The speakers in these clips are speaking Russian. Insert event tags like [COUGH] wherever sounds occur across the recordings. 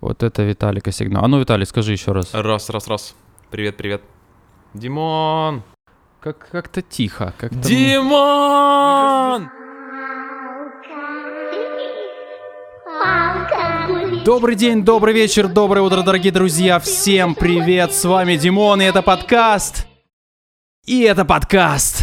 Вот это Виталика сигнал. А ну, Виталий, скажи еще раз. Раз, раз, раз. Привет, привет. Димон! Как- как-то тихо. Как-то... Димон! Добрый день, добрый вечер, доброе утро, дорогие друзья. Всем привет, с вами Димон, и это подкаст. И это подкаст.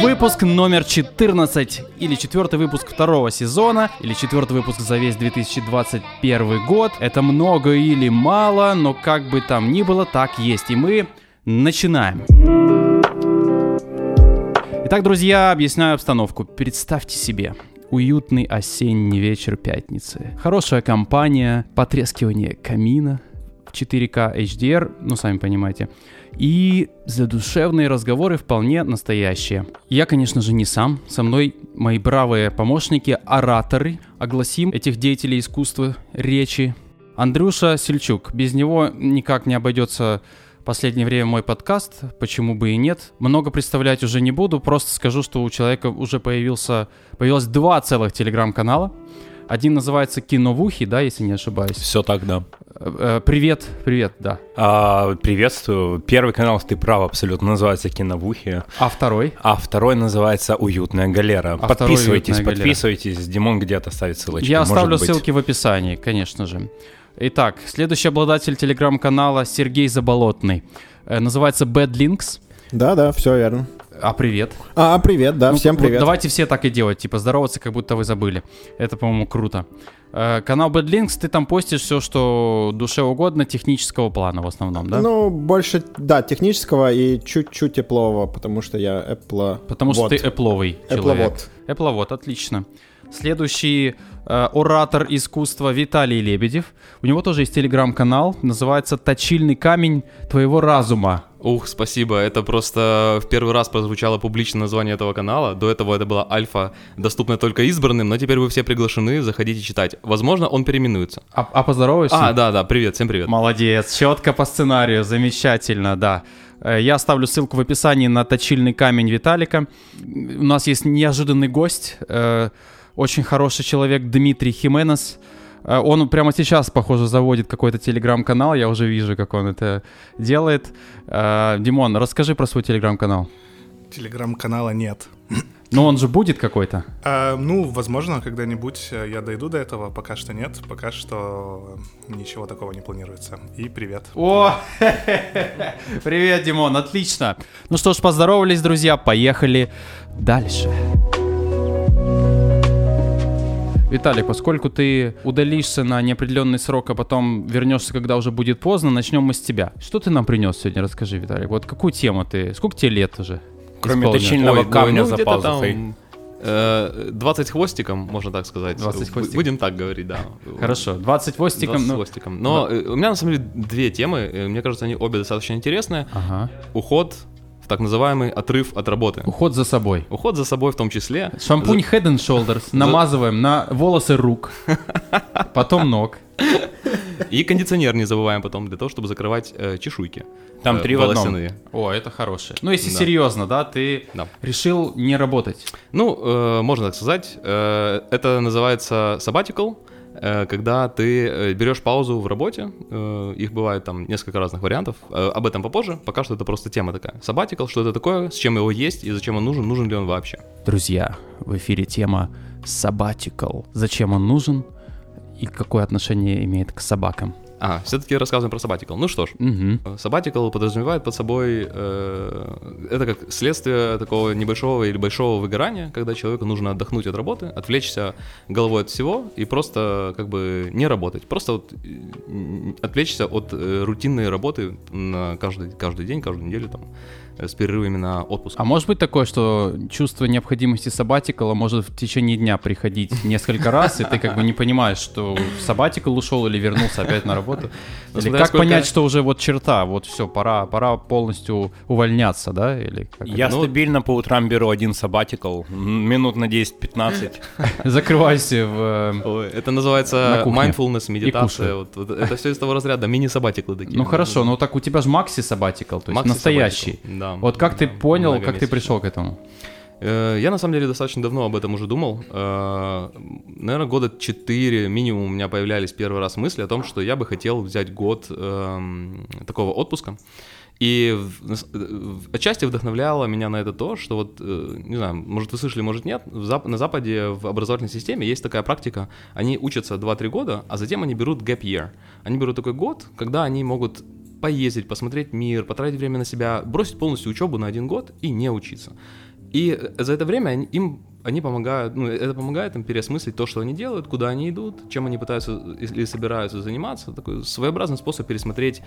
Выпуск номер 14, или четвертый выпуск второго сезона, или четвертый выпуск за весь 2021 год. Это много или мало, но как бы там ни было, так есть. И мы начинаем. Итак, друзья, объясняю обстановку. Представьте себе, уютный осенний вечер пятницы. Хорошая компания, потрескивание камина, в 4К HDR, ну, сами понимаете. И задушевные разговоры вполне настоящие. Я, конечно же, не сам. Со мной мои бравые помощники, ораторы. Огласим этих деятелей искусства речи. Андрюша Сельчук. Без него никак не обойдется последнее время мой подкаст, почему бы и нет. Много представлять уже не буду, просто скажу, что у человека уже появился, появилось два целых телеграм-канала. Один называется Киновухи, да, если не ошибаюсь. Все так, да. Э, э, Привет, привет, да. А, приветствую. Первый канал, ты прав, абсолютно, называется Киновухи. А второй? А второй называется Уютная галера. А подписывайтесь, «Уютная галера». подписывайтесь. Димон где-то ставит ссылочки. Я оставлю быть. ссылки в описании, конечно же. Итак, следующий обладатель телеграм-канала Сергей Заболотный. Э, Называется Bad Links. Да, да, все верно. А, привет. А, привет, да, Ну, всем вот привет. давайте все так и делать, типа здороваться, как будто вы забыли. Это, по-моему, круто. Э, Канал Bad Links, ты там постишь все, что душе угодно, технического плана в основном, да? Ну, больше, да, технического и чуть-чуть теплового, потому что я Apple. Потому что вот. ты эпловый человек. Эпловод. Эпловод, отлично. Следующий оратор искусства Виталий Лебедев. У него тоже есть телеграм-канал, называется «Точильный камень твоего разума». Ух, спасибо. Это просто в первый раз прозвучало публичное название этого канала. До этого это была альфа, доступная только избранным, но теперь вы все приглашены, заходите читать. Возможно, он переименуется. А, а поздоровайся? А, да, да, привет, всем привет. Молодец, четко по сценарию, замечательно, да. Э, Я оставлю ссылку в описании на точильный камень Виталика. У нас есть неожиданный гость, э, очень хороший человек Дмитрий Хименес. Э, Он прямо сейчас, похоже, заводит какой-то телеграм-канал, я уже вижу, как он это делает. Э, Димон, расскажи про свой телеграм-канал. Телеграм-канала нет. Ну, он же будет какой-то. А, ну, возможно, когда-нибудь я дойду до этого. Пока что нет. Пока что ничего такого не планируется. И привет. О, [LAUGHS] привет, Димон, отлично. Ну что ж, поздоровались, друзья, поехали дальше. Виталий, поскольку ты удалишься на неопределенный срок, а потом вернешься, когда уже будет поздно, начнем мы с тебя. Что ты нам принес сегодня? Расскажи, Виталий. Вот какую тему ты... Сколько тебе лет уже? Кроме точильного Ой, камня ну, за пазухой. там, э, 20 хвостиком, можно так сказать. 20 Б- хвостиком. Будем так говорить, да. Хорошо, 20 хвостиком. 20 ну- хвостиком. Но э, у меня на самом деле две темы. э, Мне кажется, они обе достаточно интересные. Ага. Уход в так называемый отрыв от работы. Уход за собой. Уход за собой в том числе. Шампунь Head and Shoulders [LAUGHS] намазываем на волосы рук, [LAUGHS] потом ног. И кондиционер не забываем потом для того, чтобы закрывать э, чешуйки. Там э, три в одном. волосяные. О, это хорошее. Ну, если Да. серьезно, да, ты Да. решил не работать. Ну, э, можно так сказать. Э, это называется sabbatical, когда ты э, берешь паузу в работе. Э, их бывает там несколько разных вариантов. Э, об этом попозже. Пока что это просто тема такая. Sabbatical, что это такое, с чем его есть и зачем он нужен, нужен ли он вообще. Друзья, в эфире тема Sabbatical. Зачем он нужен и какое отношение имеет к собакам? А, все-таки рассказываем про sabbatical. Ну что ж, Мгм. Sabbatical подразумевает под собой, э, это как следствие такого небольшого или большого выгорания, когда человеку нужно отдохнуть от работы, отвлечься головой от всего и просто как бы не работать. Просто вот, э, отвлечься от э, рутинной работы на каждый, каждый день, каждую неделю там, э, с перерывами на отпуск. А может быть такое, что чувство необходимости сабатикала может в течение дня приходить несколько раз, и ты как бы не понимаешь, что в сабатикал ушел или вернулся опять на работу? Или как понять, что уже вот черта, вот все, пора, пора полностью увольняться, да? Или Я Ну, стабильно по утрам беру один сабатикл, минут на 10-15. [LAUGHS] Закрывайся в... э, это На называется mindfulness, медитация. это все из того разряда мини-сабатиклы такие. Ну хорошо, ну так у тебя же Макси сабатикал, то есть настоящий. sabbatical, да. Вот как ты Да, понял, как ты многомесячный. пришел к этому? Э, Я на самом деле достаточно давно об этом уже думал. Наверное, года 4 минимум у меня появлялись первый раз мысли о том, что я бы хотел взять год эм, такого отпуска. И э, отчасти вдохновляло меня на это то, что вот, э, не знаю, может вы слышали, может нет, на Западе в образовательной системе есть такая практика, они учатся 2-3 года, а затем они берут gap year. Они берут такой год, когда они могут поездить, посмотреть мир, потратить время на себя, бросить полностью учебу на один год и не учиться. И э, за это время они- им они помогают, ну, это помогает им переосмыслить то, что они делают, куда они идут, чем они пытаются или собираются заниматься. Такой своеобразный способ пересмотреть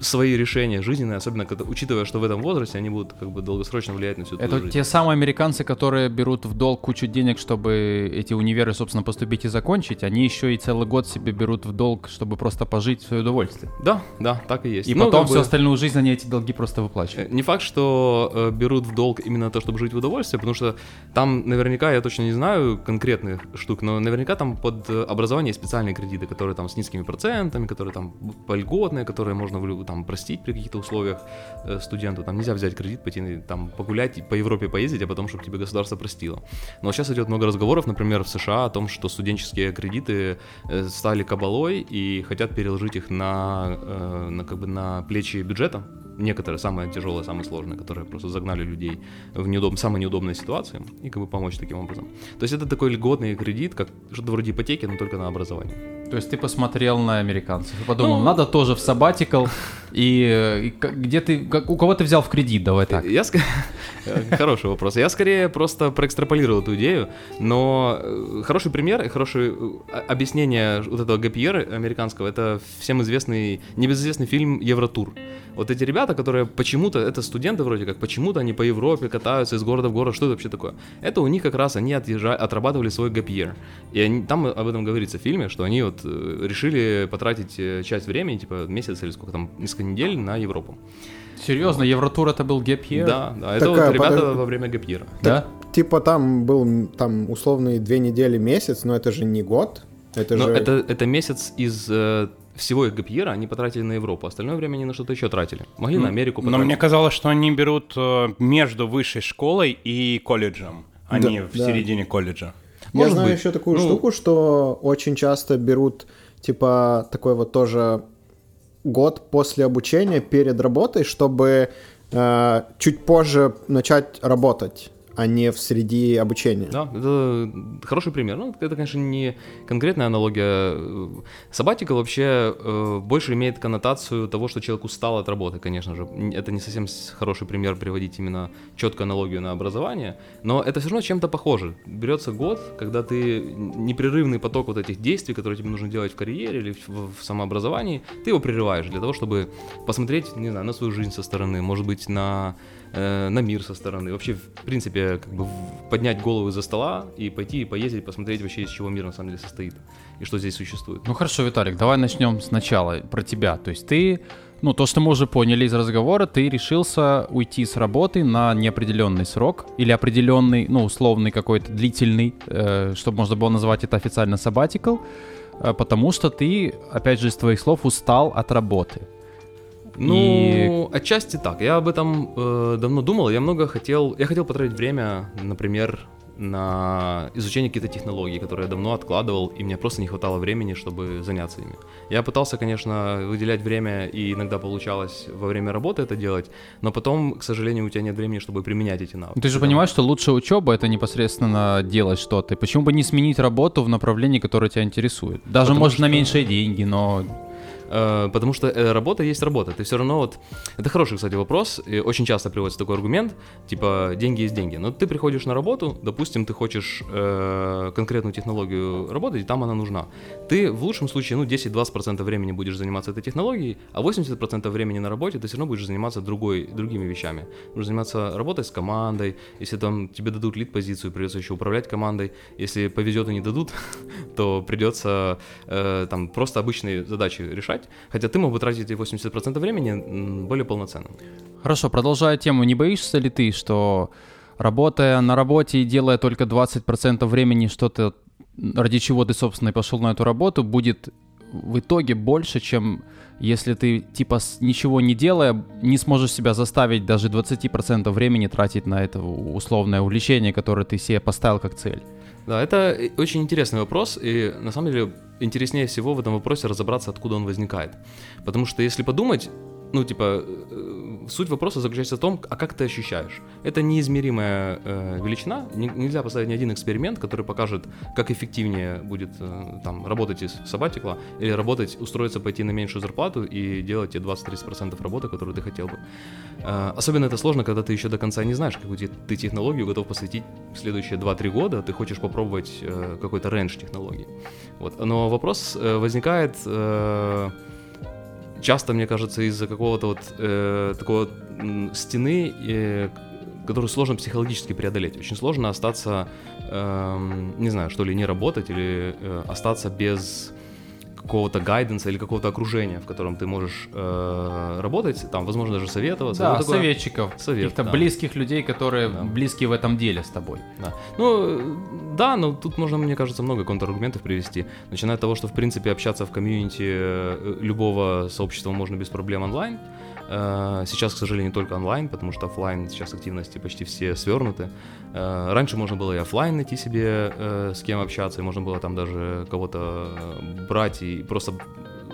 свои решения жизненные, особенно когда, учитывая, что в этом возрасте они будут как бы долгосрочно влиять на всю Это жизнь. те самые американцы, которые берут в долг кучу денег, чтобы эти универы, собственно, поступить и закончить. Они еще и целый год себе берут в долг, чтобы просто пожить в свое удовольствие. Да, да, так и есть. И Ну, потом всю бы, остальную жизнь они эти долги просто выплачивают. э, Не факт, что э, берут в долг именно то, чтобы жить в удовольствие, потому что там наверняка, я точно не знаю конкретных штук, но наверняка там под э, образование специальные кредиты, которые там с низкими процентами, которые там польготные, которые можно в там простить при каких-то условиях э, студенту. Там нельзя взять кредит, пойти там погулять, по Европе поездить, а потом, чтобы тебе государство простило. Но сейчас идет много разговоров, например, в США о том, что студенческие кредиты э, стали кабалой и хотят переложить их на, э, на, как бы на плечи бюджета. Некоторые самые тяжелые, самые сложные, которые просто загнали людей в неудоб... самые неудобные ситуации и как бы помочь таким образом. То есть это такой льготный кредит, как что-то вроде ипотеки, но только на образование. То есть ты посмотрел на американцев и подумал, Ну- надо тоже в сабатикл. И, и где ты, как- у кого ты взял в кредит, давай так. Я Э, Хороший вопрос. Я скорее просто проэкстраполировал эту идею, но э, хороший пример и хорошее э, объяснение вот этого year американского, это всем известный, небезызвестный фильм «Евротур». Вот эти ребята, которые почему-то, это студенты вроде как, почему-то они по Европе катаются из города в город, что это вообще такое? Это у них как раз, они отъезжали, отрабатывали свой year. И они, там об этом говорится в фильме, что они вот э, решили потратить э, часть времени, типа месяц или сколько там, несколько недель на Европу. Серьезно, Евротур это был gap year? Да, да, это Такая вот ребята подожди- во время gap year. Да? Типа там был там условные две недели, месяц, но это же не год. Это Но же... это, это месяц из э, всего их гапьера они потратили на Европу, остальное время они на что-то еще тратили. Могли на Америку Но потратить. мне казалось, что они берут э, между высшей школой и колледжем, а Да, не в да. середине колледжа. Я Может знаю быть. еще такую Ну- штуку, что очень часто берут, типа, такой вот тоже год после обучения перед работой, чтобы э, чуть позже начать работать, а не в среди обучения. Да, это хороший пример. Ну, это, конечно, не конкретная аналогия. Сабатика вообще э, больше имеет коннотацию того, что человек устал от работы, конечно же. Это не совсем хороший пример приводить именно четкую аналогию на образование, но это все равно чем-то похоже. Берется год, когда ты непрерывный поток вот этих действий, которые тебе нужно делать в карьере или в, в самообразовании, ты его прерываешь для того, чтобы посмотреть, не знаю, на свою жизнь со стороны, может быть, на э, на мир со стороны. Вообще, в принципе, как бы поднять голову из-за стола и пойти и поездить, посмотреть вообще, из чего мир на самом деле состоит и что здесь существует. Ну хорошо, Виталик, давай начнем сначала про тебя. То есть ты, ну то, что мы уже поняли из разговора, ты решился уйти с работы на неопределенный срок или определенный, ну условный какой-то длительный, э, чтобы можно было назвать это официально sabbatical, э, потому что ты, опять же, из твоих слов устал от работы. Ну, отчасти так. Я об этом э, давно думал. Я много хотел. Я хотел потратить время, например, на изучение каких-то технологий, которые я давно откладывал, и мне просто не хватало времени, чтобы заняться ими. Я пытался, конечно, выделять время, и иногда получалось во время работы это делать, но потом, к сожалению, у тебя нет времени, чтобы применять эти навыки. Ты же понимаешь, что лучшая учеба это непосредственно делать что-то. Почему бы не сменить работу в направлении, которое тебя интересует? Даже Потому может на что- меньшие деньги, но Потому что э, работа есть работа. Ты все равно вот... Это хороший, кстати, вопрос. И очень часто приводится такой аргумент, типа, деньги есть деньги. Но ты приходишь на работу, допустим, ты хочешь э, конкретную технологию работать, и там она нужна. Ты в лучшем случае, ну, 10-20% времени будешь заниматься этой технологией, а 80% времени на работе ты все равно будешь заниматься другой, другими вещами. Будешь заниматься работой с командой, если там тебе дадут лид-позицию, придется еще управлять командой. Если повезет и не дадут, [LAUGHS] то придется э, там просто обычные задачи решать, хотя ты мог бы тратить эти 80% времени более полноценно. Хорошо, продолжая тему, не боишься ли ты, что работая на работе и делая только 20% времени что-то, ради чего ты, собственно, и пошел на эту работу, будет в итоге больше, чем если ты, типа, ничего не делая, не сможешь себя заставить даже 20% времени тратить на это условное увлечение, которое ты себе поставил как цель. Да, это э, очень интересный вопрос, и на самом деле интереснее всего в этом вопросе разобраться, откуда он возникает. Потому что если подумать, ну, типа, э, суть вопроса заключается в том, а как ты ощущаешь? Это неизмеримая э, величина, нельзя поставить ни один эксперимент, который покажет, как эффективнее будет э, там работать из сабатикла, или работать, устроиться, пойти на меньшую зарплату и делать те 20-30% работы, которую ты хотел бы. Э, особенно это сложно, когда ты еще до конца не знаешь, какую ты технологию готов посвятить следующие 2-3 года, ты хочешь попробовать э, какой-то рейндж технологий. Вот. Но вопрос э, возникает э, часто, мне кажется, из-за какого-то вот э, такого стены, э, которую сложно психологически преодолеть. Очень сложно остаться, эм, не знаю, что ли, не работать или э, остаться без какого-то гайденса или какого-то окружения, в котором ты можешь э, работать, там, возможно, даже советоваться. Да, такое- советчиков, Совет, каких-то да. близких людей, которые Да. близки в этом деле с тобой. Да. Ну, э, да, но тут можно, мне кажется, много контраргументов привести. Начиная от того, что, в принципе, общаться в community э, любого сообщества можно без проблем онлайн. Э, Сейчас, к сожалению, только онлайн, потому что оффлайн сейчас активности почти все свернуты. Раньше можно было и оффлайн найти себе с кем общаться, и можно было там даже кого-то брать и просто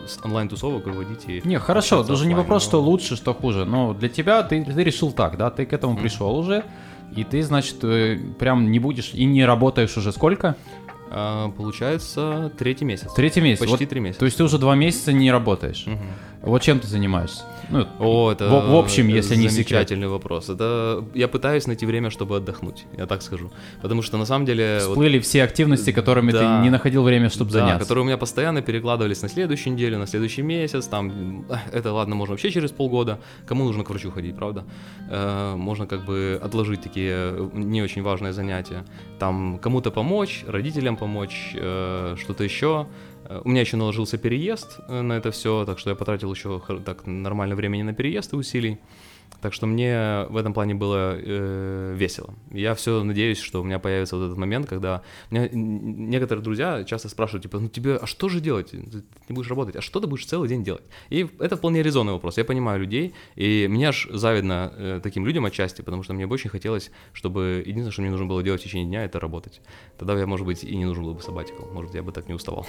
с онлайн-тусовок выводить. И Не, хорошо, даже не вопрос, но- что лучше, что хуже. Но для тебя ты, ты решил так, да? Ты к этому пришел уже. И ты, значит, э, прям не будешь и не работаешь уже сколько? А, Получается, третий месяц. Третий месяц. Почти Вот, три месяца. То есть ты уже два месяца не работаешь. Мгм. Вот чем ты занимаешься? Ну, О, это в, в общем, если не секрет. замечательный вопрос. Это я пытаюсь найти время, чтобы отдохнуть, я так скажу, потому что на самом деле вот, Всплыли все активности, которыми Да. ты не находил время, чтобы да, заняться. которые у меня постоянно перекладывались на следующую неделю, на следующий месяц, там это ладно, можно вообще через полгода. Кому нужно к врачу ходить, правда? Э, можно как бы отложить такие э, не очень важные занятия. Там кому-то помочь, родителям помочь, э, что-то еще. У меня еще наложился переезд э, на это все, так что я потратил еще так нормально времени на переезд и усилий. Так что мне в этом плане было э, весело. Я все надеюсь, что у меня появится вот этот момент, когда меня некоторые друзья часто спрашивают, типа, ну тебе, а что же делать? Ты не будешь работать, а что ты будешь целый день делать? И это вполне резонный вопрос. Я понимаю людей, и мне аж завидно э, таким людям отчасти, потому что мне бы очень хотелось, чтобы единственное, что мне нужно было делать в течение дня, это работать. Тогда я, может быть, и не нужен был бы сабатикл, может, я бы так не уставал.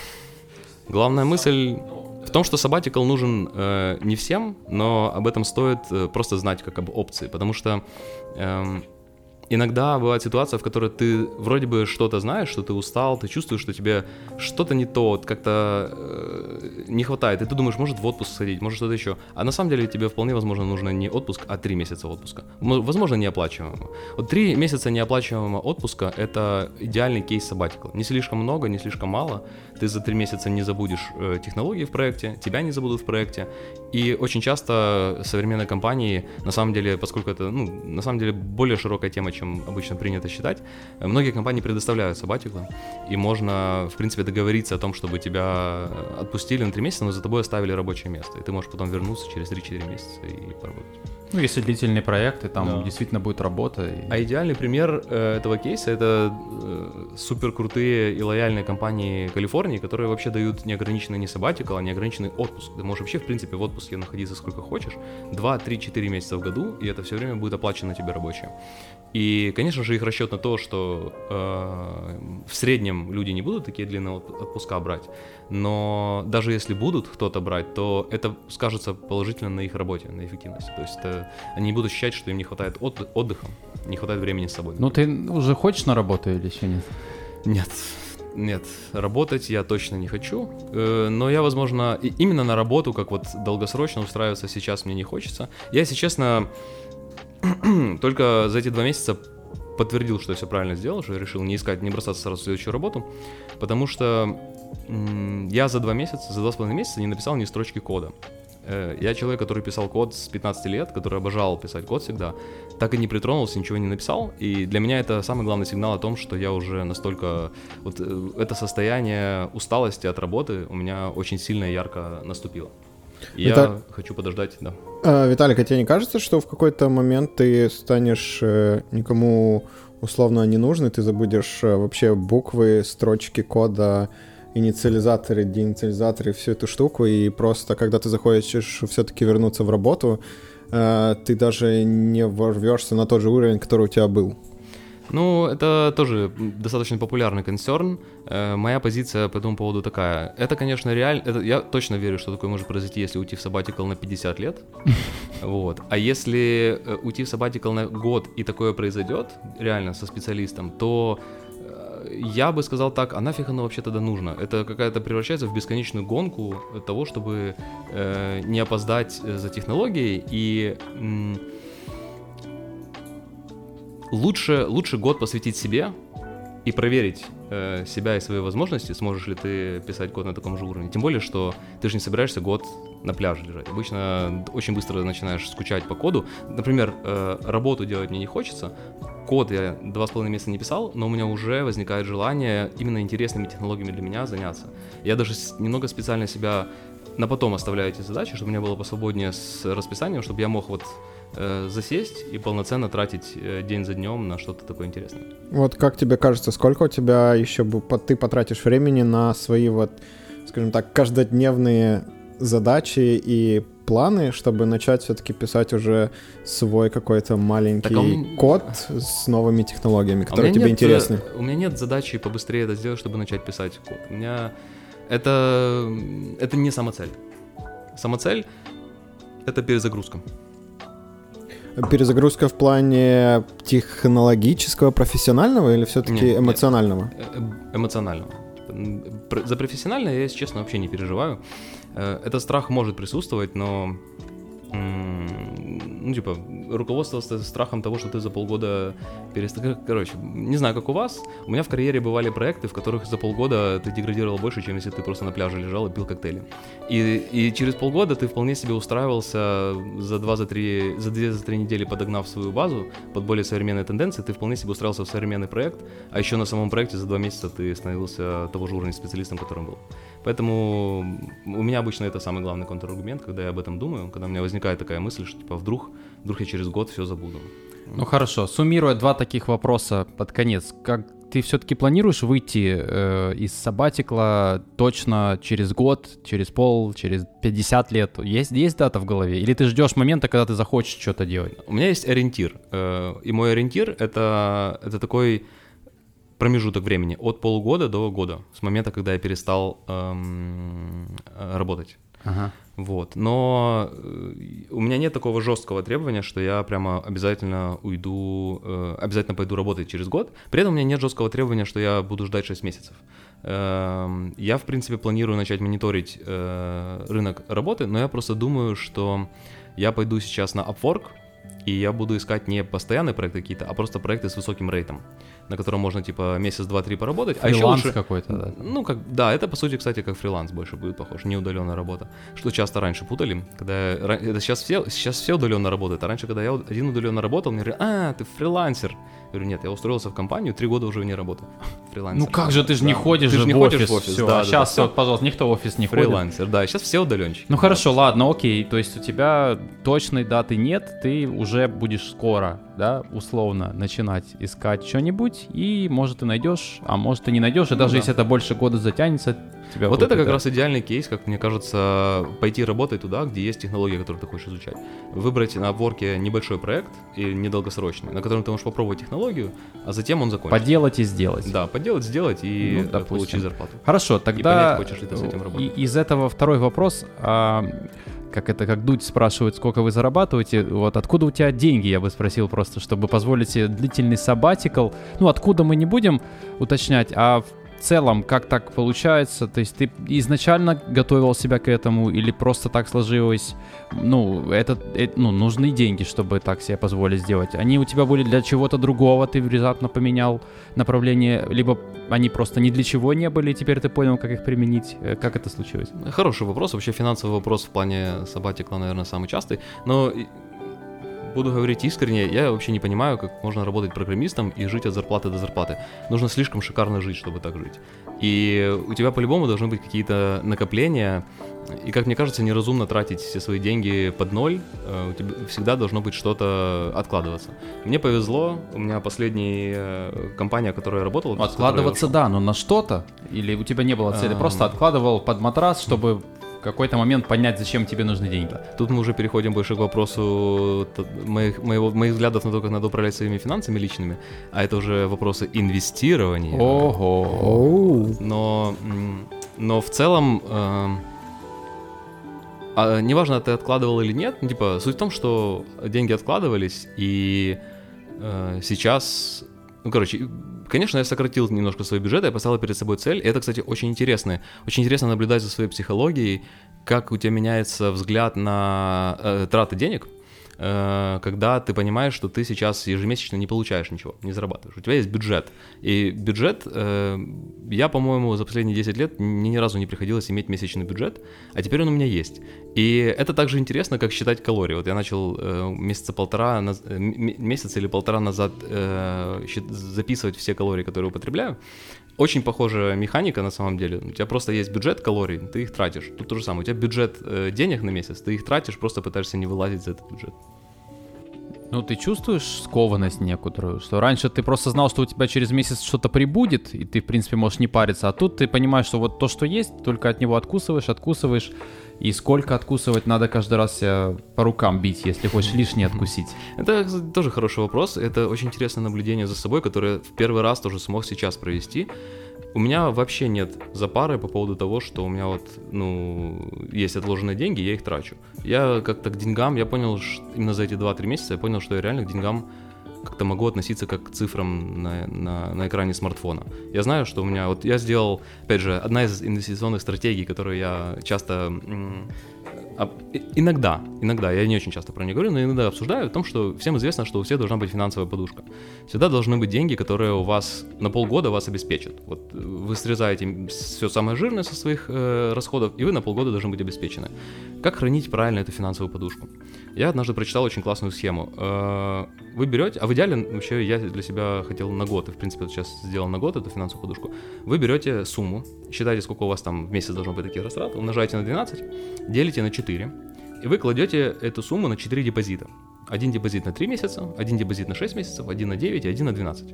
Главная мысль в том, что sabbatical нужен э, не всем, но об этом стоит э, просто знать как об опции, потому что эм, иногда бывает ситуация, в которой ты вроде бы что-то знаешь, что ты устал, ты чувствуешь, что тебе что-то не то, как-то э, не хватает, и ты думаешь, может в отпуск сходить, может что-то еще. А на самом деле тебе вполне возможно нужно не отпуск, а три месяца отпуска. Возможно, неоплачиваемого. Вот три месяца неоплачиваемого отпуска — это идеальный кейс sabbatical. Не слишком много, не слишком мало. Ты за три месяца не забудешь э, технологии в проекте, тебя не забудут в проекте. И очень часто современные компании, на самом деле, поскольку это, ну, на самом деле более широкая тема, чем обычно принято считать, многие компании предоставляют сабатиклы, и можно, в принципе, договориться о том, чтобы тебя отпустили на три месяца, но за тобой оставили рабочее место, и ты можешь потом вернуться через 3-4 месяца и поработать. Ну, если длительные проекты, там Да. действительно будет работа. и- А идеальный пример э, этого кейса это э, супер крутые и лояльные компании Калифорнии, которые вообще дают неограниченный не sabbatical, а неограниченный отпуск. Ты можешь вообще, в принципе, в отпуске находиться сколько хочешь, 2, 3, 4 месяца в году, и это все время будет оплачено тебе рабочее. И, конечно же, их расчет на то, что э, в среднем люди не будут такие длинные отп- отпуска брать, но даже если будут кто-то брать, то это скажется положительно на их работе, на эффективности. То есть это, они будут ощущать, что им не хватает отд- отдыха, не хватает времени с собой. Ну, ты уже хочешь на работу или еще нет? Нет. Нет, работать я точно не хочу, э, но я, возможно, именно на работу, как вот долгосрочно устраиваться сейчас мне не хочется. Я, если честно, [CLEARS THROAT] только за эти два месяца подтвердил, что я все правильно сделал, что я решил не искать, не бросаться сразу в следующую работу, потому что я за два месяца, за два с половиной месяца не написал ни строчки кода. Э, Я человек, который писал код с 15 лет, который обожал писать код всегда, так и не притронулся, ничего не написал. И для меня это самый главный сигнал о том, что я уже настолько... Вот э, это состояние усталости от работы у меня очень сильно и ярко наступило. Я Это- хочу подождать, да. А, Виталик, а тебе не кажется, что в какой-то момент ты станешь э, никому условно не нужный, ты забудешь э, вообще буквы, строчки кода инициализаторы, деинициализаторы, всю эту штуку, и просто, когда ты захочешь все-таки вернуться в работу, э, ты даже не ворвешься на тот же уровень, который у тебя был. Ну, это тоже достаточно популярный консерн. Э, моя позиция по этому поводу такая. Это, конечно, реально... Это, я точно верю, что такое может произойти, если уйти в сабатикл на 50 лет. [LAUGHS] Вот. А если э, уйти в сабатикл на год и такое произойдет, реально, со специалистом, то э, я бы сказал так, а нафиг оно вообще тогда нужно? Это какая-то превращается в бесконечную гонку того, чтобы э, не опоздать за технологией и... М- лучше, лучше год посвятить себе и проверить э, себя и свои возможности, сможешь ли ты писать код на таком же уровне. Тем более, что ты же не собираешься год на пляже лежать. Обычно очень быстро начинаешь скучать по коду. Например, э, работу делать мне не хочется. Код я два с половиной месяца не писал, но у меня уже возникает желание именно интересными технологиями для меня заняться. Я даже немного специально себя на потом оставляю эти задачи, чтобы у меня было посвободнее с расписанием, чтобы я мог вот э, засесть и полноценно тратить э, день за днем на что-то такое интересное. Вот как тебе кажется, сколько у тебя еще ты потратишь времени на свои вот, скажем так, каждодневные задачи и планы, чтобы начать все-таки писать уже свой какой-то маленький он... код с новыми технологиями, которые а тебе нет, интересны? У меня нет задачи побыстрее это сделать, чтобы начать писать код. У меня это, это не самоцель. Самоцель — это перезагрузка. Перезагрузка в плане технологического, профессионального или все-таки эмоционального? Нет. Э, эмоционального. За профессиональное я, если честно, вообще не переживаю. Э, этот страх может присутствовать, но ну, типа, руководствовался страхом того, что ты за полгода перестал... Короче, не знаю, как у вас, у меня в карьере бывали проекты, в которых за полгода ты деградировал больше, чем если ты просто на пляже лежал и пил коктейли. И, и через полгода ты вполне себе устраивался за два, за три, за две, за три недели подогнав свою базу под более современные тенденции, ты вполне себе устраивался в современный проект, а еще на самом проекте за два месяца ты становился того же уровня специалистом, которым был. Поэтому у меня обычно это самый главный контраргумент, когда я об этом думаю, когда у меня возникает такая мысль, что типа вдруг, вдруг я через год все забуду. Ну хорошо, суммируя два таких вопроса под конец, как ты все-таки планируешь выйти э, из сабатикла точно через год, через пол, через 50 лет? Есть, есть дата в голове? Или ты ждешь момента, когда ты захочешь что-то делать? У меня есть ориентир. Э, и мой ориентир это, это такой промежуток времени от полугода до года, с момента, когда я перестал эм, э, работать. Ага. Вот. Но э, у меня нет такого жесткого требования, что я прямо обязательно уйду, э, обязательно пойду работать через год. При этом у меня нет жесткого требования, что я буду ждать 6 месяцев. Э, я, в принципе, планирую начать мониторить э, рынок работы, но я просто думаю, что я пойду сейчас на Upwork, и я буду искать не постоянные проекты какие-то, а просто проекты с высоким рейтом на котором можно типа месяц, два, три поработать. Фриланс а еще лучше... какой-то, да. Ну, как, да, это по сути, кстати, как фриланс больше будет похож, не удаленная работа. Что часто раньше путали, когда это сейчас все, сейчас все удаленно работают, а раньше, когда я один удаленно работал, мне говорили, а, ты фрилансер. Я говорю, нет, я устроился в компанию, три года уже не работаю. [LAUGHS] Фрилансер. Ну как же, ты же да. не ходишь ты же не в ходишь офис. в офис. Все, да, а да, сейчас да, все, пожалуйста, никто в офис не Фрилансер, ходит. да, сейчас все удаленщики. Ну хорошо, ладно, окей, то есть у тебя точной даты нет, ты уже будешь скоро, да, условно начинать искать что-нибудь, и может ты найдешь, а может ты не найдешь, и ну, даже да. если это больше года затянется, тебя Вот это как раз идеальный кейс, как мне кажется, пойти работать туда, где есть технология, которую ты хочешь изучать. Выбрать на ворке небольшой проект и недолгосрочный, на котором ты можешь попробовать технологию, а затем он закончится. Поделать и сделать. Да, поделать, сделать и ну, получить зарплату. Хорошо, тогда и понять, хочешь ли ты с этим работать. Из этого второй вопрос. А, как это, как Дудь спрашивает, сколько вы зарабатываете, вот откуда у тебя деньги, я бы спросил просто, чтобы позволить себе длительный сабатикл. Ну, откуда мы не будем уточнять, а в целом, как так получается? То есть ты изначально готовил себя к этому или просто так сложилось? Ну, это, это ну, нужны деньги, чтобы так себе позволить сделать. Они у тебя были для чего-то другого, ты внезапно поменял направление, либо они просто ни для чего не были, и теперь ты понял, как их применить. Э, как это случилось? Хороший вопрос. Вообще финансовый вопрос в плане сабатикла, наверное, самый частый. Но буду говорить искренне, я вообще не понимаю, как можно работать программистом и жить от зарплаты до зарплаты. Нужно слишком шикарно жить, чтобы так жить. И у тебя по-любому должны быть какие-то накопления, И, как мне кажется, неразумно тратить все свои деньги под ноль. Э, У тебя всегда должно быть что-то откладываться. Мне повезло, у меня последняя э, компания, в которой я работал... с которой я Откладываться, да, но на что-то? Или у тебя не было цели? Ам. Просто откладывал под матрас, чтобы в какой-то момент понять, зачем тебе нужны деньги. Тут мы уже переходим больше к вопросу моих, моего, моих взглядов на то, как надо управлять своими финансами личными, а это уже вопросы инвестирования. Ого. Но, но в целом, эм, а, неважно, ты откладывал или нет, ну, типа, суть в том, что деньги откладывались, и э, сейчас, ну, короче, конечно, я сократил немножко свой бюджет, я поставил перед собой цель, и это, кстати, очень интересно, очень интересно наблюдать за своей психологией, как у тебя меняется взгляд на э, траты денег, когда ты понимаешь, что ты сейчас ежемесячно не получаешь ничего, не зарабатываешь. У тебя есть бюджет. И бюджет, э, я, по-моему, за последние 10 лет мне ни разу не приходилось иметь месячный бюджет, а теперь он у меня есть. И это также интересно, как считать калории. Вот я начал э, месяца полтора, э, месяц или полтора назад э, записывать все калории, которые употребляю. Очень похожая механика на самом деле. У тебя просто есть бюджет калорий, ты их тратишь. Тут то же самое. У тебя бюджет э, денег на месяц, ты их тратишь, просто пытаешься не вылазить за этот бюджет. Ну, ты чувствуешь скованность некоторую, что раньше ты просто знал, что у тебя через месяц что-то прибудет, и ты, в принципе, можешь не париться, а тут ты понимаешь, что вот то, что есть, только от него откусываешь, откусываешь, и сколько откусывать надо каждый раз себя по рукам бить, если хочешь лишнее откусить. Это тоже хороший вопрос. Это очень интересное наблюдение за собой, которое в первый раз тоже смог сейчас провести. У меня вообще нет запары по поводу того, что у меня вот, ну, есть отложенные деньги, я их трачу. Я как-то к деньгам, я понял, ш- именно за эти 2-3 месяца я понял, что я реально к деньгам как-то могу относиться как к цифрам на, на, на экране смартфона. Я знаю, что у меня, вот я сделал, опять же, одна из инвестиционных стратегий, которую я часто иногда, иногда, я не очень часто про нее говорю, но иногда обсуждаю о том, что всем известно, что у всех должна быть финансовая подушка. Всегда должны быть деньги, которые у вас на полгода вас обеспечат. Вот э, вы срезаете все самое жирное со своих э, расходов, и вы на полгода должны быть обеспечены. Как хранить правильно эту финансовую подушку? Я однажды прочитал очень классную схему. Э, Вы берете, а в идеале вообще я для себя хотел на год, и в принципе сейчас сделал на год эту финансовую подушку. Вы берете сумму, считаете, сколько у вас там в месяц должно быть такие растраты, умножаете на 12, делите на 4, и вы кладете эту сумму на 4 депозита. Один депозит на 3 месяца, один депозит на 6 месяцев, один на 9 и один на 12.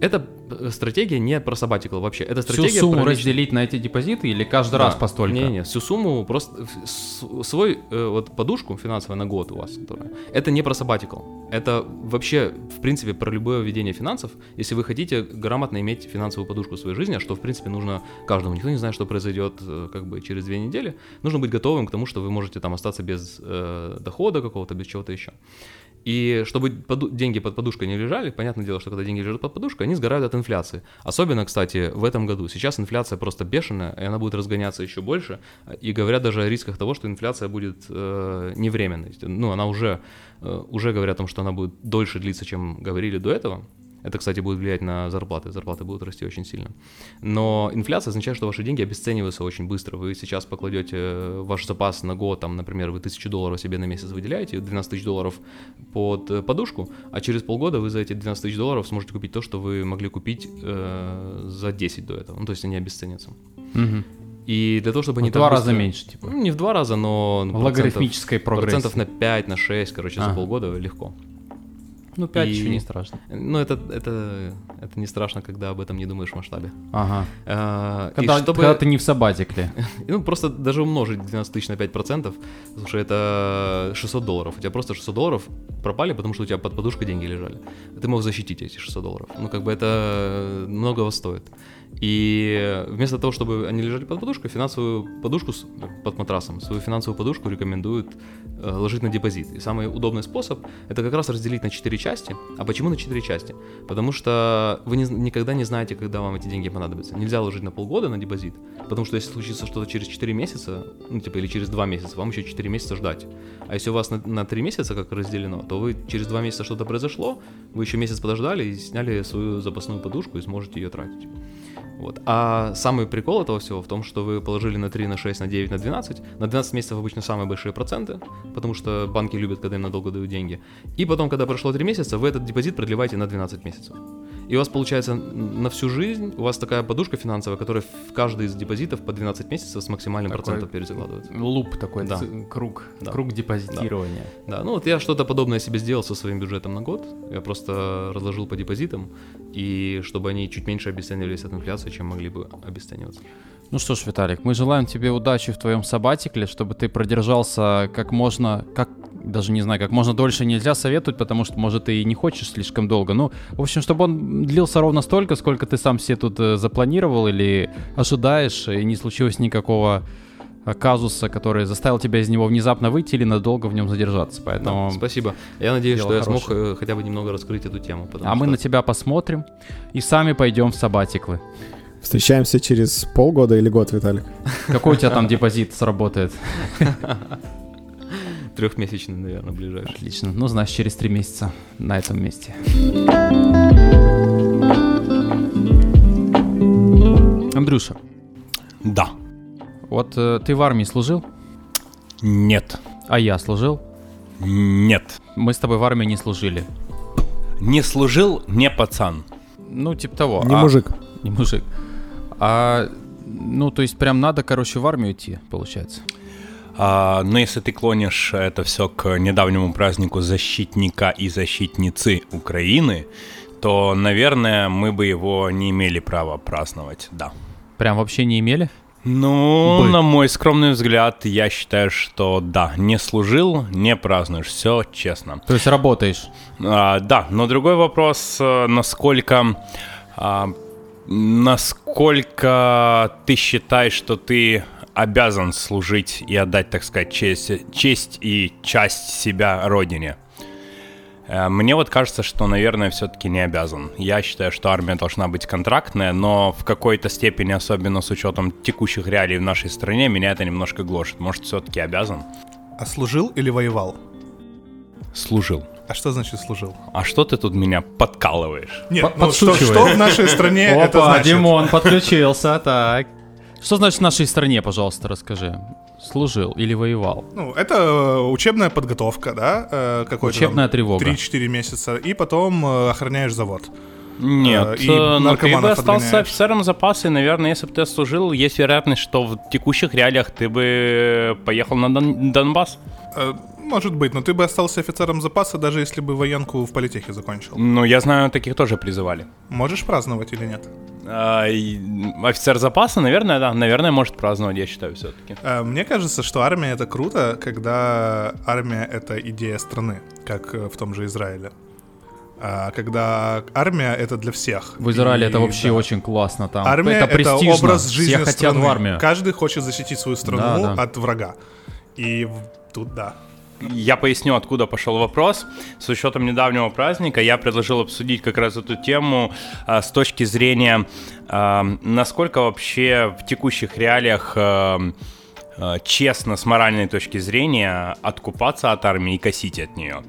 Эта э, стратегия не про sabbatical вообще. Это Всю стратегия сумму про разделить на эти депозиты или каждый да. раз по столько? Не-не, всю сумму, просто свой э, вот подушку финансовую на год у вас, которая, это не про sabbatical. Это вообще, в принципе, про любое ведение финансов. Если вы хотите грамотно иметь финансовую подушку в своей жизни, а что, в принципе, нужно каждому. Никто не знает, что произойдет э, как бы через две недели. Нужно быть готовым к тому, что вы можете там остаться без э, дохода какого-то, без чего-то еще. И чтобы деньги под подушкой не лежали, понятное дело, что когда деньги лежат под подушкой, они сгорают от инфляции. Особенно, кстати, в этом году. Сейчас инфляция просто бешеная, и она будет разгоняться еще больше. И говорят даже о рисках того, что инфляция будет э, не временной. Ну, она уже, э, уже говорят о том, что она будет дольше длиться, чем говорили до этого. Это, кстати, будет влиять на зарплаты. Зарплаты будут расти очень сильно. Но инфляция означает, что ваши деньги обесцениваются очень быстро. Вы сейчас покладете ваш запас на год, там, например, вы тысячу долларов себе на месяц выделяете, 12 тысяч долларов под э, подушку, а через полгода вы за эти 12 тысяч долларов сможете купить то, что вы могли купить э, за 10 до этого. Ну, то есть они обесценятся. Мгм. И для того, чтобы В они два так раза быстро- меньше, типа. Ну, не в два раза, но... В процентов- логарифмической прогрессии. Процентов на 5, на 6, короче, за Ага. полгода легко. Ну, 5 И- еще не страшно. Ну, это, это, это не страшно, когда об этом не думаешь в масштабе. Ага. А, Когда, чтобы- когда ты не в сабатикле. [LAUGHS] Ну, просто даже умножить 12 тысяч на 5%, слушай, это 600 долларов. У тебя просто 600 долларов пропали, потому что у тебя под подушкой деньги лежали. Ты мог защитить эти 600 долларов. Ну, как бы это многого стоит. И вместо того, чтобы они лежали под подушкой, финансовую подушку с- под матрасом, свою финансовую подушку рекомендуют э, ложить на депозит. И самый удобный способ это как раз разделить на 4 части. А почему на 4 части? Потому что вы не- никогда не знаете, когда вам эти деньги понадобятся. Нельзя ложить на полгода на депозит, потому что если случится что-то через 4 месяца, ну типа или через 2 месяца, вам еще 4 месяца ждать. А если у вас на, на 3 месяца как разделено, то вы через 2 месяца что-то произошло, вы еще месяц подождали и сняли свою запасную подушку и сможете ее тратить. Вот. А самый прикол этого всего в том, что вы положили на 3, на 6, на 9, на 12. На 12 месяцев обычно самые большие проценты, потому что банки любят, когда им надолго дают деньги. И потом, когда прошло 3 месяца, вы этот депозит продлеваете на 12 месяцев. И у вас получается на всю жизнь, у вас такая подушка финансовая, которая в каждый из депозитов по 12 месяцев с максимальным Такой процентом перезакладывает. Луп такой, Да. круг, Да. круг депозитирования. Да, ну вот я что-то подобное себе сделал со своим бюджетом на год. Я просто разложил по депозитам, и чтобы они чуть меньше обесценивались от инфляции, чем могли бы обесцениваться. Ну что ж, Виталик, мы желаем тебе удачи в твоем сабатикле, чтобы ты продержался как можно, как даже не знаю, как можно дольше нельзя советовать, потому что, может, ты и не хочешь слишком долго. Ну, в общем, чтобы он длился ровно столько, сколько ты сам себе тут э, запланировал или ожидаешь, и не случилось никакого э, казуса, который заставил тебя из него внезапно выйти или надолго в нем задержаться. Поэтому... Да, спасибо. Я надеюсь, что я смог хорошее. э, хотя бы немного раскрыть эту тему. А мы что- на тебя посмотрим и сами пойдем в сабатиклы. Встречаемся через полгода или год, Виталик. Какой у тебя там депозит сработает? [LAUGHS] Трехмесячный, наверное, ближайший. Отлично. Ну, значит, через три месяца на этом месте. Андрюша, Да. вот э, ты в армии служил, Нет. а я служил. Нет. Мы с тобой в армии не служили. Не служил, не пацан. Ну, типа того. Не А- мужик. [LAUGHS] Не мужик. А, ну, то есть прям надо, короче, в армию идти, получается. А, но если ты клонишь это все к недавнему празднику защитника и защитницы Украины, то, наверное, мы бы его не имели права праздновать, да. Прям вообще не имели? Ну, Бы. на мой скромный взгляд, я считаю, что да, не служил, не празднуешь, все честно. То есть работаешь. А, да, но другой вопрос, э, насколько, а, насколько ты считаешь, что ты обязан служить и отдать, так сказать, честь, честь и часть себя родине. Э, Мне вот кажется, что, наверное, все-таки не обязан. Я считаю, что армия должна быть контрактная, но в какой-то степени, особенно с учетом текущих реалий в нашей стране, меня это немножко гложет. Может, все-таки обязан? А служил или воевал? Служил. А что значит служил? А что ты тут меня подкалываешь? Нет, По- ну что, что в нашей стране это Опа, значит? Димон подключился, так. Что значит в нашей стране, пожалуйста, расскажи. Служил или воевал? Ну, это э, учебная подготовка, да? э, какой-то Учебная там тревога. 3-4 месяца, и потом э, охраняешь завод. Нет, и но ты бы остался офицером запаса, и, наверное, если бы ты служил, есть вероятность, что в текущих реалиях ты бы поехал на Дон- Донбасс. Может быть, но ты бы остался офицером запаса, даже если бы военку в политехе закончил. Ну, я знаю, таких тоже призывали. Можешь праздновать или нет? А, офицер запаса, наверное, да, наверное, может праздновать, я считаю, все-таки. Э, Мне кажется, что армия это круто, когда армия это идея страны, как э, в том же Израиле. А когда армия это для всех. В Израиле И, это вообще да. очень классно там. Армия это это, престижно. образ жизни Все хотят страны. в армию. Каждый хочет защитить свою страну Да, да. от врага. И тут да. Я поясню, откуда пошел вопрос. С учетом недавнего праздника я предложил обсудить как раз эту тему а, с точки зрения, а, насколько вообще в текущих реалиях а, а, честно с моральной точки зрения откупаться от армии и косить от нее.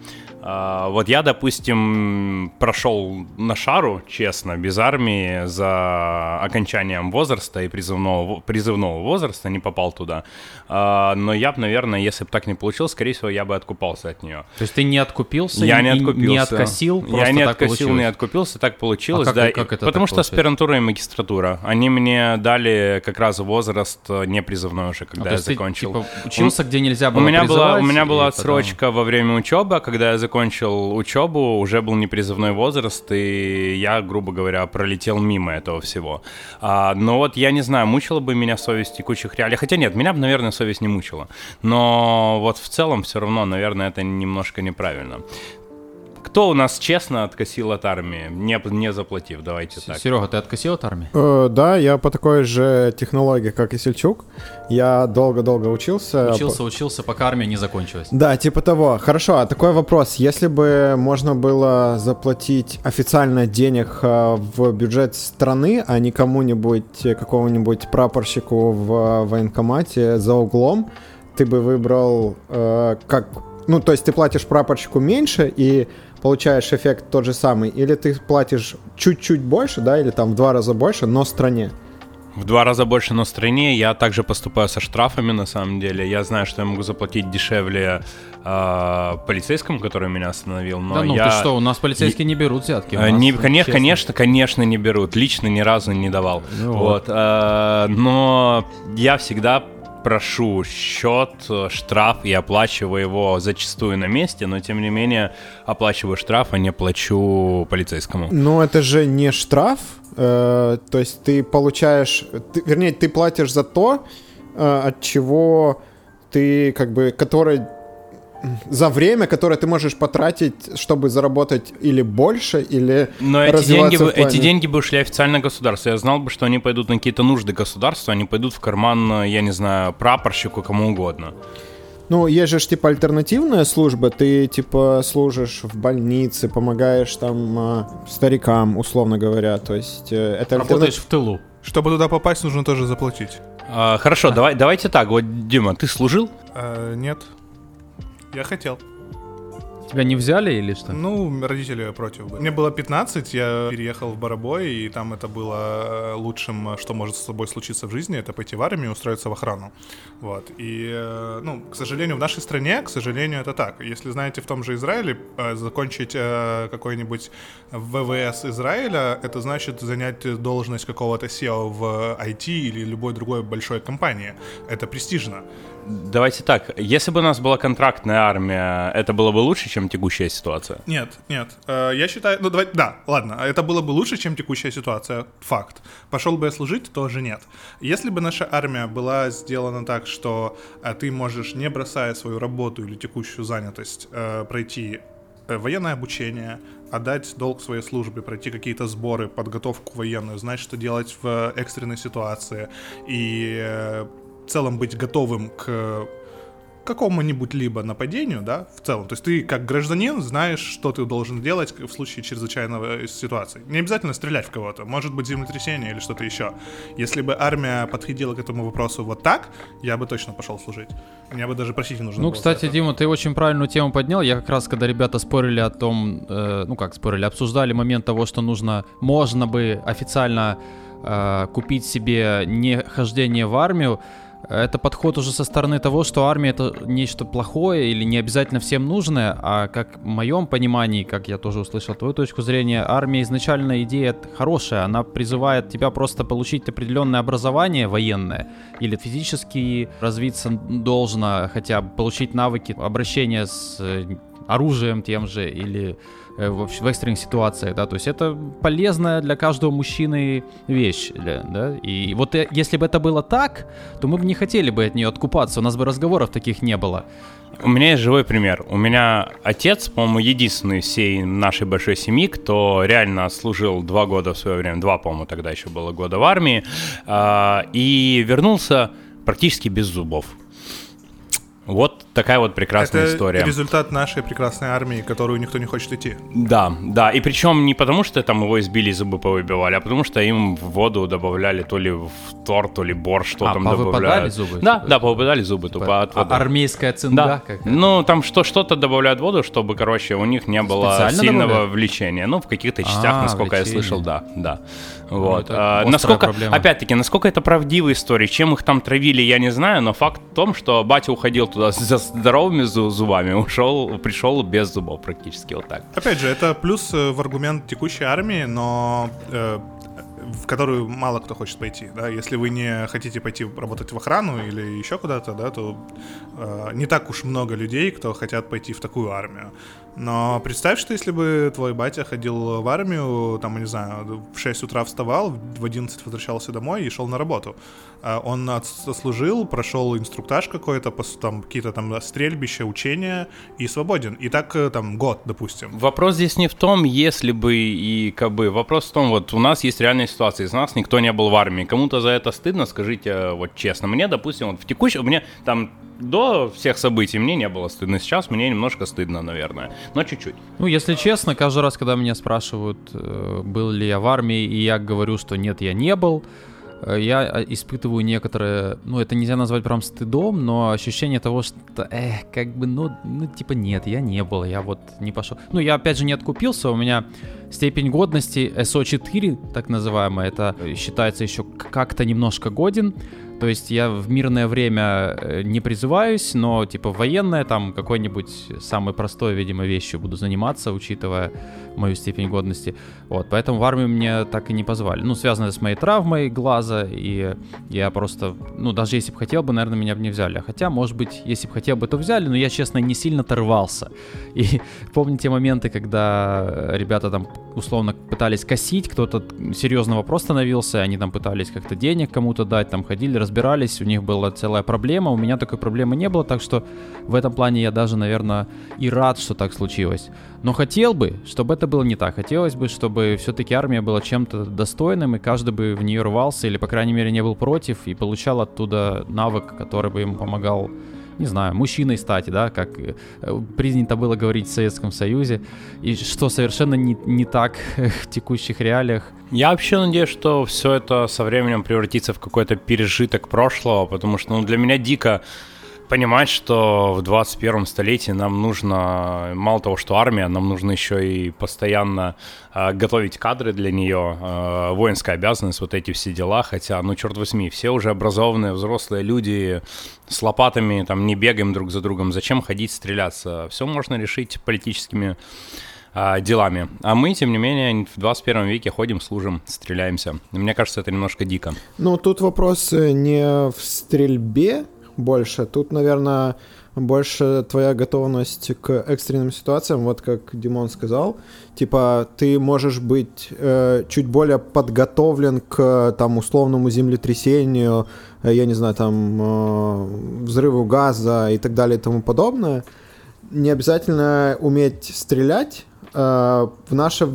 А, Вот я, допустим, прошел на шару, честно, без армии за окончанием возраста и призывного, призывного возраста, не попал туда. А, Но я бы, наверное, если бы так не получилось, скорее всего, я бы откупался от нее. То есть ты не откупился, Я не откупился. не откосил, Я не откосил, получилось. не откупился, так получилось, А как- да. как это потому что получается? аспирантура и магистратура. Они мне дали как раз возраст э, не призывной уже, А, когда то я есть ты, закончил. типа, учился, где нельзя было У меня была, у меня была потом- отсрочка во время учебы, а когда я закончил учебу, уже был непризывной возраст, и я, грубо говоря, пролетел мимо этого всего. А, но вот я не знаю, мучила бы меня совесть текущих реалиях. Хотя нет, меня бы, наверное, совесть не мучила. Но вот в целом все равно, наверное, это немножко неправильно. Кто у нас честно откосил от армии, не, не заплатив? Давайте так. Серега, ты откосил от армии? Э, да, я по такой же технологии, как и Сельчук. Я долго-долго учился. Учился, учился, пока армия не закончилась. Да, типа того. Хорошо, а такой вопрос. Если бы можно было заплатить официально денег э, в бюджет страны, а не кому-нибудь, э, какому-нибудь прапорщику в военкомате за углом, ты бы выбрал э, как... Ну, то есть ты платишь прапорщику меньше и получаешь эффект тот же самый, или ты платишь чуть-чуть больше, да, или там в два раза больше, но стране. В два раза больше на стране. Я также поступаю со штрафами, на самом деле. Я знаю, что я могу заплатить дешевле э, полицейскому, который меня остановил. Но да ну я... ты что, у нас полицейские не берут взятки. Э, нас, Не, ну, конечно, конечно, конечно, не берут. Лично ни разу не давал. Ну вот. э, но я всегда прошу счет, штраф и оплачиваю его зачастую на месте, но тем не менее оплачиваю штраф, а не плачу полицейскому. Но это же не штраф, э, то есть ты получаешь, ты- вернее, ты платишь за то, э, от чего ты как бы, которое за время, которое ты можешь потратить, чтобы заработать или больше, или Но эти развиваться деньги, бы, в плане- эти деньги бы ушли официально государству. Я знал бы, что они пойдут на какие-то нужды государства, они пойдут в карман, я не знаю, прапорщику, кому угодно. Ну, есть же типа альтернативная служба, ты типа служишь в больнице, помогаешь там э, старикам, условно говоря, то есть э, это Работаешь в тылу. Чтобы туда попасть, нужно тоже заплатить. А, хорошо, давай, давайте так. Вот, Дима, ты служил? Э, нет. Я хотел. Тебя не взяли или что? Ну, родители против были. Мне было 15, я переехал в Барабой, и там это было э, лучшим, э, что может с тобой случиться в жизни, это пойти в армию и устроиться в охрану. Вот. И, э, ну, к сожалению, в нашей стране, к сожалению, это так. Если знаете, в том же Израиле закончить какой-нибудь ВВС Израиля, это значит занять должность какого-то SEO в IT или любой другой большой компании. Это престижно. Давайте так. Если бы у нас была контрактная армия, это было бы лучше, чем текущая ситуация? Нет, нет. Э, Я считаю, ну давай, да, ладно, это было бы лучше, чем текущая ситуация, факт. Пошел бы я служить, тоже нет. Если бы наша армия была сделана так, что э, ты можешь, не бросая свою работу или текущую занятость, э, пройти военное обучение, отдать долг своей службе, пройти какие-то сборы, подготовку военную, знать, что делать в экстренной ситуации и в целом быть готовым к какому-нибудь либо нападению, да, в целом. То есть ты как гражданин знаешь, что ты должен делать в случае чрезвычайной ситуации. Не обязательно стрелять в кого-то, может быть землетрясение или что-то еще. Если бы армия подходила к этому вопросу вот так, я бы точно пошел служить. Мне бы даже просить не нужно Ну, кстати. Дима, ты очень правильную тему поднял. Я как раз, когда ребята спорили о том, э, ну как спорили, обсуждали момент того, что нужно, можно бы официально э, купить себе не хождение в армию, это подход уже со стороны того, что армия это нечто плохое или не обязательно всем нужное, а как в моем понимании, как я тоже услышал твою точку зрения, армия изначально идея хорошая, она призывает тебя просто получить определенное образование военное или физически развиться должно, хотя бы получить навыки обращения с оружием тем же или в, общ- в экстренных ситуациях, да, то есть это полезная для каждого мужчины вещь, да, и вот э, если бы это было так, то мы бы не хотели бы от нее откупаться, у нас бы разговоров таких не было. У меня есть живой пример. У меня отец, по-моему, единственный всей нашей большой семьи, кто реально служил два года в свое время, два, по-моему, тогда еще было года в армии, а, и вернулся практически без зубов. Вот такая вот прекрасная Это история. результат нашей прекрасной армии, которую никто не хочет идти. Да, да, и причем не потому, что там его избили и зубы повыбивали, а потому что им в воду добавляли то ли в торт, то ли борщ, что А, там добавляют. зубы? Да, Типа? да, повыпадали зубы тупо от А- воды. армейская цинга Да, как ну там что, что-то добавляют в воду, чтобы, короче, у них не было Специально сильного добавляют? влечения. Ну, в каких-то частях, А, насколько я влечение. слышал, да, да. Вот. это А, насколько, проблема. опять-таки, насколько это правдивые истории, чем их там травили, я не знаю, но факт в том, что батя уходил туда за здоровыми зу- зубами, ушел, пришел без зубов практически вот так. Опять же, это плюс э, в аргумент текущей армии, но э, в которую мало кто хочет пойти. Да? Если вы не хотите пойти работать в охрану или еще куда-то, да, то э, не так уж много людей, кто хотят пойти в такую армию. Но представь, что если бы твой батя ходил в армию, там, не знаю, в 6 утра вставал, в 11 возвращался домой и шел на работу. А Он отслужил, прошел инструктаж какой-то, там какие-то там стрельбища, учения и свободен. И так э, там год, допустим. Вопрос здесь не в том, если бы и как бы. Вопрос в том, вот у нас есть реальная ситуация. Из нас никто не был в армии. Кому-то за это стыдно, скажите э, вот честно. Мне, допустим, вот в текущем, мне там до всех событий мне не было стыдно. Сейчас мне немножко стыдно, наверное. Но чуть-чуть. Ну, если честно, каждый раз, когда меня спрашивают, э, был ли я в армии, и я говорю, что нет, я не был, э, я э, испытываю некоторое, ну, это нельзя назвать прям стыдом, но ощущение того, что, эх, как бы, ну, ну, типа, нет, я не был, я вот не пошел. Ну, я, опять же, не откупился, у меня степень годности SO4, так называемая, это считается еще как-то немножко годен, то есть я в мирное время э, не призываюсь, но типа военное там какой-нибудь самой простой, видимо, вещью буду заниматься, учитывая мою степень годности. Вот, поэтому в армию мне так и не позвали. Ну, связано с моей травмой глаза, и я просто, ну, даже если бы хотел бы, наверное, меня бы не взяли. Хотя, может быть, если бы хотел бы, то взяли, но я, честно, не сильно-то рвался. И [LAUGHS] помню те моменты, когда ребята там условно пытались косить, кто-то серьезно вопрос становился, они там пытались как-то денег кому-то дать, там ходили, разбирались, у них была целая проблема, у меня такой проблемы не было, так что в этом плане я даже, наверное, и рад, что так случилось. Но хотел бы, чтобы это было не так. Хотелось бы, чтобы все-таки армия была чем-то достойным, и каждый бы в нее рвался, или, по крайней мере, не был против, и получал оттуда навык, который бы ему помогал не знаю, мужчиной стать, да, как э, принято было говорить в Советском Союзе, и что совершенно не, не так [LAUGHS] в текущих реалиях. Я вообще надеюсь, что все это со временем превратится в какой-то пережиток прошлого, потому что ну, для меня дико понимать, что в 21 столетии нам нужно, мало того, что армия, нам нужно еще и постоянно э, готовить кадры для нее, э, воинская обязанность, вот эти все дела, хотя, ну, черт возьми, все уже образованные взрослые люди с лопатами, там, не бегаем друг за другом, зачем ходить стреляться? Все можно решить политическими э, делами. А мы, тем не менее, в 21 веке ходим, служим, стреляемся. Мне кажется, это немножко дико. Ну, тут вопрос э, не в стрельбе, больше. Тут, наверное, больше твоя готовность к экстренным ситуациям, вот как Димон сказал, типа ты можешь быть э, чуть более подготовлен к там условному землетрясению, э, я не знаю, там э, взрыву газа и так далее и тому подобное. Не обязательно уметь стрелять. Э, в наше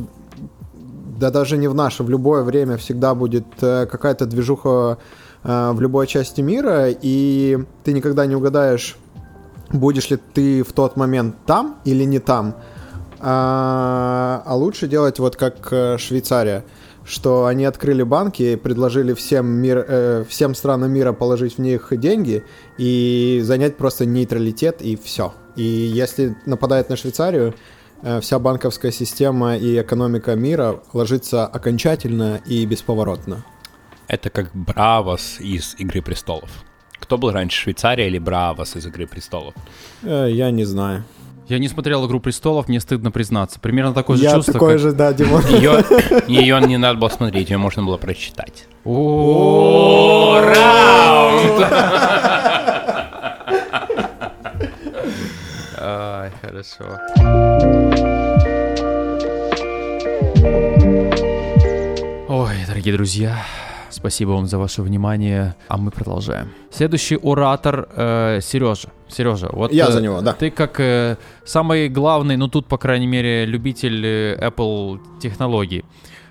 да даже не в наше, в любое время всегда будет э, какая-то движуха в любой части мира, и ты никогда не угадаешь, будешь ли ты в тот момент там или не там. А, а лучше делать вот как э, Швейцария, что они открыли банки, предложили всем, мир, э, всем странам мира положить в них деньги и занять просто нейтралитет и все. И если нападает на Швейцарию, э, вся банковская система и экономика мира ложится окончательно и бесповоротно. Это как Бравос из «Игры престолов». Кто был раньше, Швейцария или Бравос из «Игры престолов»? Э, я не знаю. Я не смотрел «Игру престолов», мне стыдно признаться. Примерно такое же я чувство, такой как... же, да, Димон. Ее, ее не надо было смотреть, ее можно было прочитать. О, раунд! Ай, хорошо. Ой, дорогие друзья, спасибо вам за ваше внимание, а мы продолжаем. Следующий оратор э, Сережа. Сережа, вот Я э, за него, да. Ты как э, самый главный, ну тут, по крайней мере, любитель э, Apple технологий.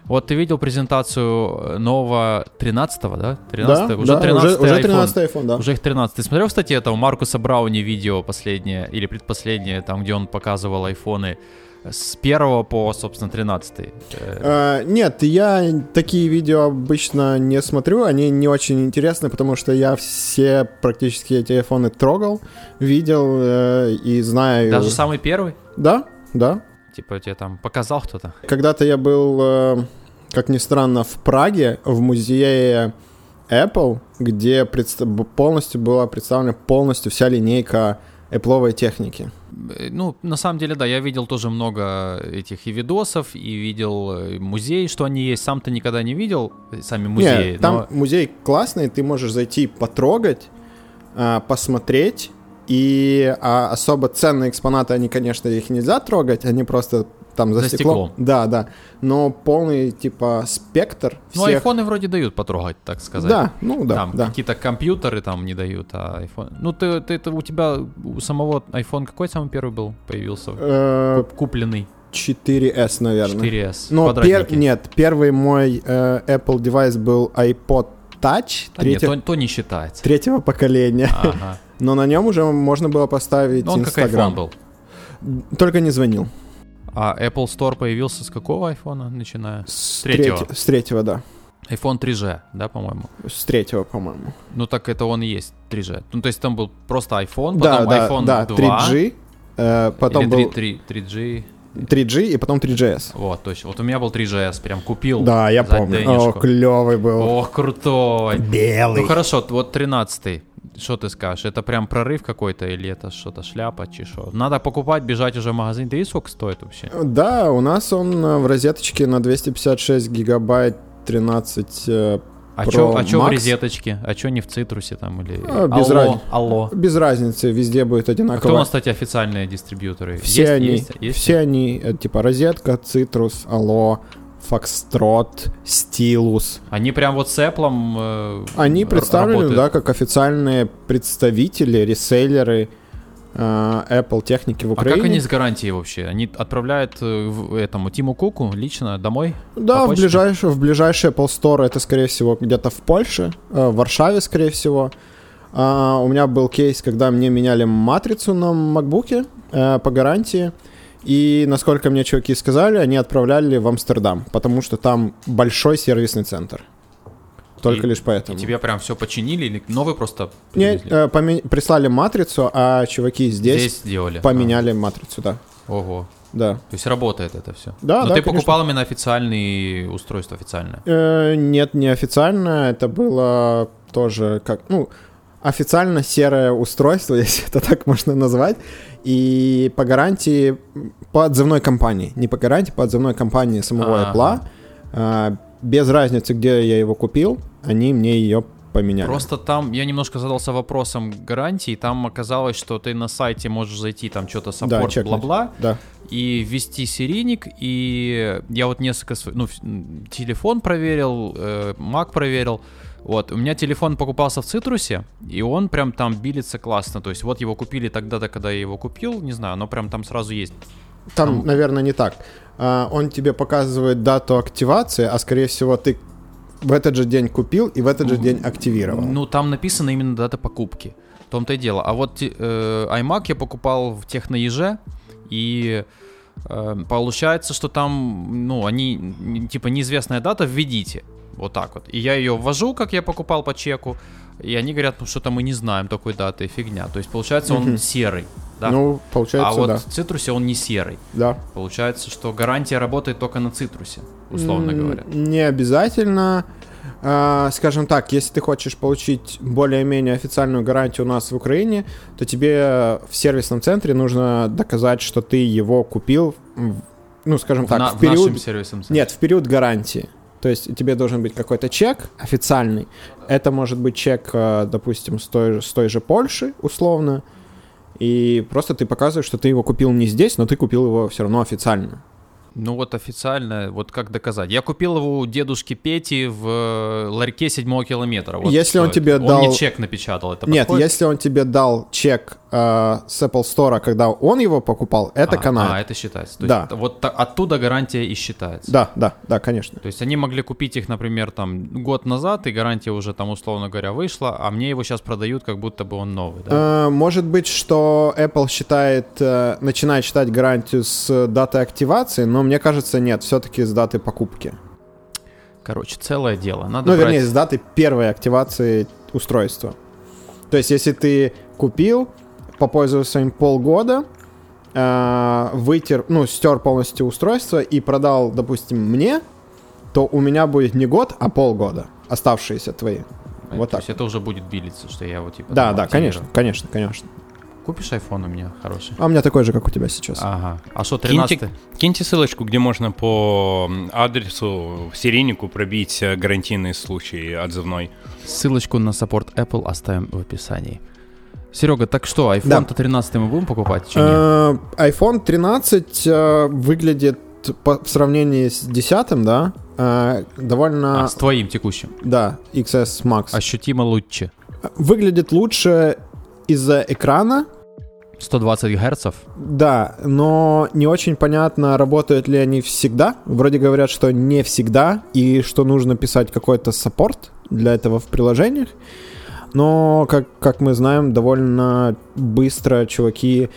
Вот ты видел презентацию нового 13-го, да? 13 Да, уже да, 13 уже, уже iPhone. 13 iPhone, да. Уже их 13. Ты смотрел, кстати, этого Маркуса Брауни видео последнее или предпоследнее, там, где он показывал айфоны с первого по, собственно, 13 Э, Э, нет, я такие видео обычно не смотрю, они не очень интересны, потому что я все практически эти айфоны трогал, видел э, и знаю... Даже самый первый? Да, да. Типа тебе там показал кто-то? Когда-то я был, э, как ни странно, в Праге, в музее Apple, где предста- полностью была представлена полностью вся линейка Apple техники. Э, Ну, на самом деле, да, я видел тоже много этих и видосов, и видел э, музей, что они есть. Сам-то никогда не видел э, сами музеи. Не, там но- музей классный, ты можешь зайти потрогать, а, посмотреть, и а, особо ценные экспонаты, они, конечно, их нельзя трогать, они просто там за, За стеклом. стеклом. Да, да. Но полный, типа, спектр Ну, всех... айфоны вроде дают потрогать, так сказать. Да, ну да, там да. какие-то компьютеры там не дают, а iPhone. Ну, ты, ты, ты- у тебя у самого iPhone какой самый первый был? Появился? Э, Купленный 4S, наверное. 4S. Но пер- нет, первый мой э, Apple девайс был iPod Touch нет, третьего, то, то не считается. третьего поколения. Ага. [LAUGHS] Но на нем уже можно было поставить Ну, он как Instagram. iPhone был. Только не звонил. А Apple Store появился с какого айфона, начиная? С Третьего. С третьего, да. iPhone 3G, да, по-моему? С третьего, по-моему. Ну так это он и есть 3G. Ну то есть там был просто iPhone, Да, потом да, iPhone да, 2, 3G, э, потом или был 3, 3, 3G. 3G и потом 3GS. Вот, точно. Вот у меня был 3GS, прям купил. Да, я помню. О, денежку. клевый был. Ох, крутой. Белый. Ну хорошо, вот 13 Что ты скажешь? Это прям прорыв какой-то или это что-то шляпа, чи шо? Надо покупать, бежать уже в магазин. Да и сколько стоит вообще? Да, у нас он э, в розеточке на 256 гигабайт 13 э, А Pro чё, а чё в Max. резеточке? А чё не в цитрусе там или... А, без алло, разницы. алло. Без разницы, везде будет А кто у одинаково. нас, кстати, официальные дистрибьюторы? Все Есть, они, есть, есть? все они, э, типа розетка, цитрус, алло, фокстрот, стилус. Они прям вот с Apple э, Они представлены, работают. да, как официальные представители, реселлеры э, Apple техники в А Украине. как они с гарантией вообще? Они отправляют э, этому Тиму Куку лично домой? Да, в ближайший, в ближайший Apple Store это, скорее всего, где-то в Польше, э, в Варшаве, скорее всего. А, у меня был кейс, когда мне меняли матрицу на макбуке э, по гарантии. И, насколько мне чуваки сказали, они отправляли в Амстердам, потому что там большой сервисный центр. Только И- лишь поэтому. И тебе прям все починили или новый просто Не, привезли? э, поме- прислали матрицу, а чуваки здесь, Здесь сделали? поменяли матрицу, да. А, Ого. Да. То есть работает это все. Да, Но да, ты конечно. покупал именно официальные устройства официальное. Э, нет, не официально. Это было тоже как, ну, официально серое устройство, [LAUGHS] если это так можно назвать. И по гарантии, по отзывной компании. Не по гарантии, по отзывной компании самого Ага. Apple. А, без разницы, где я его купил, они мне ее поменяли. Просто там я немножко задался вопросом гарантии. Там оказалось, что ты на сайте можешь зайти, там что-то Да, саппорт, чекнуть. бла-бла, Да. и ввести серийник. И я вот несколько... Ну, телефон проверил, э, Mac проверил. Вот, у меня телефон покупался в Цитрусе, и он прям там билится классно. То есть вот его купили тогда-то, когда я его купил, не знаю, но прям там сразу есть. Там, наверное, не так. А, он тебе показывает дату активации, а скорее всего ты в этот же день купил и в этот же день активировал. Ну, там написано именно дата покупки. В том-то и дело. А вот э, iMac я покупал в техноеже, и э, получается, что там, ну, они, типа, неизвестная дата, введите. Вот так вот. И я ее ввожу, как я покупал по чеку, и они говорят, ну, что-то мы не знаем такой даты, фигня. То есть, получается, он серый, да? Ну, получается, а вот да. в цитрусе он не серый. Да. Получается, что гарантия работает только на цитрусе, условно М, говоря. Не обязательно. А, Скажем так, если ты хочешь получить более-менее официальную гарантию у нас в Украине, то тебе в сервисном центре нужно доказать, что ты его купил, в- ну, скажем В так, на- в в период... нашем сервисном центре. Нет, в период гарантии. То есть тебе должен быть какой-то чек официальный. Это может быть чек, э, допустим, с той, же- с той же Польши, условно. И просто ты показываешь, что ты его купил не здесь, но ты купил его все равно официально. Ну вот официально, вот как доказать? Я купил его у дедушки Пети в э, ларьке седьмого километра. Вот Если он это. тебе Он дал- мне чек напечатал, это Нет, подходит? если он тебе дал чек э, с Apple Store, когда он его покупал, это а, канает. А, это считается. То Да. есть вот та- оттуда гарантия и считается. Да, да, да, конечно. То есть они могли купить их, например, там год назад, и гарантия уже там, условно говоря, вышла, а мне его сейчас продают, как будто бы он новый, да? Э, может быть, что Apple считает, э, начинает считать гарантию с даты активации, но мне кажется, нет, все-таки с даты покупки. Короче, целое дело. Надо Ну, брать- вернее, с даты первой активации устройства. То есть, если ты купил, попользовался им полгода, э, вытер, ну, стер полностью устройство и продал, допустим, мне, то у меня будет не год, а полгода оставшиеся твои. То Вот так. есть это уже будет билиться, что я его типа... Да, да, конечно, конечно, конечно. Купишь iPhone у меня хороший? А у меня такой же, как у тебя сейчас. Ага. А что, 13 Киньте, киньте ссылочку, где можно по адресу в серийнику пробить э, гарантийный случай отзывной. Ссылочку на саппорт Apple оставим в описании. Серега, так что, iPhone-то 13 мы будем покупать? Э, iPhone 13 э, выглядит по- в сравнении с 10, да, э, довольно, А, с твоим текущим. да, XS Max. Ощутимо лучше. Выглядит лучше из-за экрана, 120 герцов. да, но не очень понятно, работают ли они всегда. Вроде говорят, что не всегда, и что нужно писать какой-то саппорт для этого в приложениях. Но, как, как мы знаем, довольно быстро чуваки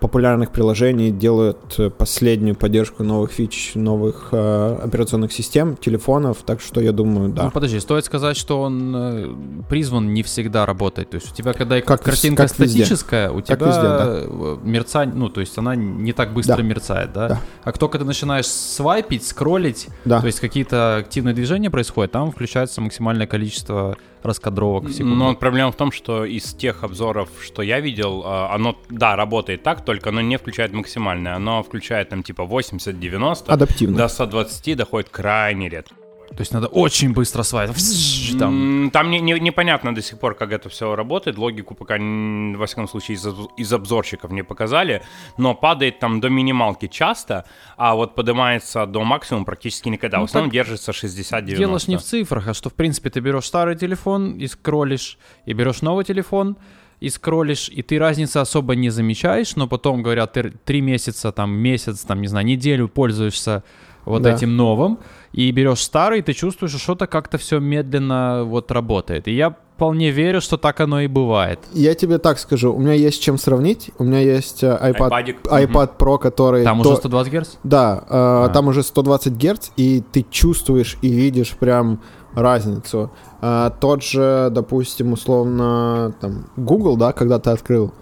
популярных приложений делают э, последнюю поддержку новых фич, новых э, операционных систем, телефонов, так что я думаю, да. Ну, подожди, стоит сказать, что он э, призван не всегда работать. То есть у тебя, когда Как картинка как везде. статическая, у Как тебя везде, да. э, мерцание, ну, то есть она не так быстро Да. мерцает, да? Да. А как только ты начинаешь свайпить, скроллить, Да. то есть какие-то активные движения происходят, там включается максимальное количество раскадровок в секунду. Но проблема в том, что из тех обзоров, что я видел, а, оно, да, работает так, только оно не включает максимальное. Оно включает там типа 80-90. Адаптивно. До 120 доходит крайне редко. То есть надо очень быстро. Взж, Там. Там не- не- непонятно до сих пор, как это все работает. Логику пока, во всяком случае, из, из обзорщиков не показали. Но падает там до минималки часто, а вот поднимается до максимума практически никогда. Ну, в основном держится 60-90. Дело ж не в цифрах, а что, в принципе, ты берешь старый телефон и скроллишь, и берешь новый телефон и скроллишь, и ты разницы особо не замечаешь, но потом, говорят, ты три месяца, там, месяц, там, не знаю, неделю пользуешься вот Да. этим новым, и берешь старый, и ты чувствуешь, что что-то как-то все медленно вот работает. И я вполне верю, что так оно и бывает. Я тебе так скажу, у меня есть чем сравнить. У меня есть э, iPad, iPad Pro, который... Там то- уже 120 Гц? Да, э, там уже 120 Гц, и ты чувствуешь и видишь прям разницу. Э, тот же, допустим, условно, там, Google, да, когда ты открыл,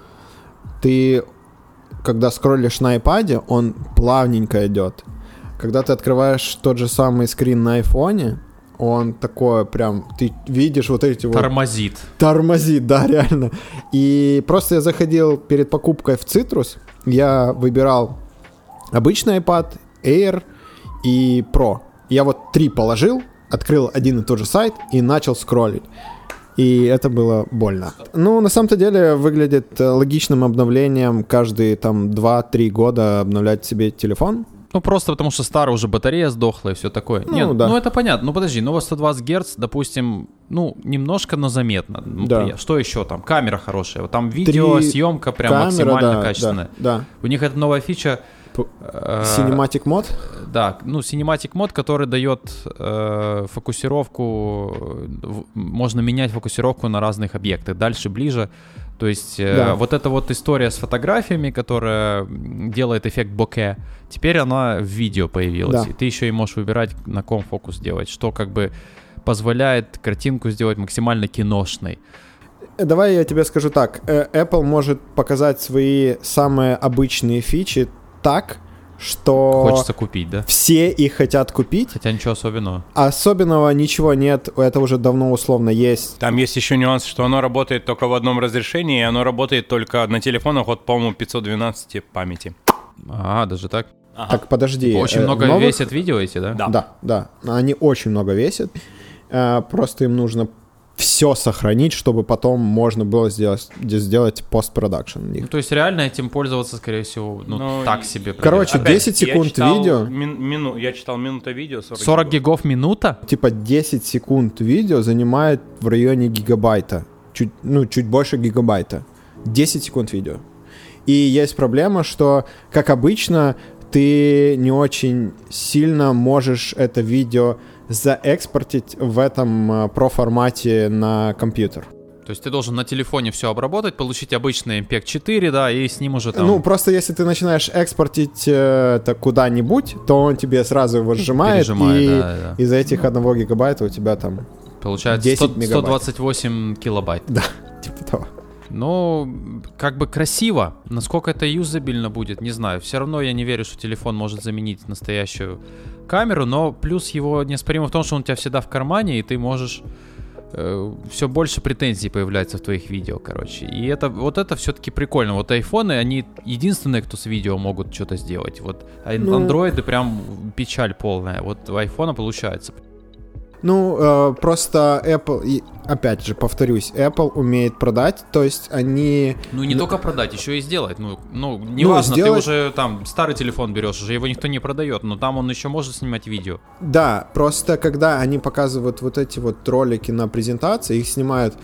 ты, когда скроллишь на iPad, он плавненько идет. Когда ты открываешь тот же самый скрин на айфоне, он такой прям, ты видишь вот эти вот Тормозит. тормозит, да, реально. И просто я заходил перед покупкой в Citrus, я выбирал обычный iPad, Air и Pro. Я вот три положил, открыл один и тот же сайт и начал скроллить. И это было больно. Ну, на самом-то деле, выглядит э, логичным обновлением каждые там 2-3 года обновлять себе телефон. Ну, просто потому что старая уже батарея сдохла и все такое. Ну, Нет, да. ну это понятно. Ну, подожди, ну вот 120 Гц, допустим, ну, немножко, но заметно. Ну, Да. при- Что еще там? Камера хорошая. Там видеосъемка прям Камера, максимально да, качественная. Да, да. У них это новая фича. Э, Cinematic мод. Да, ну, Cinematic мод, который дает э, фокусировку, в- можно менять фокусировку на разных объектах, дальше, ближе. То есть э, Да. вот эта вот история с фотографиями, которая делает эффект боке, теперь она в видео появилась. Да. И ты еще и можешь выбирать, на ком фокус делать, что как бы позволяет картинку сделать максимально киношной. Э, Давай я тебе скажу так. Э, Apple может показать свои самые обычные фичи так, что Хочется купить, да? все их хотят купить. Хотя ничего особенного. Особенного ничего нет, это уже давно условно есть. Там есть еще нюанс, что оно работает только в одном разрешении, и оно работает только на телефонах от, по-моему, 512 памяти. А, даже так? Так, подожди. Очень э, много новых- весят видео эти, да? Да. Да, да. Они очень много весят. Э, Просто им нужно все сохранить, чтобы потом можно было сделать, сделать постпродакшн. Ну, то есть реально этим пользоваться, скорее всего, ну, Ну, так и- себе. Короче, проверять. 10 я секунд читал видео. мин- мину- я читал минута видео, 40, 40 гигов. гигов минута? Типа 10 секунд видео занимает в районе гигабайта. Чуть, ну, чуть больше гигабайта. 10 секунд видео. И есть проблема, что, как обычно, ты не очень сильно можешь это видео заэкспортить в этом э, про-формате на компьютер. То есть ты должен на телефоне все обработать, получить обычный MPEG 4, да, и с ним уже там Ну, просто если ты начинаешь экспортить э, это куда-нибудь, то он тебе сразу его сжимает, Пережимает, и да, да. из-за этих 1 гигабайта у тебя там получается 10 100 мегабайт. 128 килобайт. [LAUGHS] типа того. Ну, как бы красиво. Насколько это юзабельно будет, не знаю. Все равно я не верю, что телефон может заменить настоящую камеру, но плюс его неоспоримо в том, что он у тебя всегда в кармане, и ты можешь все больше претензий появляется в твоих видео, короче. И это вот это все-таки прикольно. Вот айфоны, они единственные, кто с видео могут что-то сделать. Вот Ну. андроиды прям печаль полная. Вот у айфона получается. Ну, э, просто Apple, и опять же, повторюсь, Apple умеет продать, то есть они... Ну, не только продать, еще и сделать. Ну, ну неважно, сделать- ты уже там старый телефон берешь, уже его никто не продает, но там он еще может снимать видео. Да, просто когда они показывают вот эти вот ролики на презентации, их снимают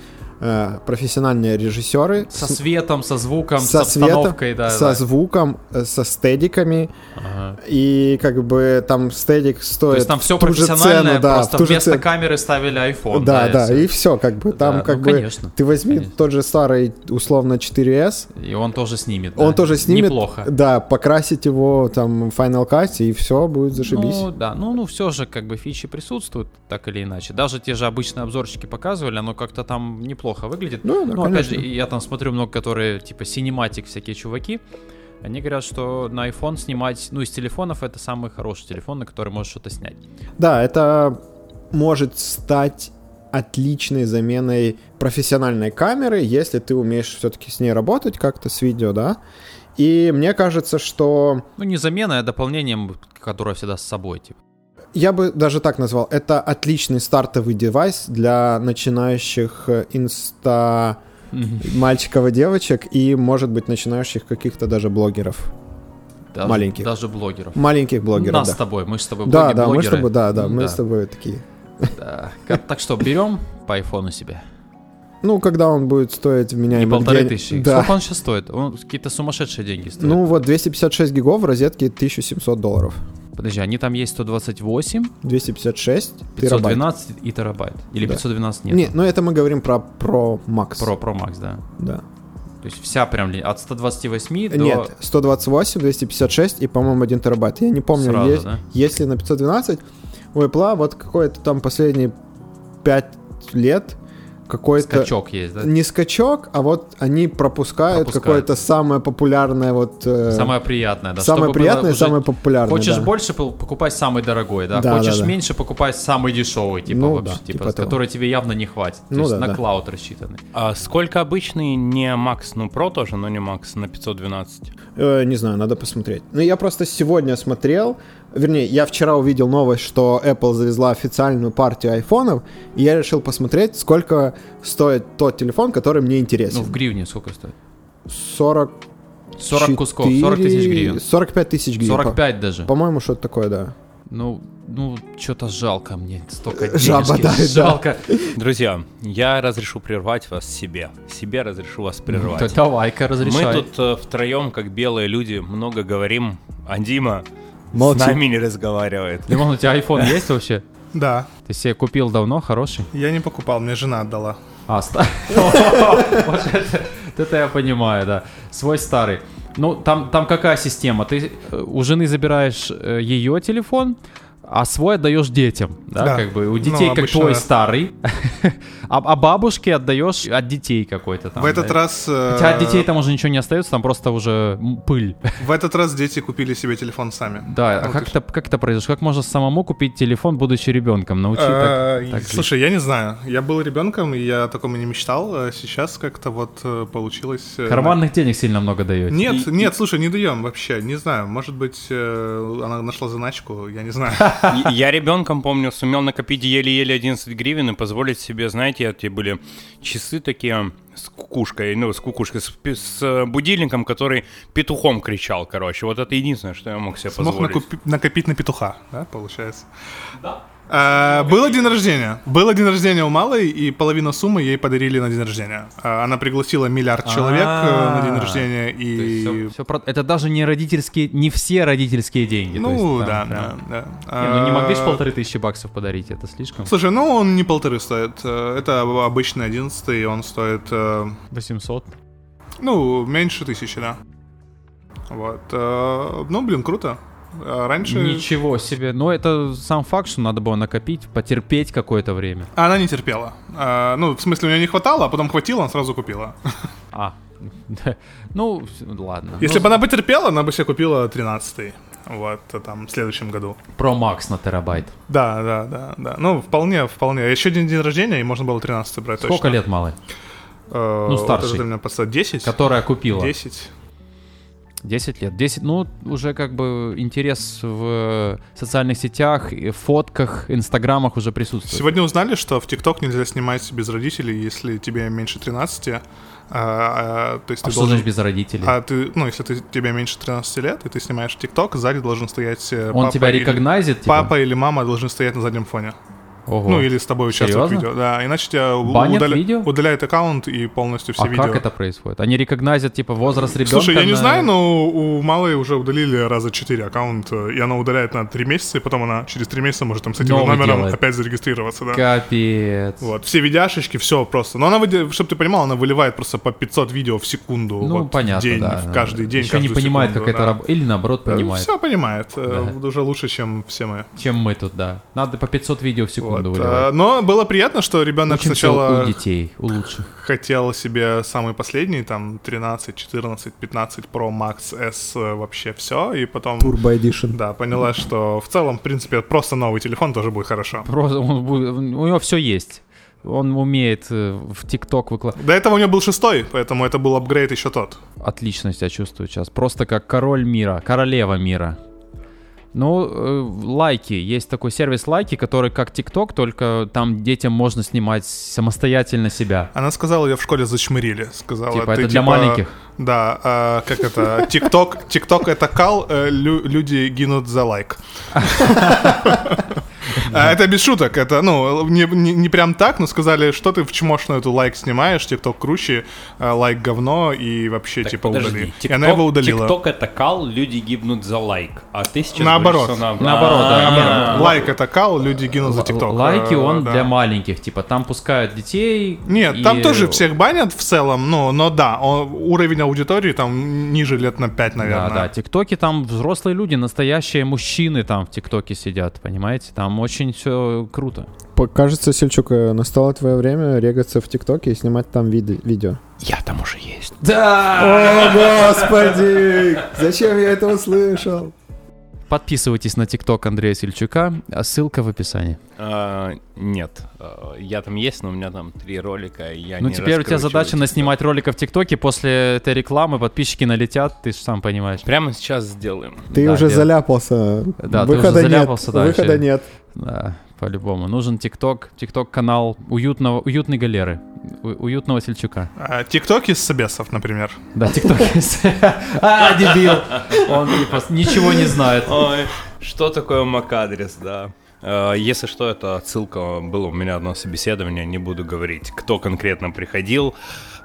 э, профессиональные режиссеры Со с- светом, со звуком, со с светом, обстановкой, да. со да. звуком, э, со стедиками, Ага. и как бы там стедик стоит То есть там все профессиональное, цену, да, просто вместо цену. камеры ставили iPhone. Да, да, всё. и все, как бы там Да, как ну, бы конечно, ты возьми конечно. тот же старый условно 4S, И он тоже снимет. он да. тоже снимет, Неплохо. да, покрасить его там в Final Cut и все будет зашибись. Ну, да, ну, ну, все же, как бы, фичи присутствуют, так или иначе. Даже те же обычные обзорщики показывали, оно как-то там неплохо выглядит. Ну, да, ну, опять же, я там смотрю много, которые, типа, синематик всякие чуваки, они говорят, что на iPhone снимать, ну, из телефонов это самый хороший телефон, на который можешь что-то снять. Да, это может стать отличной заменой профессиональной камеры, если ты умеешь все-таки с ней работать как-то с видео, да. И мне кажется, что Ну, не заменой, а дополнением, которое всегда с собой, типа. Я бы даже так назвал, это отличный стартовый девайс для начинающих э, инста мальчиков и девочек и, может быть, начинающих каких-то даже блогеров. Даже, Маленьких. Даже блогеров. Маленьких блогеров, Нас да. с тобой, мы с тобой Да, да, мы с тобой, да, да, мы Да, с тобой такие. да. Так что, берем по айфону себе. Ну, когда он будет стоить в меня Не полторы день- тысячи. Да. Сколько он сейчас стоит? Он какие-то сумасшедшие деньги стоит. Ну вот 256 гигов в розетке 1700 долларов. Подожди, они там есть 128, 256 терабайт. 512 и терабайт. Или Да. 512 нет? Не, ну это мы говорим про Pro Max. Pro, Pro Max, да. Да. То есть вся прям от 128 до... Нет, 128, 256 и, по-моему, 1 терабайт. Я не помню, Сразу, есть, да? есть ли на 512. У Apple вот какой-то там последние 5 лет какой-то... Скачок есть, да? Не скачок, а вот они пропускают, Пропускают. какое-то самое популярное вот... э, Самое приятное, да. самое чтобы приятное и уже- самое популярное. Хочешь да. больше, покупай самый дорогой, да? Да, Хочешь да, да. меньше, покупай самый дешевый, типа, Ну вообще, да, типа, типа того. который тебе явно не хватит. То Ну есть да, на да. клауд рассчитанный. А сколько обычный не Max, ну Pro тоже, но не Max на 512? Э, не знаю, надо посмотреть. Ну, я просто сегодня смотрел, вернее, я вчера увидел новость, что Apple завезла официальную партию айфонов, и я решил посмотреть, сколько стоит тот телефон, который мне Ну, интересен. в гривне сколько стоит? 40... 40 кусков, 40 тысяч гривен. 45 тысяч гривен. 45 даже. По- По-моему, что-то такое, да. Ну, ну, что-то жалко мне. Столько [LAUGHS] Жаба, денежки. да, да. Жалко. Друзья, я разрешу прервать вас себе. Себе разрешу вас прервать. Да давай-ка разрешай. Мы тут э, втроем, как белые люди, много говорим, а Дима Молчит. с нами не разговаривает. Лимон, у тебя iPhone [LAUGHS] есть вообще? Да, Ты себе купил давно, хороший? я не покупал, мне жена отдала. А, [LAUGHS] [LAUGHS] Вот это это я понимаю, да. Свой старый. Ну, там, там какая система? Ты э, у жены забираешь э, ее телефон, а свой отдаешь детям, да, Да. как бы у Ну, детей как обычно твой старый, [LAUGHS] а, а бабушке отдаешь от детей какой-то там. В этот да. раз... э, Хотя от детей там уже ничего не остается, там просто уже пыль. В этот раз дети купили себе телефон сами. Да, а Ну, как то это, как это произошло? Как можно самому купить телефон, будучи ребенком? Научи Э, так, жить. Слушай, я не знаю. Я был ребенком, и я о таком и не мечтал. а Сейчас как-то вот э, получилось. э, Карманных денег сильно много даете. Нет, нет, слушай, не даем вообще. Не знаю. Может быть, э, она нашла заначку, я не знаю. [LAUGHS] Я ребенком, помню, сумел накопить еле-еле 11 гривен и позволить себе, знаете, эти были часы такие с кукушкой, ну, с кукушкой, с, с, будильником, который петухом кричал, короче. Вот это единственное, что я мог себе Смог позволить. накупи- накопить на петуха, да, получается? Да. Было день рождения. Было день рождения у малой, и половину суммы ей подарили на день рождения. А, Она пригласила миллиард человек э, на день А, рождения, То есть и... всё- всё про- Это даже не родительские, не все родительские деньги. то Ну, есть да, там да, прям- да. Не, ну не могли же А, полторы тысячи баксов подарить, это слишком. Слушай, ну он не полторы стоит. Э, Это обычный одиннадцатый, он стоит, э, 800. ну, меньше тысячи, да. Вот. э, Ну, блин, круто. А Раньше... Ничего себе. Но это сам факт, что надо было накопить, потерпеть какое-то время. Она не терпела. А, Ну, в смысле, у нее не хватало, а потом хватило, она сразу купила. А, [LAUGHS] ну, ладно. Если Ну, бы она бы терпела, она бы себе купила 13 Вот, а там, в следующем году. Pro Max на терабайт. Да, да, да, да. Ну, вполне, вполне. Еще один день рождения, и можно было 13 брать Сколько точно. лет малый? Э, Ну, вот старший. это ты меня поставил. 10? Которая купила? 10. 10 лет. 10, ну, уже как бы интерес в социальных сетях, фотках, инстаграмах уже присутствует. Сегодня узнали, что в ТикТок нельзя снимать без родителей, если тебе меньше 13. а, а, то есть А ты что должен- значит без родителей? А ты, ну, если ты, тебе меньше 13 лет, и ты снимаешь ТикТок, сзади должен стоять э, Он папа тебя или- рекогназит, типа? Папа или мама должны стоять на заднем фоне. Ого. Ну, или с тобой участвуют в Серьезно? видео. Да, иначе тебя Банят удаля- видео? удаляет аккаунт и полностью все а видео. как это происходит? Они рекогназят, типа, возраст ребенка? Слушай, я не на- знаю, но у Малой уже удалили раза четыре аккаунта, и она удаляет на три месяца, и потом она через три месяца может там с этим Новый номером делает. опять зарегистрироваться, да. Капец. Вот, все видяшечки, все просто. Но она, чтобы ты понимал, она выливает просто по 500 видео в секунду. Ну, вот, понятно, в день, да. в каждый день, Еще не понимает, секунду, как это да. работает. Или наоборот понимает, Все понимает. э, Уже лучше, чем все мы. чем мы тут, да. Надо по 500 видео в секунду Вот, выливать. э, Но было приятно, что ребенок Учимся сначала у детей, у лучших. хотел себе самый последний, там 13, 14, 15 Pro Max S э, вообще все, и потом... Turbo Edition. Да, поняла, что в целом, в принципе, просто новый телефон тоже будет хорошо. Просто он будет- у него все есть. Он умеет э, в ТикТок выкладывать. До этого у него был шестой, поэтому это был апгрейд еще тот. Отлично себя чувствую сейчас. Просто как король мира, королева мира. Ну, э, лайки. Есть такой сервис лайки, который как ТикТок, только там детям можно снимать самостоятельно себя. Она сказала, ее в школе зачмырили. Сказала, Типа, это для маленьких? Да, а, как это? ТикТок, ТикТок это кал, э, лю- люди гинут за лайк. А, Это без шуток, это, ну, не, не- не прям так, но сказали, что ты в чмошную эту Likee снимаешь, TikTok круче, а, Likee говно, и вообще, Так, типа, подожди, удали. И она его удалила. TikTok это кал, люди гибнут за Likee. А ты сейчас Наоборот. говоришь, Наоборот, да. А, Не, Likee это кал, люди гибнут за TikTok. Likee Э, он да. для маленьких. Типа, там пускают детей. Нет, и- там тоже всех банят в целом, ну, но да, он- уровень аудитории там ниже лет на 5, наверное. Да, да, тиктоки там взрослые люди, настоящие мужчины там в тиктоке сидят, понимаете? Там очень все круто. Кажется, Сельчук, э, настало твое время регаться в ТикТоке и снимать там виды- видео. Я там уже есть. Да! О, господи! Зачем я это услышал? Подписывайтесь на тикток Андрея Сельчука, а ссылка в описании. А, нет, а, я там есть, но у меня там три ролика, и я ну не теперь у тебя задача TikTok. наснимать роликов в ТикТоке, после этой рекламы подписчики налетят, ты же сам понимаешь. Прямо сейчас сделаем. Ты Да, уже дел- заляпался. Да, ты Выхода уже заляпался, нет. да, Выхода вообще. нет. Да, по-любому. Нужен ТикТок, ТикТок-канал уютного, уютной галеры, у- уютного Сельчука. А, ТикТок из собесов, например. Да, ТикТок есть. [LAUGHS] А, дебил! Он ничего не знает. Ой, что такое MAC-адрес, да. Э, Если что, это отсылка, было у меня одно собеседование, не буду говорить, кто конкретно приходил.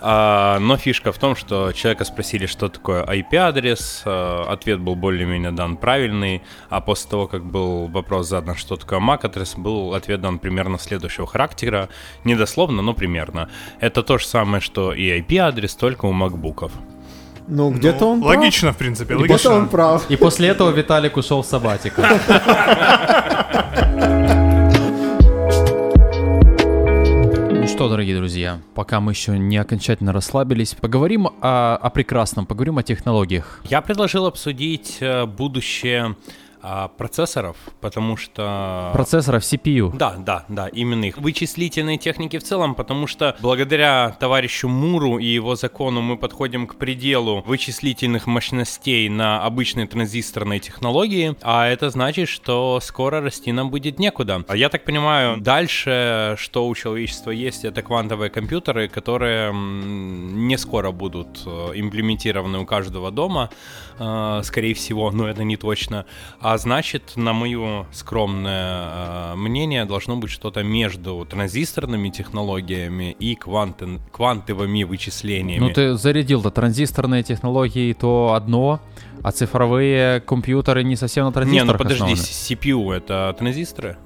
А, Но фишка в том, что человека спросили, что такое IP-адрес, э, ответ был более-менее дан правильный, а после того, как был вопрос задан, что такое MAC-адрес, был ответ дан примерно следующего характера, не дословно, но примерно. Это то же самое, что и IP-адрес, только у макбуков. Ну, где-то Ну, он прав. Логично, в принципе, Где-то логично. он прав. И после этого Виталик ушел в сабатику. [LAUGHS] дорогие друзья, пока мы еще не окончательно расслабились, поговорим о, о прекрасном, поговорим о технологиях. Я предложил обсудить э, будущее а, процессоров, потому что... Процессоров CPU. Да, да, да, именно их. Вычислительные техники в целом, потому что благодаря товарищу Муру и его закону мы подходим к пределу вычислительных мощностей на обычной транзисторной технологии, а это значит, что скоро расти нам будет некуда. А Я так понимаю, дальше, что у человечества есть, это квантовые компьютеры, которые не скоро будут э, имплементированы у каждого дома, скорее всего, но это не точно. А значит, на мое скромное э, мнение, должно быть что-то между транзисторными технологиями и кванты- квантовыми вычислениями. Ну ты зарядил-то транзисторные технологии, то одно, а цифровые компьютеры не совсем на не, транзисторах ну подожди, основаны. CPU это транзисторы?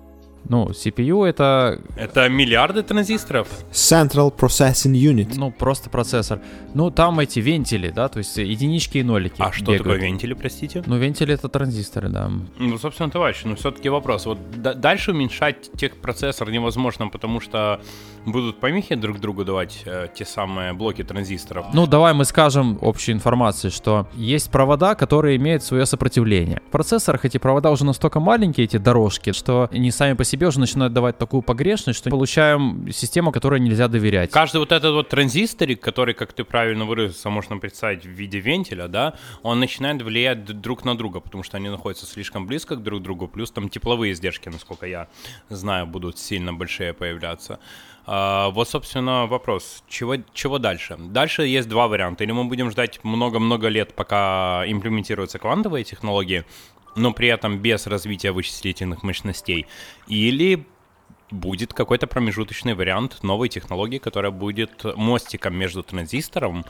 Ну, CPU это, Это миллиарды транзисторов? Central Processing Unit. ну, просто процессор. Ну, там эти вентили, да, то есть единички и нолики А что бегают. такое вентили, простите? Ну, вентили это транзисторы, да. Ну, собственно, товарищ, но все-таки вопрос. Вот да- дальше уменьшать техпроцессор невозможно, потому что будут помехи друг другу давать э, те самые блоки транзисторов. Ну, давай мы скажем общей информации, что есть провода, которые имеют свое сопротивление. В процессорах эти провода уже настолько маленькие, эти дорожки, что они сами по себе уже начинают давать такую погрешность, что получаем систему, которой нельзя доверять. Каждый вот этот вот транзисторик, который, как ты правильно выразился, можно представить в виде вентиля, да, он начинает влиять друг на друга, потому что они находятся слишком близко к друг другу, плюс там тепловые издержки, насколько я знаю, будут сильно большие появляться. А, вот, собственно, вопрос, чего, чего дальше? Дальше есть два варианта. Или мы будем ждать много-много лет, пока имплементируются квантовые технологии, но при этом без развития вычислительных мощностей, или будет какой-то промежуточный вариант новой технологии, которая будет мостиком между транзистором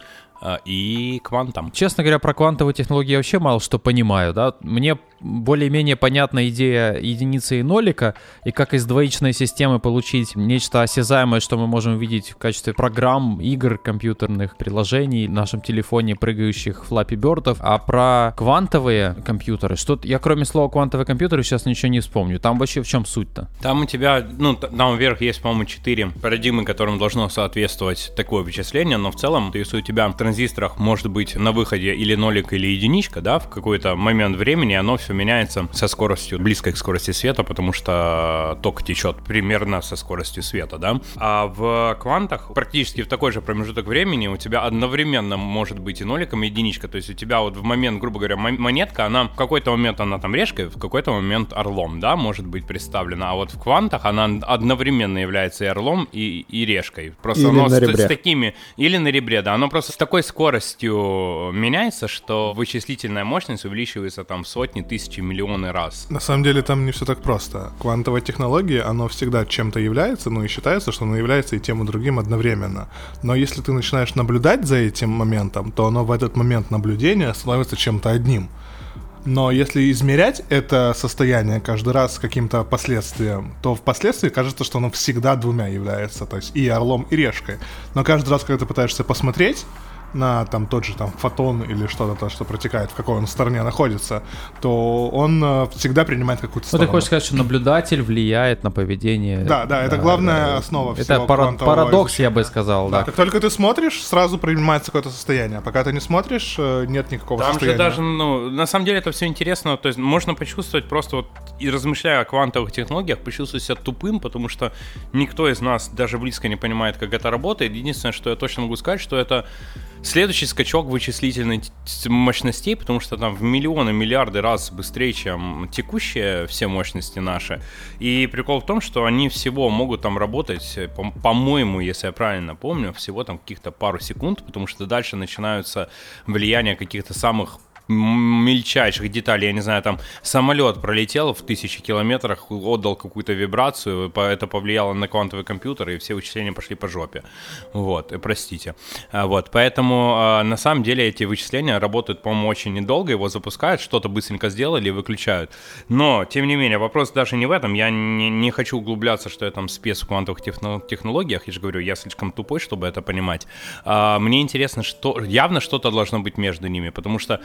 и квантом. Честно говоря, про квантовые технологии я вообще мало что понимаю, да. Мне более-менее понятна идея единицы и нолика, и как из двоичной системы получить нечто осязаемое, что мы можем видеть в качестве программ, игр, компьютерных приложений в нашем телефоне, прыгающих Bird'ов. А про квантовые компьютеры, что я кроме слова квантовые компьютеры сейчас ничего не вспомню. Там вообще в чем суть-то? Там у тебя, ну, там вверх есть, по-моему, четыре парадигмы, которым должно соответствовать такое вычисление, но в целом, если у тебя транзисторах может быть на выходе или нолик, или единичка, да, в какой-то момент времени оно все меняется со скоростью близкой к скорости света, потому что ток течет примерно со скоростью света, да. А в квантах практически в такой же промежуток времени у тебя одновременно может быть и ноликом, и единичка. То есть у тебя вот в момент, грубо говоря, монетка, она в какой-то момент она там решкой, в какой-то момент орлом, да, может быть представлена. А вот в квантах она одновременно является и орлом, и, и решкой. Просто или оно с, с такими... Или на ребре, да. Оно просто с такой скоростью меняется, что вычислительная мощность увеличивается там сотни, тысячи, миллионы раз. На самом деле там не все так просто. Квантовая технология, оно всегда чем-то является, ну и считается, что оно является и тем, и другим одновременно. Но если ты начинаешь наблюдать за этим моментом, то оно в этот момент наблюдения становится чем-то одним. Но если измерять это состояние каждый раз с каким-то последствием, то впоследствии кажется, что оно всегда двумя является, то есть и орлом, и решкой. Но каждый раз, когда ты пытаешься посмотреть, на там тот же там фотон или что-то, то, что протекает, в какой он стороне находится, то он э, всегда принимает какую-то Ну, сторону. ты хочешь сказать, что наблюдатель влияет на поведение. Да, да, это главная основа Это всего пара- квантового парадокс, я бы изучения. сказал, Да, да. как только ты смотришь, сразу принимается какое-то состояние. Пока ты не смотришь, э, нет никакого Там же состояния. даже, ну, на самом деле это все интересно, то есть можно почувствовать просто вот, и размышляя о квантовых технологиях, почувствовать себя тупым, потому что никто из нас даже близко не понимает, как это работает. Единственное, что я точно могу сказать, что это следующий скачок вычислительной мощностей, потому что там в миллионы, миллиарды раз быстрее, чем текущие все мощности наши. И прикол в том, что они всего могут там работать, по- по-моему, если я правильно помню, всего там каких-то пару секунд, потому что дальше начинаются влияния каких-то самых мельчайших деталей, я не знаю, там самолет пролетел в тысячи километрах, отдал какую-то вибрацию, это повлияло на квантовый компьютер, и все вычисления пошли по жопе. Вот, э, простите. А, Вот, поэтому а, на самом деле эти вычисления работают, по-моему, очень недолго, его запускают, что-то быстренько сделали и выключают. Но, тем не менее, вопрос даже не в этом, я не, не хочу углубляться, что я там спец в квантовых техно- технологиях, я же говорю, я слишком тупой, чтобы это понимать. А, Мне интересно, что явно что-то должно быть между ними, потому что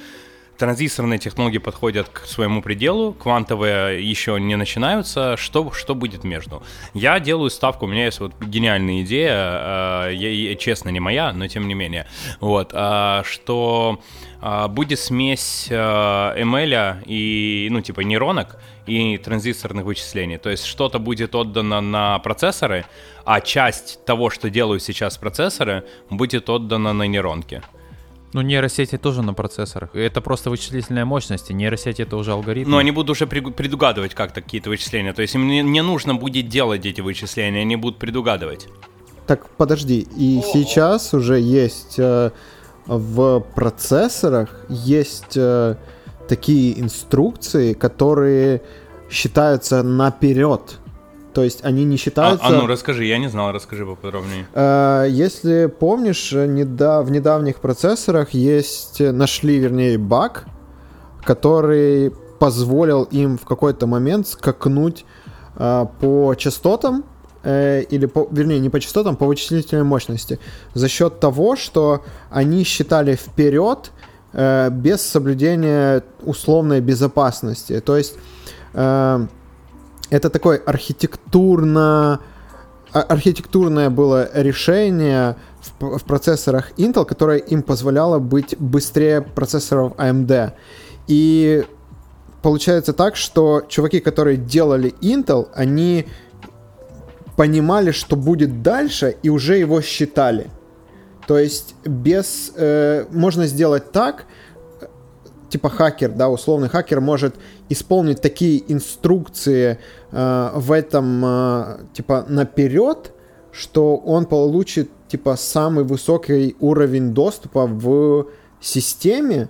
Транзисторные технологии подходят к своему пределу, квантовые еще не начинаются. Что, что будет между? Я делаю ставку, у меня есть вот гениальная идея, э, я- честно, не моя, но тем не менее, вот, э, что э, будет смесь ML и, ну, типа, нейронок и транзисторных вычислений. То есть что-то будет отдано на процессоры, а часть того, что делают сейчас процессоры, будет отдана на нейронки. Ну, нейросети тоже на процессорах. Это просто вычислительная мощность, и нейросети это уже алгоритм. Но они будут уже предугадывать как-то какие-то вычисления. То есть им не, не нужно будет делать эти вычисления, они будут предугадывать. Так, подожди, и сейчас уже есть э, в процессорах есть э, такие инструкции, которые считаются наперед. То есть они не А, считаются... а ну расскажи, я не знал, расскажи поподробнее. Э, Если помнишь, в недавних процессорах есть, э, нашли, вернее, баг, который позволил им в какой-то момент скакнуть э, по частотам, или, по, вернее, не по частотам, по вычислительной мощности, за счет того, что они считали вперед э, без соблюдения условной безопасности. То есть э, это такой архитектурно а- архитектурное было решение в, в процессорах Intel, которое им позволяло быть быстрее процессоров AMD. И получается так, что чуваки, которые делали Intel, они понимали, что будет дальше, и уже его считали. То есть без... э, можно сделать так, типа хакер, да, условный хакер может исполнить такие инструкции э, в этом, э, типа, наперед, что он получит, типа, самый высокий уровень доступа в системе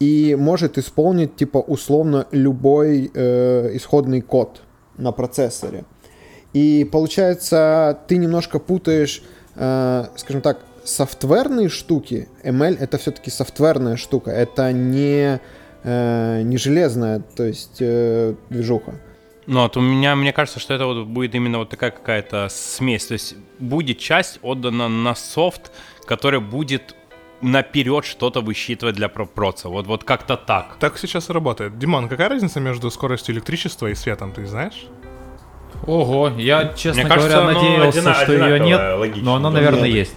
и может исполнить, типа, условно любой э, исходный код на процессоре. И получается, ты немножко путаешь, э, скажем так, софтверные штуки. ML это все-таки софтверная штука, это не, э, не железная, то есть э, движуха. Ну, вот у меня, мне кажется, что это вот будет именно вот такая какая-то смесь. То есть будет часть отдана на софт, который будет наперед что-то высчитывать для про- проца. Вот, вот как-то так. Так сейчас и работает. Димон, какая разница между скоростью электричества и светом, ты знаешь? Ого, я, честно Мне кажется, говоря, надеялся, одина- что ее нет, логично. но она, наверное, нет. есть.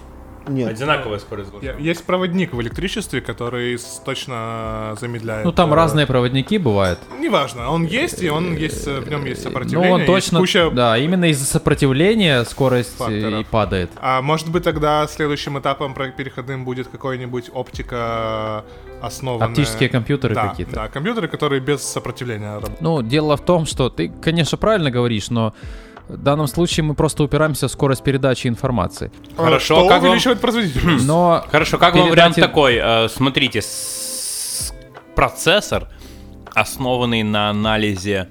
Нет. Одинаковая скорость. Я- Есть проводник в электричестве, который точно замедляет. Ну, там э, разные проводники бывают. Неважно, он есть, и он есть, э, в нем есть Ну, сопротивление. он есть точно, куча да, именно из-за сопротивления скорость э, Факторов. и падает. А может быть тогда следующим этапом переходным будет какой-нибудь оптика основанная... Оптические компьютеры да, какие-то. Да, компьютеры, которые без сопротивления работают. Ну, дело в том, что ты, конечно, правильно говоришь, но в данном случае мы просто упираемся в скорость передачи информации. Хорошо, Что как вам- увеличивает производительность? Но Хорошо, как вам вариант передать- такой? Э, Смотрите, с- процессор, основанный на анализе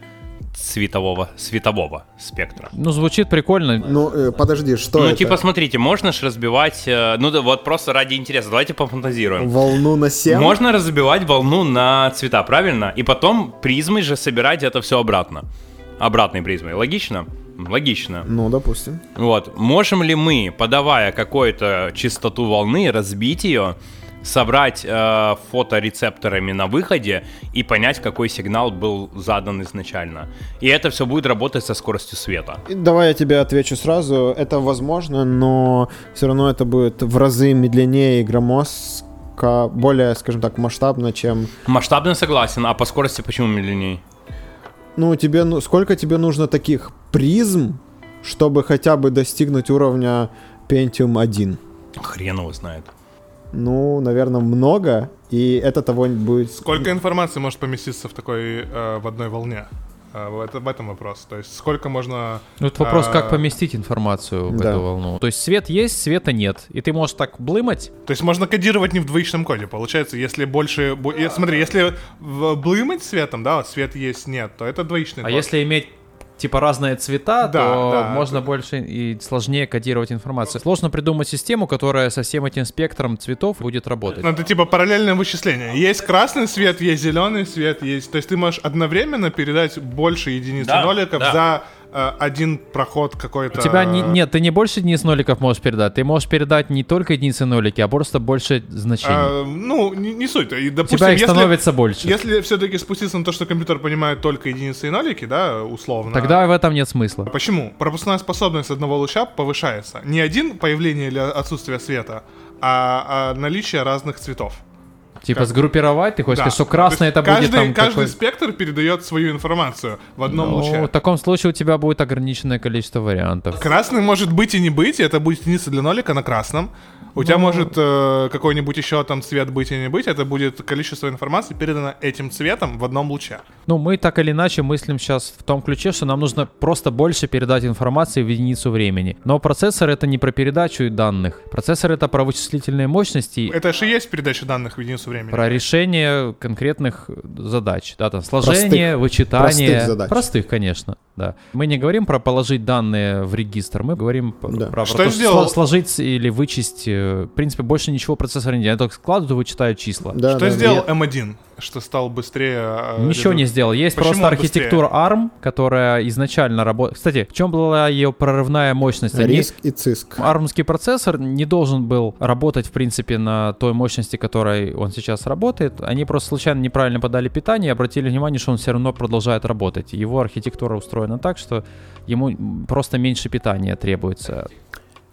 светового, светового спектра. Ну, звучит прикольно. Ну, э, подожди, что ну, это? типа, смотрите, можно ж разбивать, э, ну, да, вот просто ради интереса, давайте пофантазируем. Волну на 7? Можно разбивать волну на цвета, правильно? И потом призмой же собирать это все обратно. Обратной призмой. Логично? Логично. Ну, допустим. Вот. Можем ли мы, подавая какую-то частоту волны, разбить ее, собрать э, фоторецепторами на выходе и понять, какой сигнал был задан изначально? И это все будет работать со скоростью света. И Давай я тебе отвечу сразу. Это возможно, но все равно это будет в разы медленнее и громоздко, более, скажем так, масштабно, чем... Масштабно согласен, а по скорости почему медленнее? Ну, тебе, ну, сколько тебе нужно таких призм, чтобы хотя бы достигнуть уровня Pentium 1? Хрен его знает. Ну, наверное, много, и это того не будет... Сколько информации может поместиться в такой, э, в одной волне? В, это- в этом вопрос. То есть сколько можно... Ну, Вот вопрос, а, как поместить информацию в Да. эту волну. То есть свет есть, света нет. И ты можешь так блымать. То есть можно кодировать не в двоичном коде. Получается, если больше... Смотри, если блымать светом, да, вот свет есть, нет, то это двоичный А код. если иметь типа разные цвета, Да, то да. можно больше и сложнее кодировать информацию. Сложно придумать систему, которая со всем этим спектром цветов будет работать. Ну, это типа параллельное вычисление. Есть красный свет, есть зеленый свет, есть... То есть ты можешь одновременно передать больше единиц Да, и ноликов да. за один проход какой-то... У тебя не- нет, ты не больше единиц ноликов можешь передать. Ты можешь передать не только единицы нолики, а просто больше значений. А, ну, не, не суть. И, допустим, тебя их если, становится больше. если все-таки спуститься на то, что компьютер понимает только единицы и нолики, да, условно. Тогда в этом нет смысла. Почему? Пропускная способность одного луча повышается. Не один появление или отсутствие света, а, а наличие разных цветов. Типа как- сгруппировать, ты хочешь Да. сказать, что красный То это есть будет каждый, там каждый какой- спектр передает свою информацию в одном Ну, луче. в таком случае у тебя будет ограниченное количество вариантов. Красный может быть и не быть, это будет единица для нолика на красном. У Ну. тебя может э, какой-нибудь еще там цвет быть и не быть, это будет количество информации передано этим цветом в одном луче. Ну, мы так или иначе мыслим сейчас в том ключе, что нам нужно просто больше передать информации в единицу времени. Но процессор это не про передачу данных. Процессор это про вычислительные мощности, Это же и есть передача данных в единицу времени. про решение конкретных задач. Да, там сложение, Простых. вычитание. Простых задач. Простых, конечно, да. Мы не говорим про положить данные в регистр, мы говорим Да. про, Что про то, сделал- сло- сложить или вычесть. Э, В принципе, больше ничего процессор не делает. Они только складывают и вычитают числа. Да, Что да, сделал я- M1, что стал быстрее? э, Ничего не сделал. Есть Почему просто он быстрее? архитектура ARM, которая изначально работает. Кстати, в чем была ее прорывная мощность? Они- Риск и циск. Армский процессор не должен был работать, в принципе, на той мощности, которой он сейчас работает. Они просто случайно неправильно подали питание и обратили внимание, что он все равно продолжает работать. Его архитектура устроена так, что ему просто меньше питания требуется.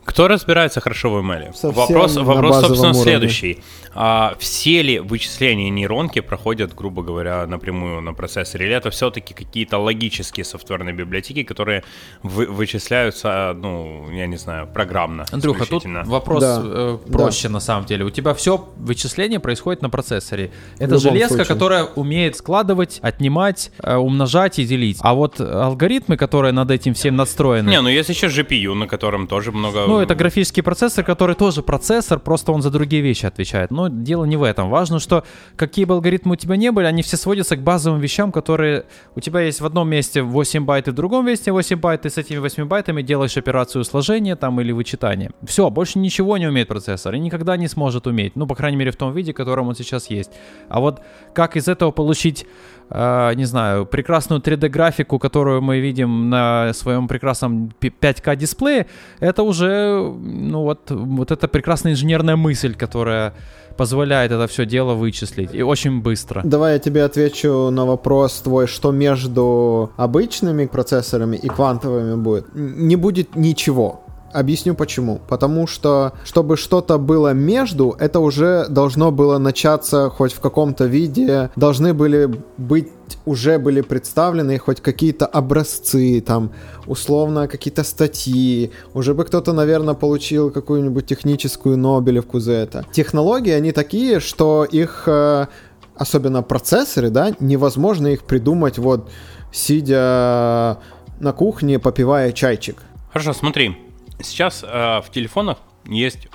Кто разбирается хорошо в ML? Совсем вопрос, вопрос собственно, уровне. следующий. А, все ли вычисления нейронки проходят, грубо говоря, напрямую на процессоре? Или это все-таки какие-то логические софтверные библиотеки, которые вы- вычисляются, ну, я не знаю, программно? Андрюха, тут вопрос Да, э, да. проще на самом деле. У тебя все вычисление происходит на процессоре. Это железка, случае. которая умеет складывать, отнимать, э, умножать и делить. А вот алгоритмы, которые над этим всем настроены. Не, ну есть еще GPU, на котором тоже много... Ну, это графический процессор, который тоже процессор, просто он за другие вещи отвечает. Ну, Но дело не в этом. Важно, что какие бы алгоритмы у тебя не были, они все сводятся к базовым вещам, которые у тебя есть в одном месте 8 байт и в другом месте 8 байт, и с этими 8 байтами делаешь операцию сложения там или вычитания. Все, больше ничего не умеет процессор и никогда не сможет уметь. Ну, по крайней мере, в том виде, в котором он сейчас есть. А вот как из этого получить не знаю, прекрасную 3D-графику, которую мы видим на своем прекрасном 5К дисплее, это уже, ну вот, вот эта прекрасная инженерная мысль, которая позволяет это все дело вычислить и очень быстро. Давай я тебе отвечу на вопрос твой, что между обычными процессорами и квантовыми будет. Не будет ничего. Объясню почему. Потому что, чтобы что-то было между, это уже должно было начаться хоть в каком-то виде, должны были быть, уже были представлены хоть какие-то образцы, там, условно, какие-то статьи, уже бы кто-то, наверное, получил какую-нибудь техническую Нобелевку за это. Технологии, они такие, что их, э, особенно процессоры, да, невозможно их придумать вот сидя на кухне, попивая чайчик. Хорошо, смотри, Сейчас э, в телефонах есть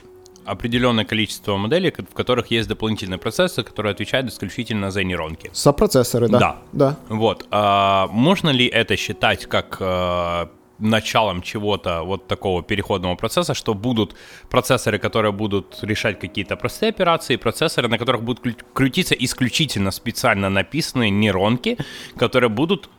определенное количество моделей, в которых есть дополнительные процессы, которые отвечают исключительно за нейронки. Сопроцессоры, да. Да. да. Вот. А можно ли это считать как э, началом чего-то вот такого переходного процесса, что будут процессоры, которые будут решать какие-то простые операции, процессоры, на которых будут крутиться исключительно специально написанные нейронки, которые будут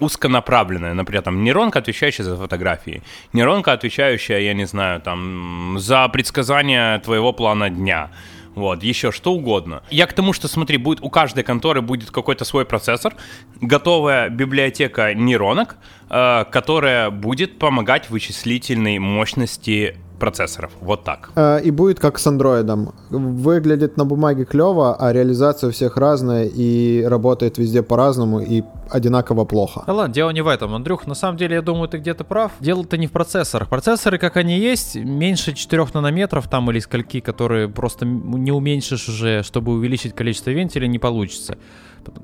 узконаправленная, например, там нейронка, отвечающая за фотографии, нейронка, отвечающая, я не знаю, там, за предсказание твоего плана дня, вот, еще что угодно. Я к тому, что, смотри, будет у каждой конторы будет какой-то свой процессор, готовая библиотека нейронок, э, которая будет помогать вычислительной мощности процессоров. Вот так. Э, и будет как с андроидом. Выглядит на бумаге клево, а реализация у всех разная и работает везде по-разному и одинаково плохо. Да ладно, дело не в этом. Андрюх, на самом деле, я думаю, ты где-то прав. Дело-то не в процессорах. Процессоры, как они есть, меньше 4 нанометров там или скольки, которые просто не уменьшишь уже, чтобы увеличить количество вентилей, не получится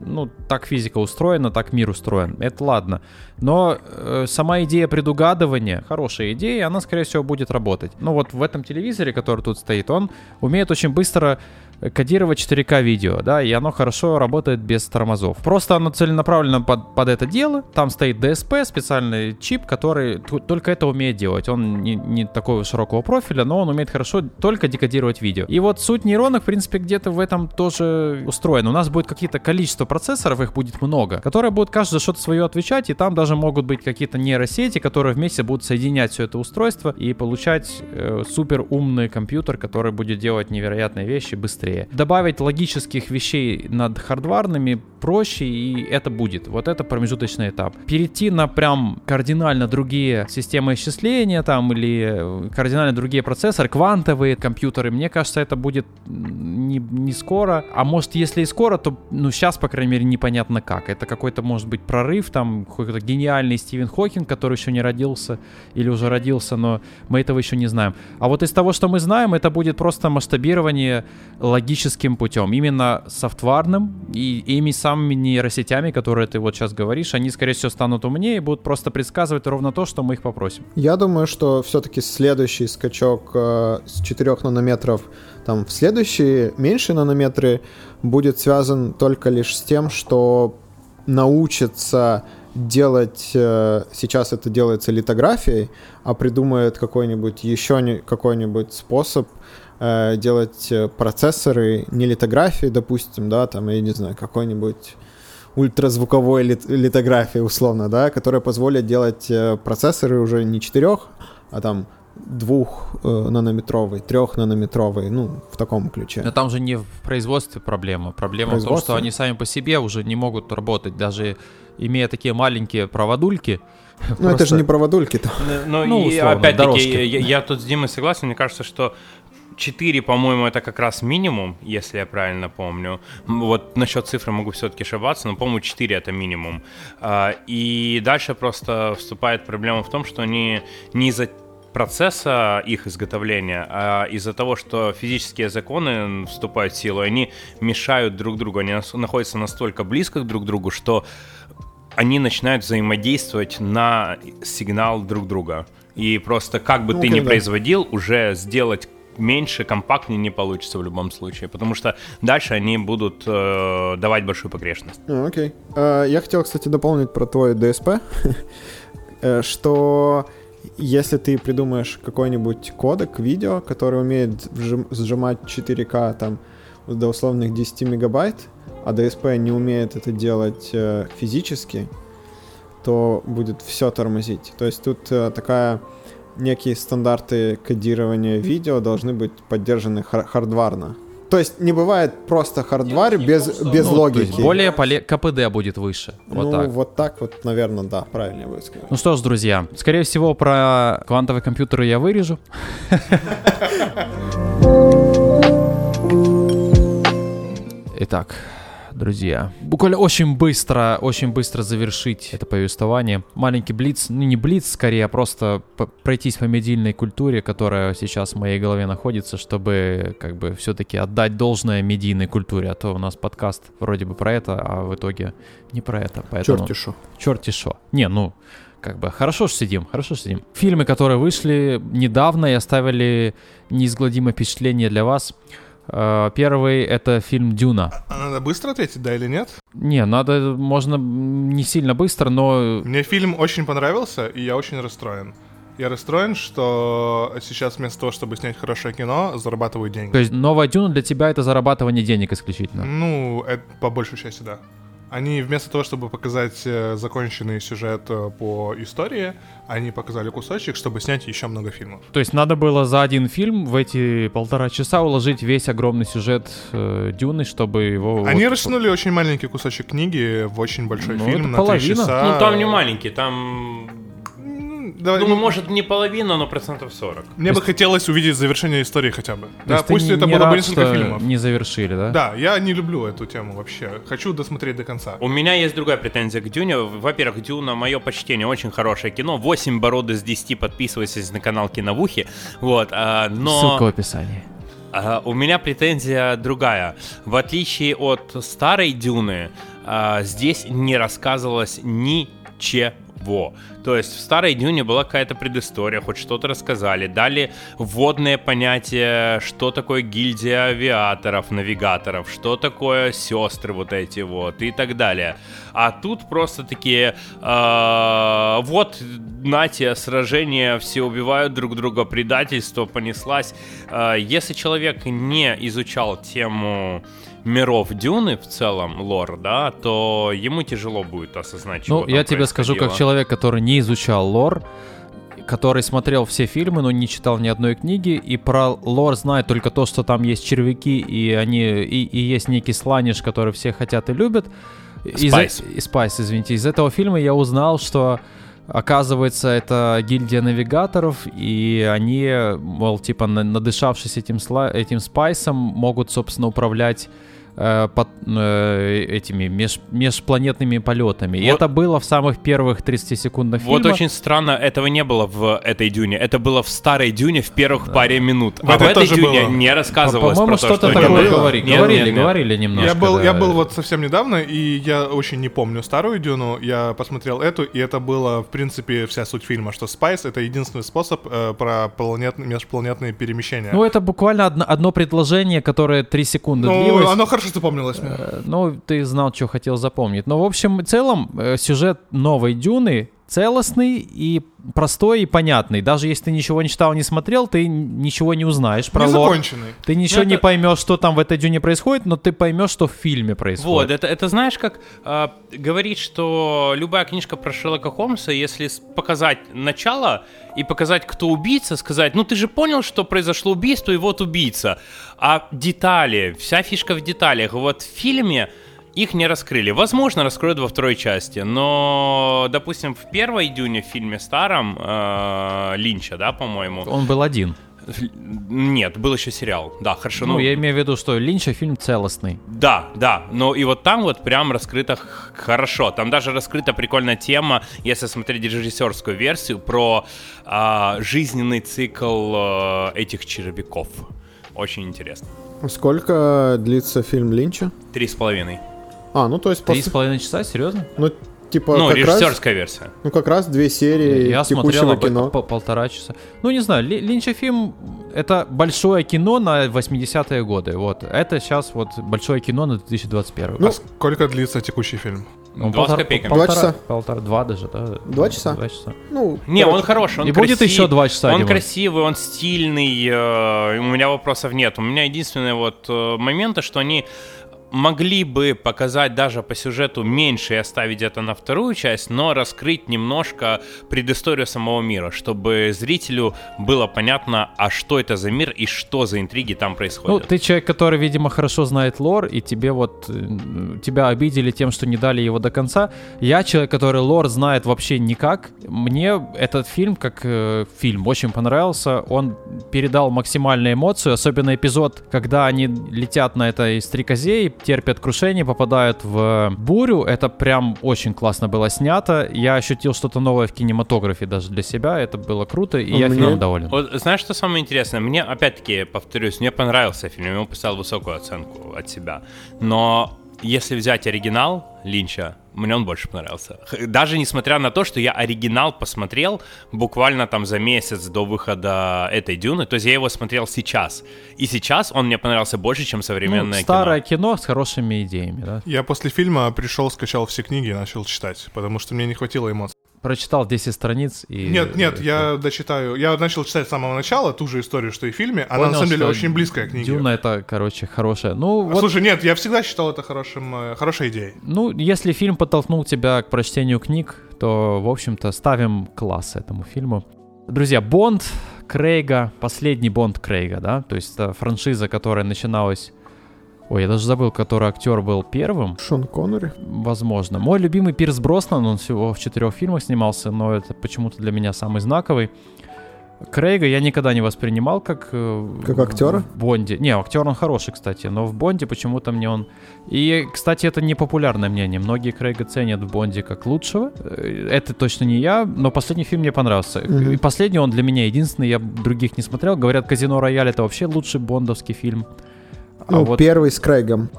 ну, так физика устроена, так мир устроен. Это ладно. Но э, сама идея предугадывания, хорошая идея, она, скорее всего, будет работать. Ну вот в этом телевизоре, который тут стоит, он умеет очень быстро кодировать 4К видео, да, и оно хорошо работает без тормозов. Просто оно целенаправленно под, под это дело. Там стоит DSP, специальный чип, который только это умеет делать. Он не, не такого широкого профиля, но он умеет хорошо только декодировать видео. И вот суть нейронок, в принципе, где-то в этом тоже устроена. У нас будет какие-то количество процессоров, их будет много, которые будут каждый за что-то свое отвечать, и там даже могут быть какие-то нейросети, которые вместе будут соединять все это устройство и получать э, супер умный компьютер, который будет делать невероятные вещи быстрее быстрее. Добавить логических вещей над хардварными проще, и это будет. Вот это промежуточный этап. Перейти на прям кардинально другие системы исчисления там или э, кардинально другие процессоры, квантовые компьютеры, мне кажется, это будет не, не скоро. А может, если и скоро, то, ну, сейчас, по крайней мере, непонятно как. Это какой-то, может быть, прорыв, там, какой-то гениальный Стивен Хокинг, который еще не родился или уже родился, но мы этого еще не знаем. А вот из того, что мы знаем, это будет просто масштабирование логическим путем, именно софтварным и ими самыми нейросетями, которые ты вот сейчас говоришь, они, скорее всего, станут умнее и будут просто предсказывать ровно то, что мы их попросим. Я думаю, что все-таки следующий скачок э, с 4 нанометров там в следующие меньшие нанометры будет связан только лишь с тем, что научится делать, э, сейчас это делается литографией, а придумает какой-нибудь еще какой-нибудь способ э, делать э, процессоры не литографии, допустим, да, там, я не знаю, какой-нибудь ультразвуковой лит литографии, условно, да, которая позволит делать э, процессоры уже не четырех, а там двух э, нанометровый, трех нанометровый, ну, в таком ключе. Но там же не в производстве проблема. Проблема в том, что они сами по себе уже не могут работать, даже имея такие маленькие проводульки. Ну, просто... это же не проводульки-то. Ну, ну и опять-таки, я, я тут с Димой согласен, мне кажется, что 4, по-моему, это как раз минимум, если я правильно помню. Вот насчет цифры могу все-таки ошибаться, но, по-моему, 4 это минимум. А, и дальше просто вступает проблема в том, что они не из-за процесса их изготовления, а из-за того, что физические законы вступают в силу, они мешают друг другу, они находятся настолько близко друг к другу, что они начинают взаимодействовать на сигнал друг друга. И просто как бы ну, ты ни производил, уже сделать меньше, компактнее не получится в любом случае, потому что дальше они будут э, давать большую погрешность. Ну, окей. Э, Я хотел, кстати, дополнить про твой DSP, [LAUGHS] э, что если ты придумаешь какой-нибудь кодек видео, который умеет сжимать 4К там до условных 10 мегабайт, а DSP не умеет это делать э, физически, то будет все тормозить. То есть тут э, такая некие стандарты кодирования видео должны быть поддержаны хар- хардварно. То есть не бывает просто хардвар без, без Ну, то логики. есть более поле... КПД будет выше. Вот ну, так. вот так вот, наверное, да, правильнее будет сказать. Ну что ж, друзья, скорее всего, про квантовые компьютеры я вырежу. [LAUGHS] Итак, друзья, буквально очень быстро, очень быстро завершить это повествование. Маленький блиц, ну не блиц, скорее, а просто пройтись по медийной культуре, которая сейчас в моей голове находится, чтобы как бы все-таки отдать должное медийной культуре, а то у нас подкаст вроде бы про это, а в итоге не про это. Поэтому... Черти шо. черти шо. Не, ну, как бы, хорошо ж сидим, хорошо ж сидим. Фильмы, которые вышли недавно и оставили неизгладимое впечатление для вас. Э, Первый — это фильм «Дюна». А надо быстро ответить, да или нет? Не, надо, можно не сильно быстро, но... Мне фильм очень понравился, и я очень расстроен. Я расстроен, что сейчас вместо того, чтобы снять хорошее кино, зарабатываю То деньги. есть новая «Дюна» для тебя — это зарабатывание денег исключительно. Ну, это по большей части, да. Они вместо того, чтобы показать э, законченный сюжет э, по истории, они показали кусочек, чтобы снять еще много фильмов. То есть надо было за один фильм в эти полтора часа уложить весь огромный сюжет э, «Дюны», чтобы его... Они вот- растянули очень маленький кусочек книги в очень большой Ну, фильм это на половина. три часа. Ну, там не маленький, там, давай, думаю, ну, может, не половина, но процентов 40. Мне бы хотелось увидеть завершение истории хотя бы. То Да, пусть это было бы несколько фильмов. не завершили, да? Да, я не люблю эту тему вообще. Хочу досмотреть до конца. У меня есть другая претензия к Дюне. Во-первых, Дюна, мое почтение, очень хорошее кино. 8 бород из 10 подписывайтесь на канал Киновухи. Вот, а, но... Ссылка в описании. А, у меня претензия другая. В отличие от старой Дюны, а, здесь не рассказывалось ничего. То есть в старой Дюне была какая-то предыстория, хоть что-то рассказали, дали вводное понятие, что такое гильдия авиаторов, навигаторов, что такое сестры вот эти вот и так далее. А тут просто такие, а, вот, нате, сражение, все убивают друг друга, предательство понеслась. А, если человек не изучал тему миров Дюны в целом, лор, да, то ему тяжело будет осознать, чего Ну, я тебе скажу, как человек, который не изучал лор, который смотрел все фильмы, но не читал ни одной книги, и про лор знает только то, что там есть червяки, и они и, и есть некий сланиш, который все хотят и любят. Из- Spice. и Spice, извините. Из этого фильма я узнал, что Оказывается, это гильдия навигаторов, и они, мол, типа, на- надышавшись этим, сла- этим spice ом, могут, собственно, управлять э, под- э, этими меж- межпланетными полетами. И Вот- это было в самых первых 30-секундных Вот фильмах. очень странно, этого не было в этой дюне. Это было в старой дюне в первых паре минут. В а в этой дюне было. не рассказывалось По-моему, про то, что-то что такое было. говори- Нет, говорили, нет, нет. говорили немножко. Я был, да. я был вот совсем недавно, и я очень не помню старую Дюну. Я посмотрел эту, и это было, в принципе, вся суть фильма, что Спайс — это единственный способ э, про планетные, межпланетные перемещения. Ну, это буквально одно, одно предложение, которое 3 секунды Ну, длилось. оно хорошо запомнилось мне. Э, Ну, ты знал, что хотел запомнить. Но, в общем и целом, э, сюжет новой Дюны целостный и простой и понятный. Даже если ты ничего не читал, не смотрел, ты ничего не узнаешь про lore. Ты ничего Ну, не это- поймешь, что там в этой Дюне происходит, но ты поймешь, что в фильме Вот, происходит. это, это знаешь, как э, говорить, что любая книжка про Шерлока Холмса, если показать начало и показать, кто убийца, сказать, ну ты же понял, что произошло убийство, и вот убийца. А детали, вся фишка в деталях. Вот в фильме их не раскрыли. Возможно, раскроют во второй части, но, допустим, в первой Дюне, в фильме старом, э, Линча, да, по-моему, Он был один. нет, был еще сериал. Да, хорошо. Ну, я имею в виду, что Линча фильм целостный. Да, да, но и вот там вот прям раскрыто хорошо. Там даже раскрыта прикольная тема, если смотреть режиссерскую версию, про а, жизненный цикл а, этих червяков. Очень интересно. Сколько длится фильм Линча? Три с половиной. А, ну то есть Три с половиной часа, серьезно? Ну, типа, Ну, как раз, режиссерская версия. ну, как раз две серии Я смотрел кино. по- полтора часа. Ну, не знаю, Ли- Линча фильм это большое кино на 80-е годы. Вот. Это сейчас вот большое кино на 2021. А сколько длится текущий фильм? Ну, Два с полтора- копейками. полтора- Два часа. Полтора, два даже, да? Два часа? Два часа. Ну, Не, короче, он хороший, он И будет красив- еще два часа, Он красивый, он стильный, э, у меня вопросов нет. У меня единственное вот э, моменты, что они могли бы показать даже по сюжету меньше и оставить это на вторую часть, но раскрыть немножко предысторию самого мира, чтобы зрителю было понятно, а что это за мир и что за интриги там Ну, происходят. ты человек, который, видимо, хорошо знает лор, и тебе вот тебя обидели тем, что не дали его до конца. Я человек, который лор знает вообще никак. Мне этот фильм, как э, фильм, очень понравился. Он передал максимальную эмоцию, особенно эпизод, когда они летят на этой стрекозе и терпят крушение, попадают в бурю. Это прям очень классно было снято. Я ощутил что-то новое в кинематографе даже для себя. Это было круто, и А я мне- фильмом доволен. Вот знаешь, что самое интересное? Мне, опять-таки, повторюсь, мне понравился фильм, я ему поставил высокую оценку от себя. Но если взять оригинал Линча, мне он больше понравился. Даже несмотря на то, что я оригинал посмотрел буквально там за месяц до выхода этой Дюны, то есть я его смотрел сейчас. И сейчас он мне понравился больше, чем Ну, современное старое кино. кино с хорошими идеями, да. Я после фильма пришел, скачал все книги и начал читать, потому что мне не хватило эмоций. Прочитал 10 страниц и... Нет, нет, я дочитаю. Я начал читать с самого начала ту же историю, что и в фильме. Она Понял, на самом деле очень близкая к книге. Дюна это, короче, хорошая. Ну, А, вот, Слушай, нет, я всегда считал это хорошим, э, хорошей идеей. ну, если фильм подтолкнул тебя к прочтению книг, то, в общем-то, ставим класс этому фильму. Друзья, Бонд Крейга, последний Бонд Крейга, да, то есть это франшиза, которая начиналась... Ой, я даже забыл, который актер был первым. Шон Коннери. Возможно. Мой любимый Пирс Броснан, он всего в четырех фильмах снимался, но это почему-то для меня самый знаковый. Крейга я никогда не воспринимал как... э, Как актера? В Бонде. Не, актер он хороший, кстати, но в Бонде почему-то мне он... И, кстати, это не популярное мнение. Многие Крейга ценят в Бонде как лучшего. Э, Это точно не я, но последний фильм мне понравился. Мгм. И последний он для меня единственный, я других не смотрел. Говорят, «Казино Рояль» — это вообще лучший бондовский фильм. А Ну, вот- первый с Крейгом.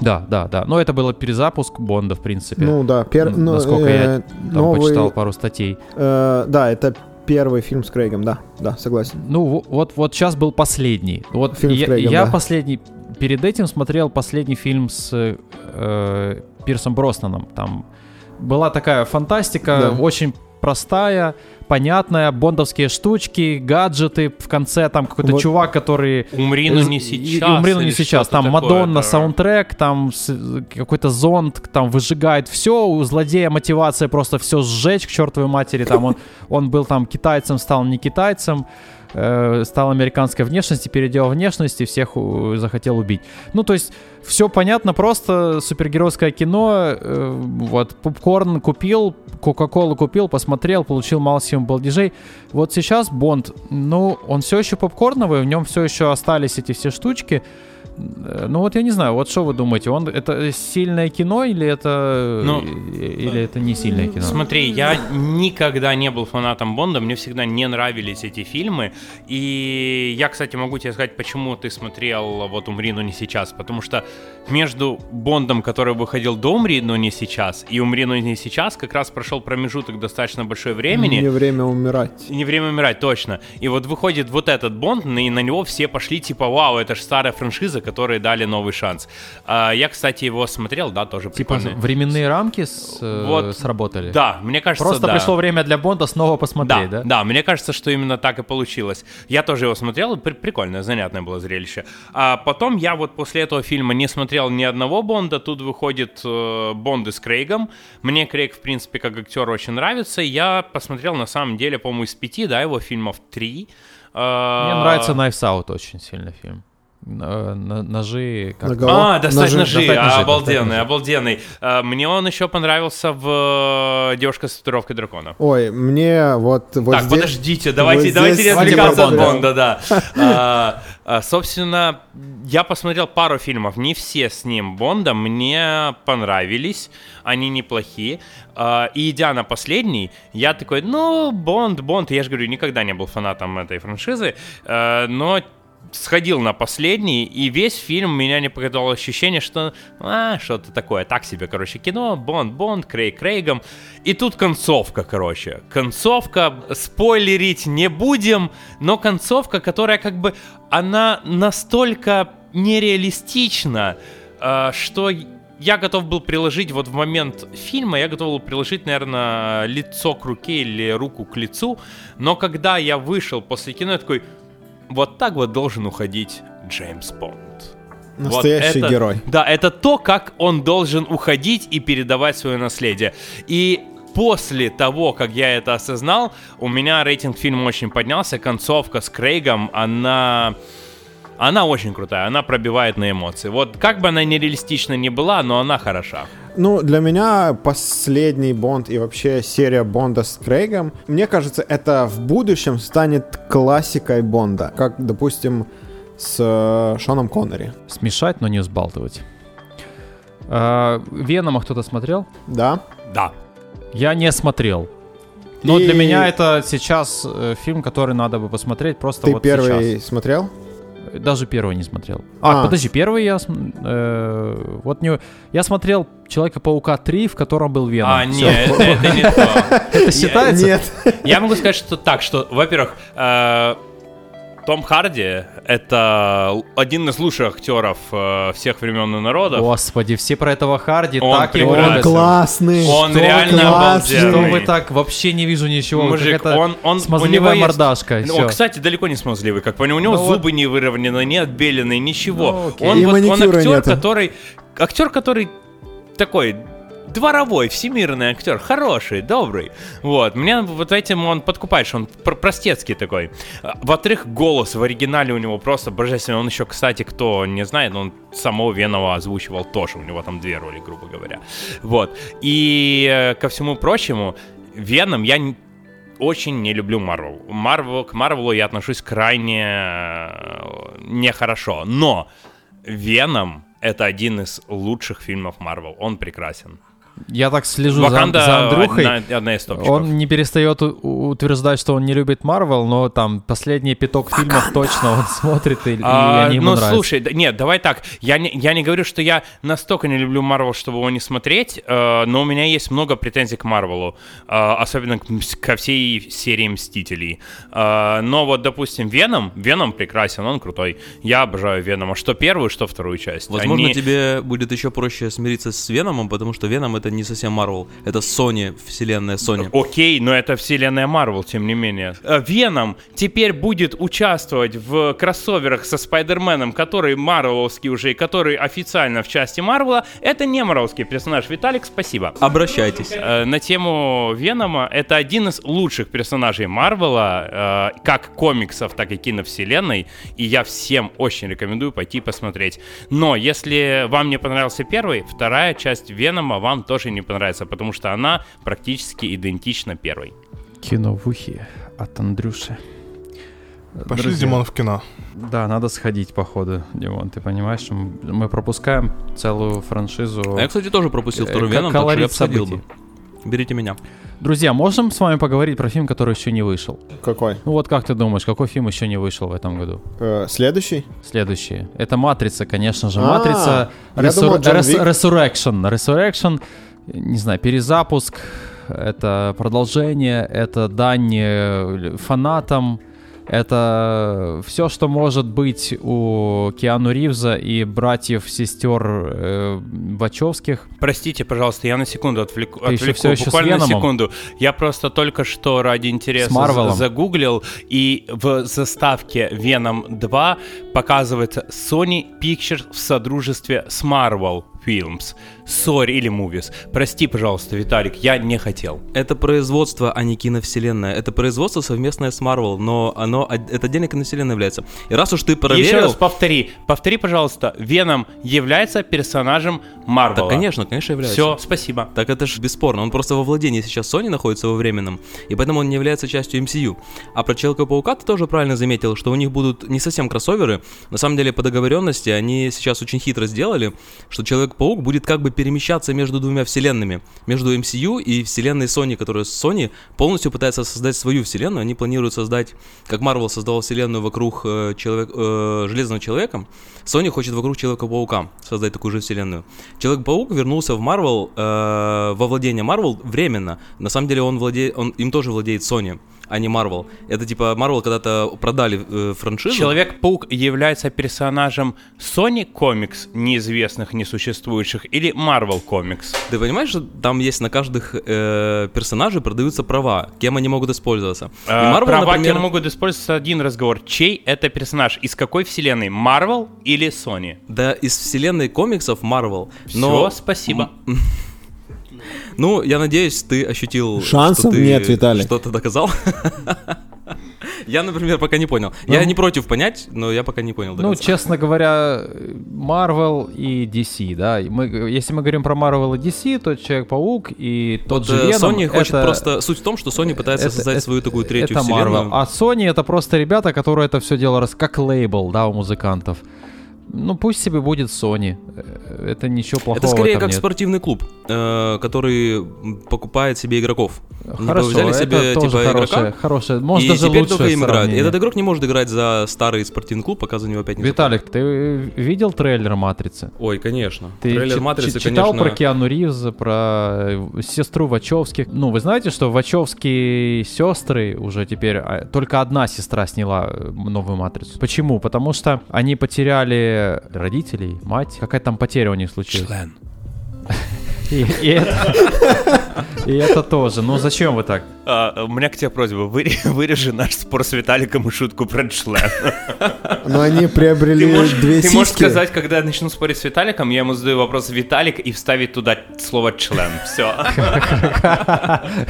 Да, да, да. Но это был перезапуск Бонда, в принципе. Ну да, пер... Ну, Насколько э, я там новый- почитал пару статей. э, да, это первый фильм с Крейгом, да, да, согласен. Ну, во- вот, вот сейчас был последний. Вот Фильм с я, Крейгом, я да. последний... Перед этим смотрел последний фильм с э, Пирсом Броснаном. Там была такая фантастика, Да. очень простая, понятная, бондовские штучки, гаджеты. В конце там какой-то Вот. чувак, который... Умри, но не сейчас. И, умри, но не сейчас. Там такое, Мадонна, да. саундтрек, там какой-то зонд, там выжигает все. У злодея мотивация просто все сжечь к чертовой матери. Там он, он был там китайцем, стал не китайцем. Э, стал американской внешности, переделал внешность и всех захотел убить. Ну, то есть, все понятно, просто супергеройское кино. э, вот, попкорн купил, Кока-Колу купил, посмотрел, получил максимум балдежей. Вот сейчас Бонд, ну, он все еще попкорновый, в нем все еще остались эти все штучки. Э, Ну вот я не знаю, вот что вы думаете, он это сильное кино или это Ну, или это не сильное кино? Смотри, я никогда не был фанатом Бонда, мне всегда не нравились эти фильмы. И я, кстати, могу тебе сказать, почему ты смотрел вот «Умри, но не сейчас». Потому что между Бондом, который выходил до «Умри, но не сейчас», и «Умри, но не сейчас» как раз прошел промежуток достаточно большой времени. Не время умирать. Не время умирать, точно. И вот выходит вот этот Бонд, и на него все пошли типа, вау, это же старая франшиза, которой дали новый шанс. А, я, кстати, его смотрел, да, тоже Типа прикольный. временные рамки с, э, Вот, сработали? Да, мне кажется, Просто да. пришло время для Бонда снова Да, посмотреть, да? да, мне кажется, что именно так и получилось. Я тоже его смотрел, при- прикольное, занятное было зрелище. А потом я вот после этого фильма не смотрел ни одного Бонда. Тут выходит э, Бонды с Крейгом. Мне Крейг, в принципе, как актер очень нравится. Я посмотрел, на самом деле, по-моему, из пяти, да, его фильмов три. А, Мне нравится Knives Out очень сильно фильм. Э, Ножи... как- Наголо- А, достать Ножи, ножи, достать ножи, обалденный, достать обалденный. А, Мне он еще понравился в э, «Девушка с татуировкой дракона». Ой, мне вот, вот так, здесь... подождите, давайте, вот давайте не здесь отвлекаться от Бонда. Бонда, да. [LAUGHS] А, а, собственно, я посмотрел пару фильмов, не все с ним Бонда, мне понравились, они неплохие. А, и идя на последний, я такой, ну, Бонд, Бонд, я же говорю, никогда не был фанатом этой франшизы, а, но сходил на последний, и весь фильм меня не покидало ощущение, что а, что-то такое, так себе, короче, кино, Бонд, Бонд, Крейг Крейгом. И тут концовка, короче. Концовка, спойлерить не будем, но концовка, которая как бы, она настолько нереалистична, э, что я готов был приложить вот в момент фильма, я готов был приложить, наверное, лицо к руке или руку к лицу, но когда я вышел после кино, я такой, вот так вот должен уходить Джеймс Бонд. Настоящий Вот это- герой. Да, это то, как он должен уходить и передавать свое наследие. И после того, как я это осознал, у меня рейтинг фильма очень поднялся. Концовка с Крейгом, она... Она очень крутая, она пробивает на эмоции. Вот как бы она нереалистична не была, но она хороша. Ну, для меня последний Бонд и вообще серия Бонда с Крейгом, мне кажется, это в будущем станет классикой Бонда. Как, допустим, с э, Шоном Коннери. Смешать, но не взбалтывать. А, Венома кто-то смотрел? Да? Да. Я не смотрел. Но И- для меня это сейчас э, фильм, который надо бы посмотреть просто Ты вот первый сейчас. смотрел? Даже первый не смотрел. А, А. подожди, первый я... э, вот не... Я смотрел Человека-паука 3, в котором был Веном. А, Всё. нет, это, это не то. Это считается? Нет. Я могу сказать, что так, что, во-первых, э, Том Харди — это один из лучших актеров э, всех времен и народов. Господи, все про этого Харди Он так его прекрасен. любят. классный. Он Что реально классный. Что вы так? Вообще не вижу ничего. Мужик, как это он, он, у смазливая него есть- мордашка. Ну, всё. Он, кстати, далеко не смазливый, как понял. У него Ну вот. зубы не выровнены, не отбелены, ничего. Ну, окей. он, И вот, он актер, нету. который. Актер, который такой дворовой, всемирный актер, хороший, добрый. Вот, меня вот этим он подкупает, что он пр- простецкий такой. А, Во-вторых, голос в оригинале у него просто божественный. Он еще, кстати, кто не знает, он самого Венова озвучивал тоже. У него там две роли, грубо говоря. Вот. И э, ко всему прочему, Веном я очень не люблю Марвел. Марвел к Марвелу я отношусь крайне э, нехорошо. Но Веном это один из лучших фильмов Марвел. Он прекрасен. Я так слежу за, Ваканда за Андрюхой. одна, одна из топчиков. Он не перестает утверждать, что он не любит Марвел, но там последний пяток фильмов точно он смотрит, и, и А, они ему ну, нравятся. слушай, да- нет, давай так. Я не, я не говорю, что я настолько не люблю Марвел, чтобы его не смотреть, э, но у меня есть много претензий к Марвелу, э, особенно к ко всей серии Мстителей. Э, но вот, допустим, Веном, Веном прекрасен, он крутой. Я обожаю Венома, что первую, что вторую часть. Возможно, Они- тебе будет еще проще смириться с Веномом, потому что Веном это не совсем Марвел, это Sony, вселенная Sony. Окей, но это вселенная Марвел, тем не менее. Э, Веном теперь будет участвовать в кроссоверах со Спайдерменом, который марвеловский уже, и который официально в части Марвела. Это не марвеловский персонаж. Виталик, спасибо. Обращайтесь. Э, На тему Венома это один из лучших персонажей Марвела, э, как комиксов, так и киновселенной, и я всем очень рекомендую пойти посмотреть. Но если вам не понравился первый, вторая часть Венома вам тоже не понравится, потому что она практически идентична первой. Кино в ухе от Андрюши. Пошли, Друзья, Димон, в кино. Да, надо сходить, походу, Димон, ты понимаешь, что мы пропускаем целую франшизу. А я, кстати, тоже пропустил Э, второй Веном, так что я обсудил бы. Берите меня. Друзья, можем с вами поговорить про фильм, который еще не вышел? Какой? Ну вот как ты думаешь, какой фильм еще не вышел в этом году? Э, следующий? Следующий. Это «Матрица», конечно же. А, «Матрица». Resurrection. Resurrection, не знаю, перезапуск, это продолжение, это дань э, фанатам, это все, что может быть у Киану Ривза и братьев-сестер э, Вачовских. Простите, пожалуйста, я на секунду отвлеку, Ты отвлеку, всё еще буквально на секунду. Я просто только что ради интереса загуглил, и в заставке Venom 2 показывается Sony Pictures в содружестве с Marvel Films. Sorry, или Movies. Прости, пожалуйста, Виталик, я не хотел. Это производство, а не киновселенная. Это производство совместное с Marvel, но оно это отдельная киновселенная является. И раз уж ты Еще проверил... раз повтори. Повтори, пожалуйста. Веном является персонажем Марвела. Да, конечно, конечно является. Все, спасибо. Так это же бесспорно. Он просто во владении сейчас Sony находится во временном, и поэтому он не является частью MCU. А про Человека-паука ты тоже правильно заметил, что у них будут не совсем кроссоверы. На самом деле, по договоренности они сейчас очень хитро сделали, что Человек-паук будет как бы перемещаться между двумя вселенными, между MCU и вселенной Sony, которая Sony полностью пытается создать свою вселенную. Они планируют создать, как Marvel создавал вселенную вокруг э, человек, э, Железного Человека, Sony хочет вокруг Человека-паука создать такую же вселенную. Человек-паук вернулся в Marvel, э, во владение Marvel временно. На самом деле он, владеет, он им тоже владеет Sony а не Marvel. Это типа Marvel когда-то продали э, франшизу. Человек-паук является персонажем Sony Comics, неизвестных, несуществующих, или Marvel Comics? Ты понимаешь, что там есть на каждых э, персонажей продаются права, кем они могут использоваться. А, Marvel, права например... кем могут использоваться один разговор. Чей это персонаж? Из какой вселенной? Marvel или Sony? Да, из вселенной комиксов Marvel. Но... Все, спасибо. [LAUGHS] Ну, я надеюсь, ты ощутил, Шансов что ты нет, Виталий. что-то доказал. [LAUGHS] Я, например, пока не понял. Ну, я не против понять, но я пока не понял. Ну, конца. честно говоря, Marvel и DC, да. Мы, если мы говорим про Marvel и DC, то Человек-паук и тот вот, же э, Venom, Sony это, хочет просто... Суть в том, что Sony пытается это, создать это, свою такую третью это вселенную. Marvel. А Sony это просто ребята, которые это все дело раз как лейбл, да, у музыкантов. Ну, пусть себе будет Sony. Э, это ничего плохого Это скорее как нет. спортивный клуб, э, который покупает себе игроков. Хорошо, взяли себе, это типа, тоже игрока, хорошее. Может, и даже теперь лучше только им играют. Этот игрок не может играть за старый спортивный клуб, пока за него опять не Виталик, ты видел трейлер «Матрицы»? Ой, конечно. Ты трейлер «Матрицы», читал конечно... про Киану Ривза, про э, сестру Вачовских? Ну, вы знаете, что Вачовские сестры уже теперь... А, только одна сестра сняла новую «Матрицу». Почему? Потому что они потеряли родителей, родителей, мать. Какая там потеря у них случилась? Член. [LAUGHS] И, и, это, и это тоже. Ну зачем вы так? А, у меня к тебе просьба. Вы, [LAUGHS] вырежи наш спор с Виталиком и шутку про член. [LAUGHS] Но они приобрели ты можешь, две Ты сиськи. можешь сказать, когда я начну спорить с Виталиком, я ему задаю вопрос Виталик и вставить туда слово член. Все.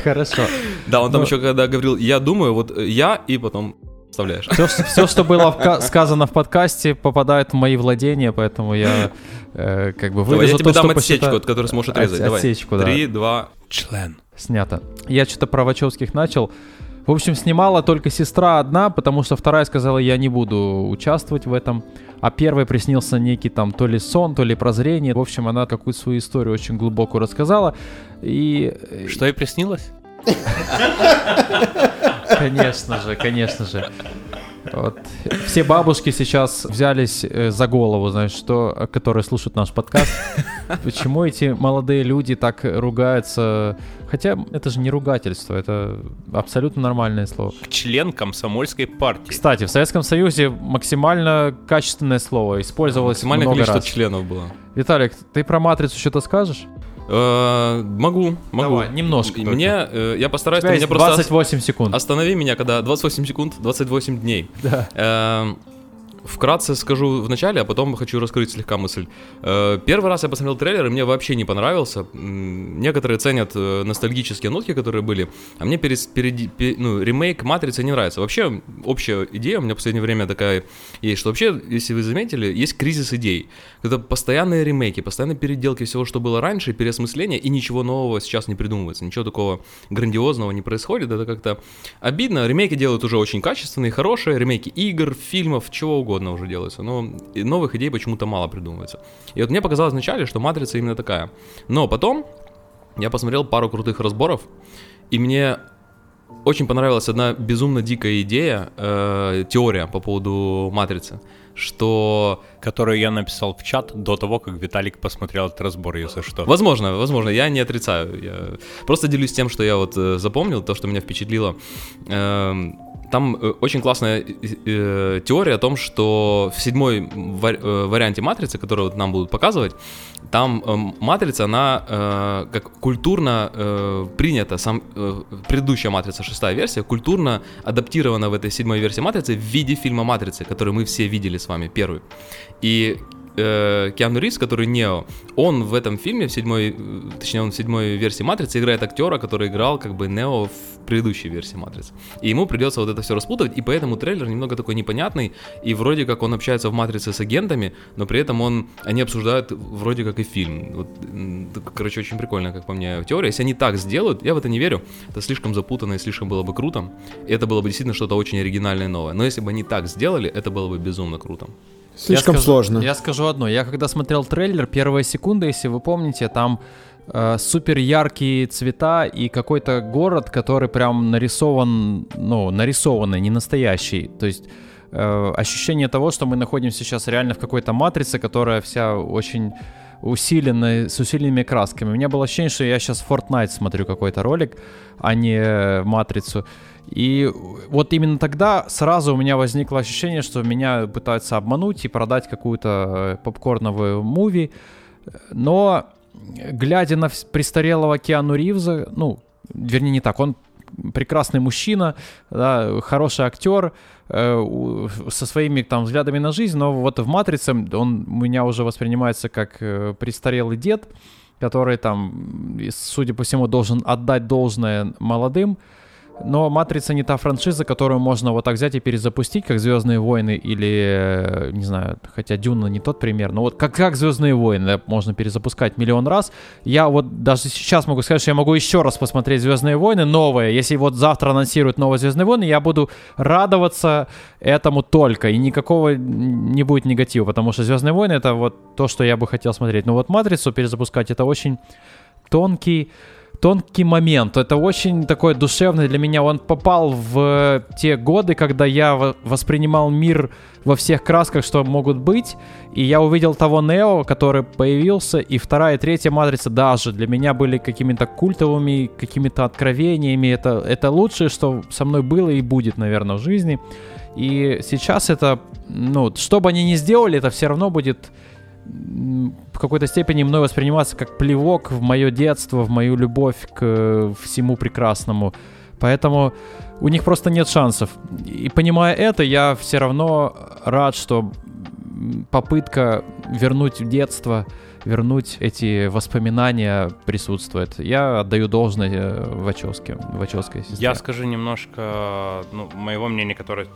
Хорошо. Да, он там еще когда говорил, я думаю, вот я и потом вставляешь. Все, все что было в, сказано в подкасте, попадает в мои владения, поэтому я э, как бы вырежу Давай, я тебе то, дам что отсечку, посчитаю. от которой сможешь отрезать. От, Давай. Отсечку, да. Три, два... Член. Снято. Я что-то про Вачовских начал. В общем, снимала только сестра одна, потому что вторая сказала, я не буду участвовать в этом. А первой приснился некий там то ли сон, то ли прозрение. В общем, она какую-то свою историю очень глубокую рассказала. И... Что ей приснилось? [LAUGHS] Конечно же, конечно же. Вот. Все бабушки сейчас взялись э, за голову, знаешь, что, которые слушают наш подкаст. Почему эти молодые люди так ругаются? Хотя это же не ругательство, это абсолютно нормальное слово. Член комсомольской партии. Кстати, в Советском Союзе максимально качественное слово использовалось Максимальное много количество раз. членов было. Виталик, ты про матрицу что-то скажешь? Э, могу, могу. Давай, немножко. Мне, э, я постараюсь, ты меня просто 28 секунд. останови меня, когда 28 секунд, 28 дней. Да. Эм, Вкратце скажу в начале, а потом хочу раскрыть слегка мысль. Э, Первый раз я посмотрел трейлер, и мне вообще не понравился. Некоторые ценят э, ностальгические нотки, которые были, а мне перес- переди- пе- ну, ремейк «Матрицы» не нравится. Вообще, общая идея у меня в последнее время такая есть, что вообще, если вы заметили, есть кризис идей. Это постоянные ремейки, постоянные переделки всего, что было раньше, переосмысление, и ничего нового сейчас не придумывается. Ничего такого грандиозного не происходит. Это как-то обидно. Ремейки делают уже очень качественные, хорошие. Ремейки игр, фильмов, чего угодно уже делается. Но новых идей почему-то мало придумывается. И вот мне показалось вначале, что «Матрица» именно такая. Но потом я посмотрел пару крутых разборов, и мне очень понравилась одна безумно дикая идея, э, теория по поводу «Матрицы», что Которую я написал в чат до того, как Виталик посмотрел этот разбор, если что. Возможно, возможно, я не отрицаю. Я просто делюсь тем, что я вот э, запомнил, то, что меня впечатлило. Эм, Там э, очень классная э, э, теория о том, что в седьмой вари- варианте матрицы, которую нам будут показывать, там матрица, она как культурно принята, сам, предыдущая матрица, шестая версия, культурно адаптирована в этой седьмой версии матрицы в виде фильма «Матрицы», который мы все видели с вами, первый. И э, Киану Ривз, который Нео, он в этом фильме, в седьмой, э, точнее, он в седьмой версии Матрицы играет актера, который играл как бы Нео в предыдущей версии Матрицы. И ему придется вот это все распутывать, и поэтому трейлер немного такой непонятный, и вроде как он общается в Матрице с агентами, но при этом он, они обсуждают вроде как и фильм. Вот, короче, очень прикольно, как по мне, теория. Если они так сделают, я в это не верю, это слишком запутанно и слишком было бы круто, это было бы действительно что-то очень оригинальное и новое. Но если бы они так сделали, это было бы безумно круто. Слишком я скажу, сложно. Я скажу одно. Я когда смотрел трейлер, первые секунды, если вы помните, там э, супер яркие цвета и какой-то город, который прям нарисован, ну, нарисованный, не настоящий. То есть э, ощущение того, что мы находимся сейчас реально в какой-то матрице, которая вся очень усиленная, с усиленными красками. У меня было ощущение, что я сейчас Fortnite смотрю какой-то ролик, а не Матрицу. И вот именно тогда сразу у меня возникло ощущение, что меня пытаются обмануть и продать какую-то э, попкорновую муви. Но глядя на престарелого Киану Ривза, ну, вернее не так, он прекрасный мужчина, да, хороший актер, э, со своими там взглядами на жизнь, но вот в «Матрице» он у меня уже воспринимается как э, престарелый дед, который там, судя по всему, должен отдать должное молодым, но «Матрица» не та франшиза, которую можно вот так взять и перезапустить, как «Звездные войны» или, э, не знаю, хотя «Дюна» не тот пример, но вот как, как «Звездные войны» можно перезапускать миллион раз. Я вот даже сейчас могу сказать, что я могу еще раз посмотреть «Звездные войны» новые. Если вот завтра анонсируют новые «Звездные войны», я буду радоваться этому только, и никакого не будет негатива, потому что «Звездные войны» — это вот то, что я бы хотел смотреть. Но вот «Матрицу» перезапускать — это очень тонкий тонкий момент. Это очень такой душевный для меня. Он попал в те годы, когда я воспринимал мир во всех красках, что могут быть. И я увидел того Нео, который появился. И вторая и третья матрица даже для меня были какими-то культовыми, какими-то откровениями. Это, это лучшее, что со мной было и будет, наверное, в жизни. И сейчас это, ну, что бы они ни сделали, это все равно будет в какой-то степени мной восприниматься как плевок в мое детство, в мою любовь к всему прекрасному. Поэтому у них просто нет шансов. И понимая это, я все равно рад, что попытка вернуть детство, вернуть эти воспоминания присутствует. Я отдаю должное э, Вачовске, Вачовской сестре. Я скажу немножко ну, моего мнения, которое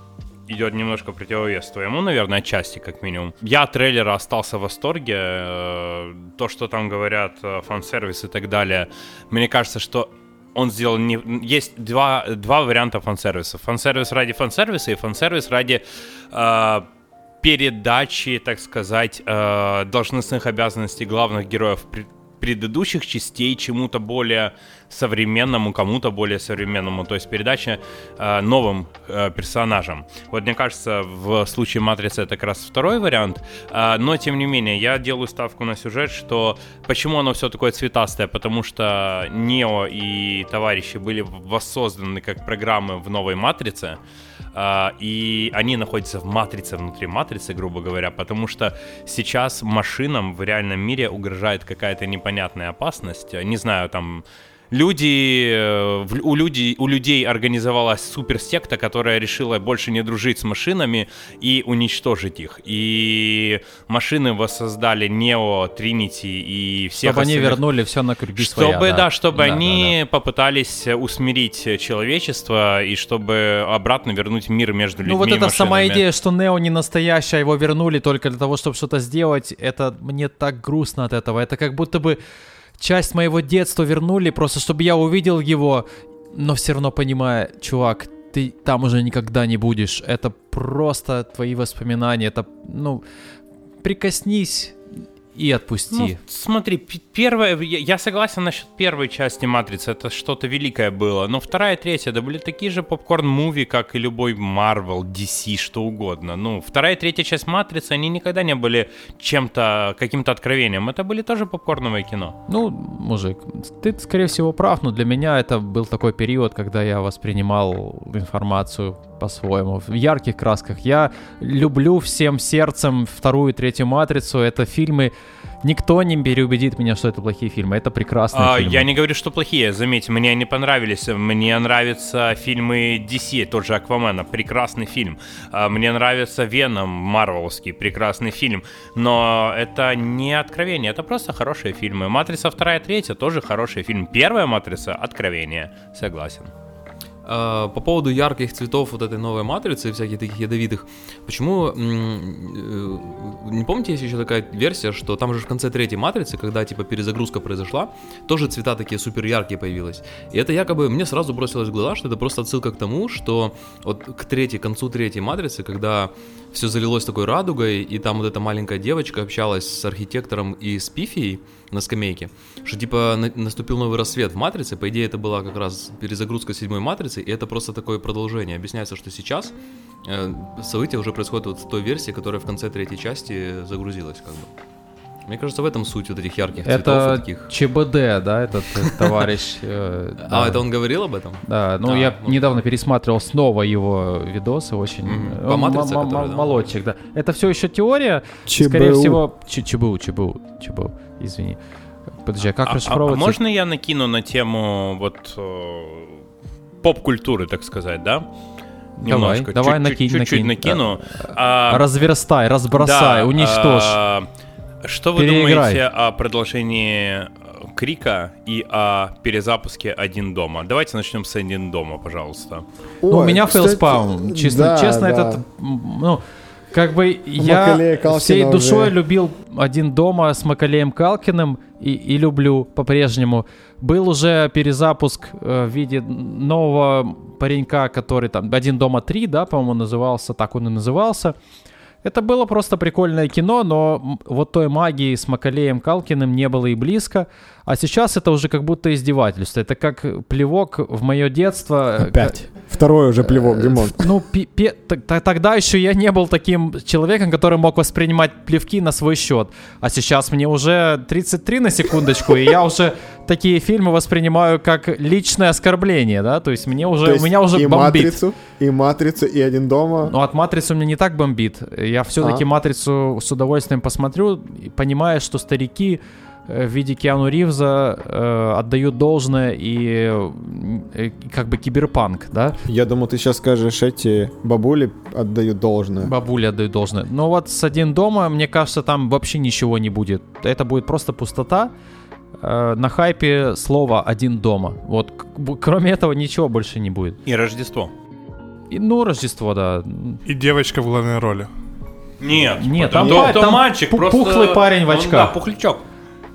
идет немножко противовес твоему, наверное, отчасти как минимум. Я от трейлера остался в восторге. Э, то, что там говорят, э, фан-сервис и так далее, мне кажется, что он сделал не... Есть два, два варианта фан-сервиса. Фан-сервис ради фан-сервиса и фан-сервис ради э, передачи, так сказать, э, должностных обязанностей главных героев предыдущих частей чему-то более современному, кому-то более современному, то есть передача э, новым э, персонажам. Вот мне кажется, в случае Матрицы это как раз второй вариант, э, но тем не менее, я делаю ставку на сюжет, что почему оно все такое цветастое, потому что Нео и товарищи были воссозданы как программы в новой Матрице, и они находятся в матрице внутри матрицы, грубо говоря, потому что сейчас машинам в реальном мире угрожает какая-то непонятная опасность. Не знаю, там люди, э, у, людей, у людей организовалась суперсекта, которая решила больше не дружить с машинами и уничтожить их. И машины воссоздали Нео, Тринити и всех Чтобы остальных. они вернули все на круги чтобы, своя, да. да, чтобы да, они да, да. попытались усмирить человечество и чтобы обратно вернуть мир между людьми Ну вот эта сама идея, что Нео не настоящий, а его вернули только для того, чтобы что-то сделать, это мне так грустно от этого. Это как будто бы часть моего детства вернули, просто чтобы я увидел его, но все равно понимая, чувак, ты там уже никогда не будешь. Это просто твои воспоминания. Это, ну, прикоснись и отпусти. Ну, смотри, первая, я, я согласен насчет первой части Матрицы, это что-то великое было, но вторая и третья, да были такие же попкорн-муви, как и любой Marvel, DC, что угодно. Ну, вторая и третья часть Матрицы, они никогда не были чем-то, каким-то откровением, это были тоже попкорновое кино. Ну, мужик, ты, скорее всего, прав, но для меня это был такой период, когда я воспринимал информацию по-своему, в ярких красках. Я люблю всем сердцем вторую и третью «Матрицу». Это фильмы... Никто не переубедит меня, что это плохие фильмы. Это прекрасные а, фильмы. Я не говорю, что плохие. Заметьте, мне они понравились. Мне нравятся фильмы DC, тот же Аквамена. Прекрасный фильм. А, мне нравится Веном, Марвеловский. Прекрасный фильм. Но это не откровение. Это просто хорошие фильмы. «Матрица» вторая и третья тоже хороший фильм. Первая «Матрица» — откровение. Согласен. А, по поводу ярких цветов вот этой новой матрицы и всяких таких ядовитых, почему, э, не помните, есть еще такая версия, что там же в конце третьей матрицы, когда типа перезагрузка произошла, тоже цвета такие супер яркие появились. И это якобы мне сразу бросилось в глаза, что это просто отсылка к тому, что вот к третьей, к концу третьей матрицы, когда все залилось такой радугой, и там вот эта маленькая девочка общалась с архитектором и с Пифией на скамейке, что типа на- наступил новый рассвет в Матрице, по идее это была как раз перезагрузка седьмой Матрицы, и это просто такое продолжение. Объясняется, что сейчас э, события уже происходят вот в той версии, которая в конце третьей части загрузилась как бы. Мне кажется, в этом суть вот этих ярких цветов и Это таких... ЧБД, да, этот э, [LAUGHS] товарищ. э, А, да. это он говорил об этом? Да, ну Да, я недавно пересматривал снова его видосы, очень... Э, По да? Молодчик, да. Это все еще теория, скорее всего... ЧБУ, ЧБУ, ЧБУ, извини. Подожди, а как А- а- расшифровывается? можно я накину на тему вот поп-культуры, так сказать, да? Давай, Немножко, давай, чуть- накинь, чуть-чуть накинь. накину. А, Разверстай, разбросай, да, уничтожь. а, Что вы Переиграй. думаете о продолжении э, Крика и о перезапуске «Один дома»? Давайте начнем с «Один дома», пожалуйста. Ну, у Ой, меня кстати, facepalm. Честно, да, честно да. этот, ну, как бы Макалея я Калкина всей уже. душой любил один дома с Макалеем Калкиным и, и люблю по-прежнему. Был уже перезапуск э, в виде нового паренька, который там один дома 3, да, по-моему, назывался, так он и назывался. Это было просто прикольное кино, но вот той магии с Макалеем Калкиным не было и близко. А сейчас это уже как будто издевательство. Это как плевок в мое детство. э, Опять. Второй уже плевок, Димон. ну, пи- тогда еще я не был таким человеком, который мог воспринимать плевки на свой счет. А сейчас мне уже 33 на секундочку, и я уже такие фильмы воспринимаю как личное оскорбление, да? То есть мне уже, есть у меня уже и бомбит. матрицу, и матрицу, и один дома. Ну, от матрицы у меня не так бомбит. Я все-таки А. матрицу с удовольствием посмотрю, понимая, что старики э, в виде Киану Ривза э, отдают должное и, э, и как бы киберпанк, да? Я думал, ты сейчас скажешь, эти бабули отдают должное. Бабуля отдают должное. Но вот с один дома, мне кажется, там вообще ничего не будет. Это будет просто пустота. Э, на хайпе слово один дома. Вот кроме этого ничего больше не будет. И Рождество. И, ну, Рождество, да. И девочка в главной роли. Нет, Нет, там, там то там мальчик, пу- просто... пухлый парень в он, очках. Да, пухлячок.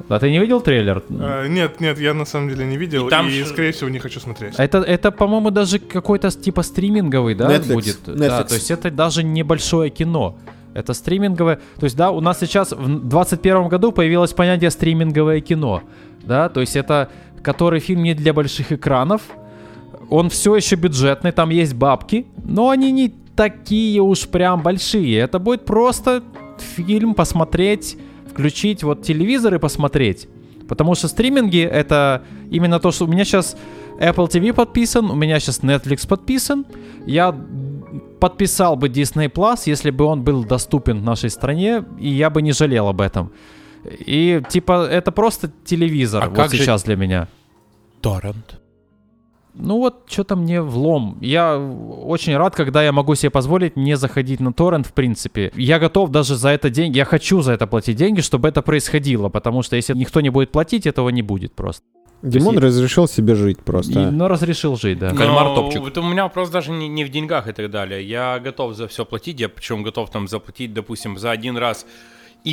А ты не видел трейлер? Э, нет, нет, я на самом деле не видел. И И, там ж- скорее всего, не хочу смотреть. Это, это по-моему, даже какой-то типа стриминговый, да, Netflix. будет? Да, Netflix. то есть это даже небольшое кино. Это стриминговое. То есть, да, у нас сейчас в 2021 году появилось понятие стриминговое кино. Да, то есть это который фильм не для больших экранов. Он все еще бюджетный, там есть бабки, но они не такие уж прям большие. Это будет просто фильм посмотреть, включить вот телевизор и посмотреть. Потому что стриминги это именно то, что у меня сейчас Apple TV подписан, у меня сейчас Netflix подписан. Я подписал бы Disney Plus, если бы он был доступен в нашей стране, и я бы не жалел об этом. И типа это просто телевизор А вот как же- сейчас для меня. Торрент. Ну вот, что-то мне влом. Я очень рад, когда я могу себе позволить не заходить на торрент, в принципе. Я готов даже за это деньги, я хочу за это платить деньги, чтобы это происходило, потому что если никто не будет платить, этого не будет просто. Димон есть- разрешил себе жить просто. И, но разрешил жить, да. Кальмар Но топчик. Это у меня вопрос даже не, не в деньгах и так далее. Я готов за все платить, я причем готов там заплатить, допустим, за один раз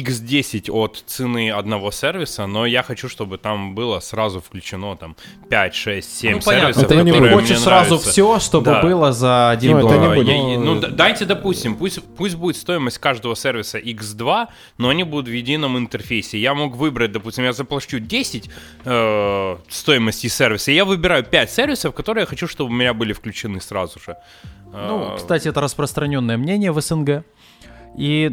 x10 от цены одного сервиса, но я хочу, чтобы там было сразу включено там 5, 6, 7 Ну, понятно. сервисов, Это не Ты будет. хочешь мне сразу нравятся. все, чтобы Да. было за один Ну, это доллар. не будет. Я- ну, Ну, дайте, допустим, пусть, пусть будет стоимость каждого сервиса X2, но они будут в едином интерфейсе. Я мог выбрать, допустим, я заплачу 10 э, стоимости сервиса, и я выбираю 5 сервисов, которые я хочу, чтобы у меня были включены сразу же. Ну, Э, кстати, это распространенное мнение в СНГ. И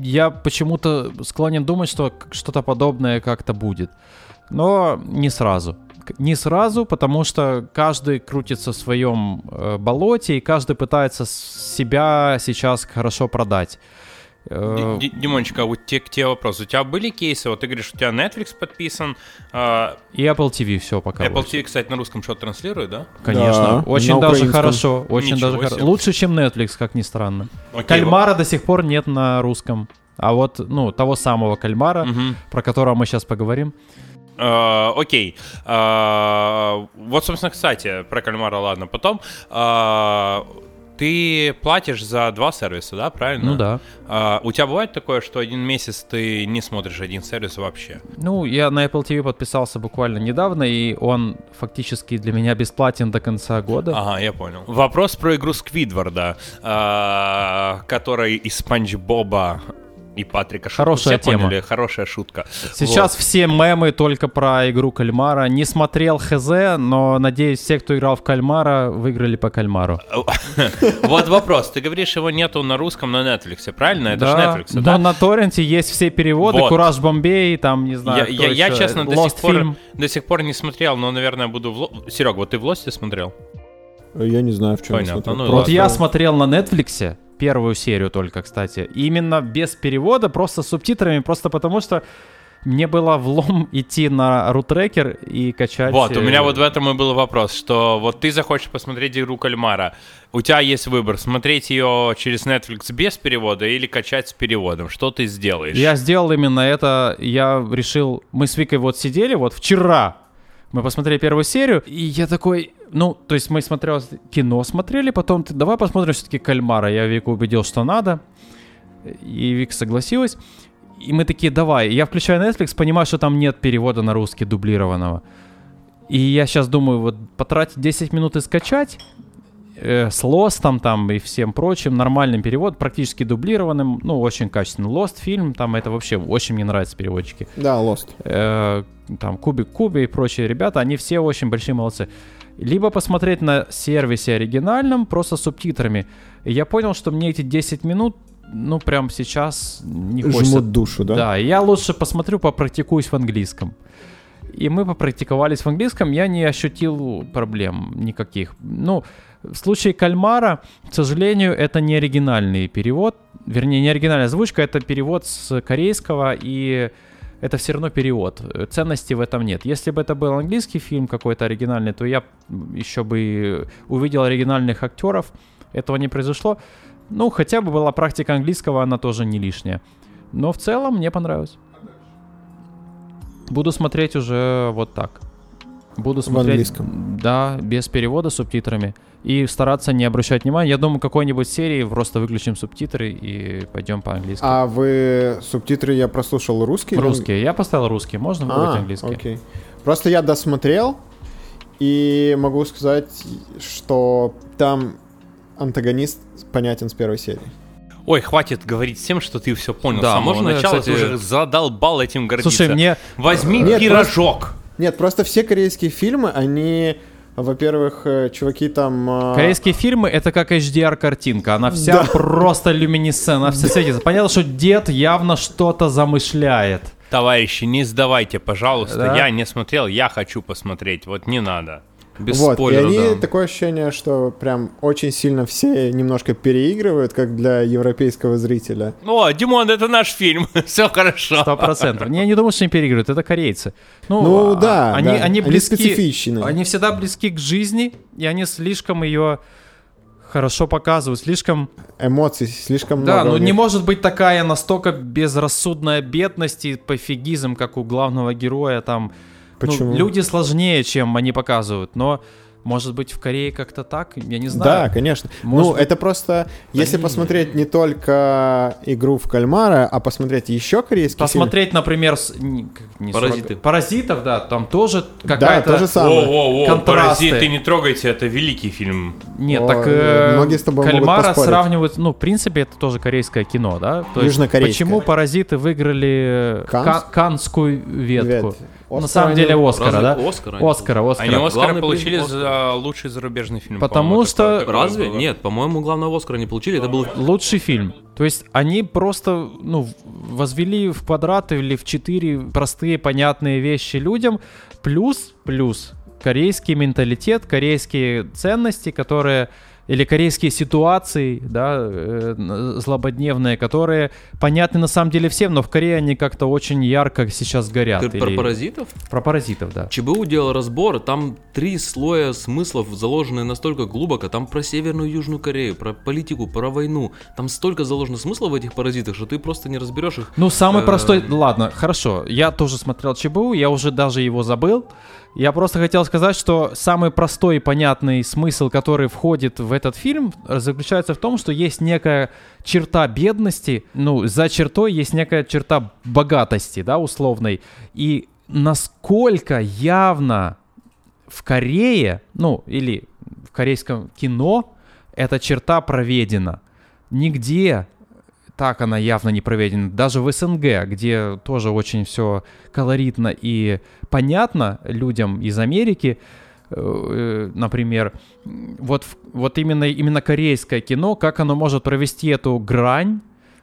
я почему-то склонен думать, что что-то подобное как-то будет. Но не сразу. Не сразу, потому что каждый крутится в своем э, болоте, и каждый пытается себя сейчас хорошо продать. Э, Ди- Ди- Димончик, а вот те, к тебе вопрос. У тебя были кейсы? Вот ты говоришь, у тебя Netflix подписан, а, И Apple TV все пока. Apple вот. TV, кстати, на русском что транслирует, да? Конечно, Да, очень даже хорошо, очень Ничего даже себе. лучше, чем Netflix, как ни странно. Окей, Кальмара до сих пор нет на русском, а вот ну того самого кальмара, Мгм. про которого мы сейчас поговорим. Э, Окей. Э, Вот, собственно, кстати, про кальмара, ладно, потом. Э, Ты платишь за два сервиса, да, правильно? Ну да. А, у тебя бывает такое, что один месяц ты не смотришь один сервис вообще? Ну, я на Apple TV подписался буквально недавно, и он фактически для меня бесплатен до конца года. Ага, я понял. Вопрос про игру Сквидварда, а, который из Спанч Боба и Патрика шутку Хорошая все тема. поняли? Хорошая шутка. Сейчас все мемы только про игру Кальмара. Не смотрел ХЗ, но надеюсь, все, кто играл в Кальмара, выиграли по Кальмару. Вот. [LAUGHS] Вот вопрос. Ты говоришь, его нету на русском на Netflix, правильно? Это же Netflix, но да? на торренте есть все переводы. Вот. Кураж Бомбей, там, не знаю, Я, честно, до сих, пор, до сих пор не смотрел, но, наверное, буду в... Серег, вот ты в Лосте смотрел? Я не знаю, в чем Понятно, я смотрю. ну Вот я смотрел на Netflix первую серию только, кстати. Именно без перевода, просто с субтитрами, просто потому что мне было влом [LAUGHS] идти на рутрекер и качать... Вот, у э, меня вот в этом и был вопрос, что вот ты захочешь посмотреть игру Кальмара, у тебя есть выбор, смотреть ее через Netflix без перевода или качать с переводом. Что ты сделаешь? Я сделал именно это. Я решил... Мы с Викой вот сидели, вот вчера мы посмотрели первую серию, и я такой... Ну, то есть мы смотрел кино, смотрели, потом ты, давай посмотрим все-таки Кальмара. Я Вику убедил, что надо, и Вика согласилась. И мы такие, давай. Я включаю Netflix, понимаю, что там нет перевода на русский дублированного. И я сейчас думаю, вот потратить 10 минут и скачать э, с Лостом там и всем прочим, нормальным перевод, практически дублированным, ну, очень качественный. Lost фильм, там это вообще очень мне нравятся переводчики. Да, Lost. Э, там Кубик Куби и прочие ребята, они все очень большие молодцы. Либо посмотреть на сервисе оригинальном, просто с субтитрами. И я понял, что мне эти 10 минут, ну, прям сейчас не хочется. Жмут душу, да? Да, я лучше посмотрю, попрактикуюсь в английском. И мы попрактиковались в английском, я не ощутил проблем никаких. Ну, в случае кальмара, к сожалению, это не оригинальный перевод, вернее, не оригинальная озвучка, это перевод с корейского, и это все равно перевод. Ценности в этом нет. Если бы это был английский фильм какой-то оригинальный, то я еще бы увидел оригинальных актеров. Этого не произошло. Ну, хотя бы была практика английского, она тоже не лишняя. Но в целом мне понравилось. Буду смотреть уже вот так. Буду смотреть, английском. да, без перевода с субтитрами. И стараться не обращать внимания. Я думаю, какой-нибудь серии просто выключим субтитры и пойдем по-английски. А вы субтитры я прослушал русские? Русские. Я поставил русский. Можно выбрать А, английский? окей. Просто я досмотрел, и могу сказать, что там антагонист понятен с первой серии. Ой, хватит говорить всем, что ты все понял Да, с самого можно я, начала. кстати- Ты уже задолбал этим гордиться. Слушай, мне Возьми Нет, пирожок. Нет, просто все корейские фильмы, они, во-первых, э, чуваки там... э, Корейские фильмы это как HDR картинка, она вся Да. просто люминесцентна, она вся светится. Понятно, что дед явно что-то замышляет. Товарищи, не сдавайте, пожалуйста. Да. Я не смотрел, я хочу посмотреть. Вот не надо. Без вот, спойлеров, и они да. такое ощущение, что прям очень сильно все немножко переигрывают, как для европейского зрителя. О, Димон, это наш фильм. [LAUGHS] Все хорошо. Сто процентов. Не, я не думаю, что они переигрывают, это корейцы. Ну, Ну а- да, они, да. они Они близки. специфичны. Они всегда близки к жизни, и они слишком ее хорошо показывают, слишком... Эмоций слишком Да, много. ну у не может быть такая настолько безрассудная бедность и пофигизм, как у главного героя там. Ну, Почему? люди сложнее, чем они показывают, но может быть в Корее как-то так, я не Да, знаю. конечно. Может ну, быть- это просто, если посмотреть не только игру в кальмара, а посмотреть еще корейский Посмотреть, например, с- не- Паразиты. суррогат- Паразитов, да, там тоже фильм... какая-то... Да, то же самое. О-о-о, контрасты. паразиты, не трогайте, это великий фильм. Нет, О, так э, многие с тобой Кальмара сравнивают, ну, в принципе, это тоже корейское кино, да? То Южнокорейское. Почему «Паразиты» выиграли Канс- Ка- канскую ветку? Вет. На Оскара самом деле Оскара, Разве да? Оскара они Оскара, Оскара. Они Оскара Главный получили приз за лучший зарубежный фильм. Потому что- такое Разве? было. Нет, по-моему, главного Оскара не получили. Это был Лучший фильм. То есть они просто, ну, возвели в квадрат или в четыре простые, понятные вещи людям, плюс, плюс корейский менталитет, корейские ценности, которые или корейские ситуации, да, э, злободневные, которые понятны на самом деле всем, но в Корее они как-то очень ярко сейчас горят. Ты про или- паразитов? Про паразитов, да. ЧБУ делал разбор, там три слоя смыслов заложены настолько глубоко. Там про Северную и Южную Корею, про политику, про войну. Там столько заложено смысла в этих паразитах, что ты просто не разберешь их. Ну, самый Э, простой... Ладно, хорошо. Я тоже смотрел ЧБУ, я уже даже его забыл. Я просто хотел сказать, что самый простой и понятный смысл, который входит в этот фильм заключается в том, что есть некая черта бедности, ну, за чертой есть некая черта богатости, да, условной. И насколько явно в Корее, ну, или в корейском кино эта черта проведена. Нигде так она явно не проведена. Даже в СНГ, где тоже очень все колоритно и понятно людям из Америки, э, например, вот, вот именно, именно корейское кино, как оно может провести эту грань,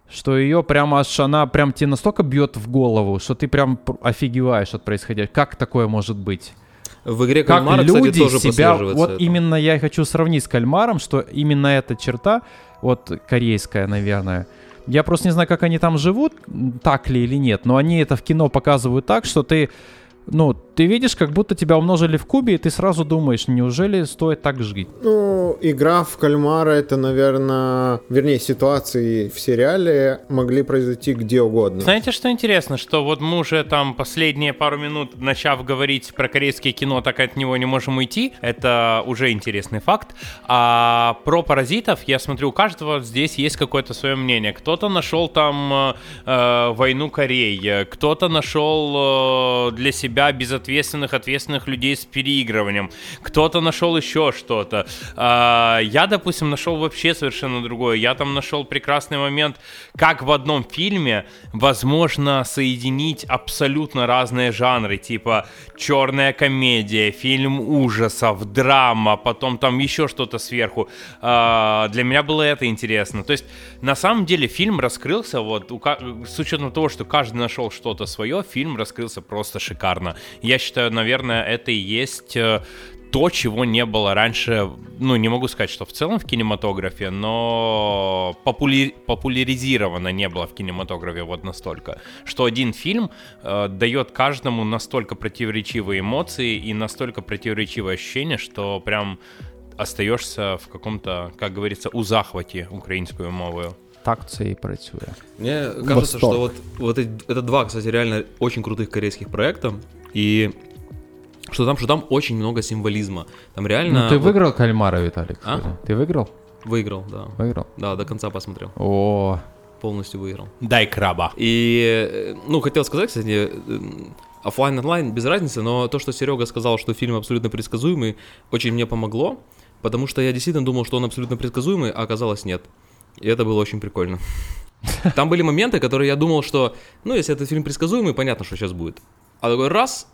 что ее прямо аж она прям тебе настолько бьет в голову, что ты прям офигеваешь от происходящего. Как такое может быть? В игре как Кальмара, люди кстати, тоже себя... Вот это. именно я и хочу сравнить с Кальмаром, что именно эта черта, вот корейская, наверное, я просто не знаю, как они там живут, так ли или нет, но они это в кино показывают так, что ты, ну, ты видишь, как будто тебя умножили в кубе, и ты сразу думаешь, неужели стоит так жить? Ну, игра в кальмара это, наверное, вернее, ситуации в сериале могли произойти где угодно. Знаете, что интересно? Что вот мы уже там последние пару минут, начав говорить про корейское кино, так от него не можем уйти. Это уже интересный факт. А про паразитов, я смотрю, у каждого здесь есть какое-то свое мнение. Кто-то нашел там э, э, войну Кореи, кто-то нашел э, для себя безответственных, ответственных людей с переигрыванием, кто-то нашел еще что-то. А, я, допустим, нашел вообще совершенно другое. Я там нашел прекрасный момент, как в одном фильме возможно соединить абсолютно разные жанры, типа черная комедия, фильм ужасов, драма, потом там еще что-то сверху. А, для меня было это интересно. То есть, на самом деле, фильм раскрылся, вот, с учетом того, что каждый нашел что-то свое, фильм раскрылся просто шикарно. Я считаю, наверное, это и есть э, то, чего не было раньше, ну, не могу сказать, что в целом в кинематографе, но популяри- популяризировано не было в кинематографе вот настолько, что один фильм э, дает каждому настолько противоречивые эмоции и настолько противоречивые ощущения, что прям остаешься в каком-то, как говорится, у захваті українською мовою. Так це і працює. Мне кажется, Восток. что вот, вот эти- это два, кстати, реально очень крутых корейских проекта. И что там, что там очень много символизма. Там реально... Ну, ты вот выиграл Кальмара, Виталик? А? кстати? Ты выиграл? Выиграл, да. Выиграл. Да, до конца посмотрел. О, Полностью выиграл. Дай краба. И, э, ну, хотел сказать, кстати, э, оффлайн онлайн без разницы, но то, что Серега сказал, что фильм абсолютно предсказуемый, очень мне помогло, потому что я действительно думал, что он абсолютно предсказуемый, а оказалось нет. И это было очень прикольно. [LAUGHS] Там были моменты, которые я думал, что, ну, если этот фильм предсказуемый, понятно, что сейчас будет. А такой раз,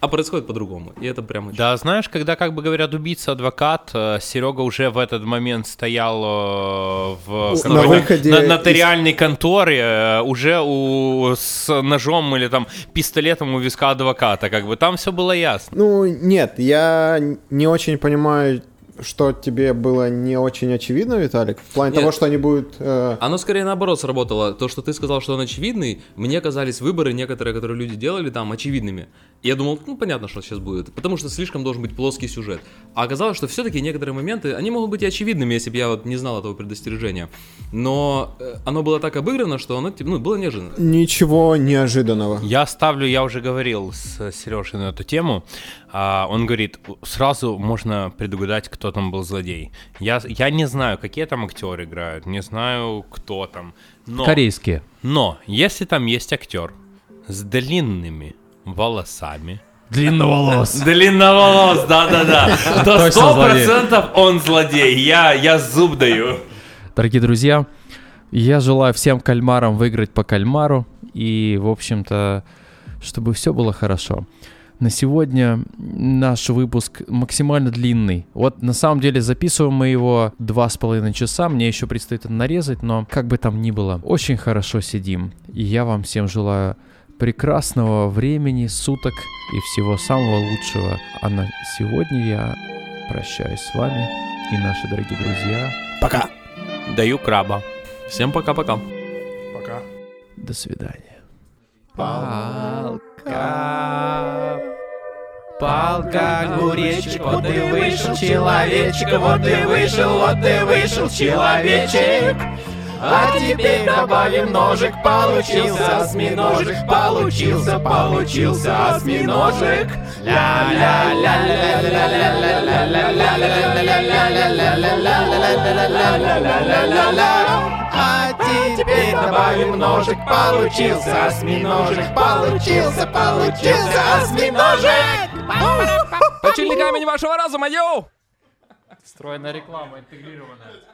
а происходит по-другому. И это прям очень... Да, знаешь, когда, как бы говорят, убийца-адвокат, э, Серега уже в этот момент стоял э, в На выходе на- из- нотариальной конторе, э, уже у, с ножом или там пистолетом у виска адвоката, как бы там все было ясно. Ну, нет, я не очень понимаю, что тебе было не очень очевидно, Виталик, в плане Нет. того, что они будут... э, Оно скорее наоборот сработало. То, что ты сказал, что он очевидный, мне казались выборы некоторые, которые люди делали там, очевидными. Я думал, ну понятно, что сейчас будет, потому что слишком должен быть плоский сюжет. А оказалось, что все-таки некоторые моменты, они могут быть и очевидными, если бы я вот не знал этого предостережения. Но э, оно было так обыграно, что оно типа, ну, было неожиданно. Ничего неожиданного. Я ставлю, я уже говорил с Сережей на эту тему. а, он говорит, сразу можно предугадать, кто там был злодей. Я, я не знаю, какие там актеры играют, не знаю, кто там. Но, корейские. но если там есть актер с длинными волосами, Длинноволос. Длинноволос, да-да-да. [LAUGHS] Точно сто процентов он злодей. Я, я зуб даю. Дорогие друзья, я желаю всем кальмарам выиграть по кальмару. И, в общем-то, чтобы все было хорошо. На сегодня наш выпуск максимально длинный. Вот на самом деле записываем мы его два с половиной часа. Мне еще предстоит нарезать, но как бы там ни было, очень хорошо сидим. И я вам всем желаю прекрасного времени, суток и всего самого лучшего. А на сегодня я прощаюсь с вами и наши дорогие друзья. Даю краба. Всем пока-пока. Пока. До свидания. Палка, палка, огуречек, вот и вышел человечек, вот и вышел, вот и вышел человечек. А теперь добавим ножик, получился осьминожек, получился, получился осьминожек. А теперь добавим ножик, получился осьминожек, получился, получился осьминожек. Точильный камень вашего разума, йоу! Стройная реклама, интегрированная.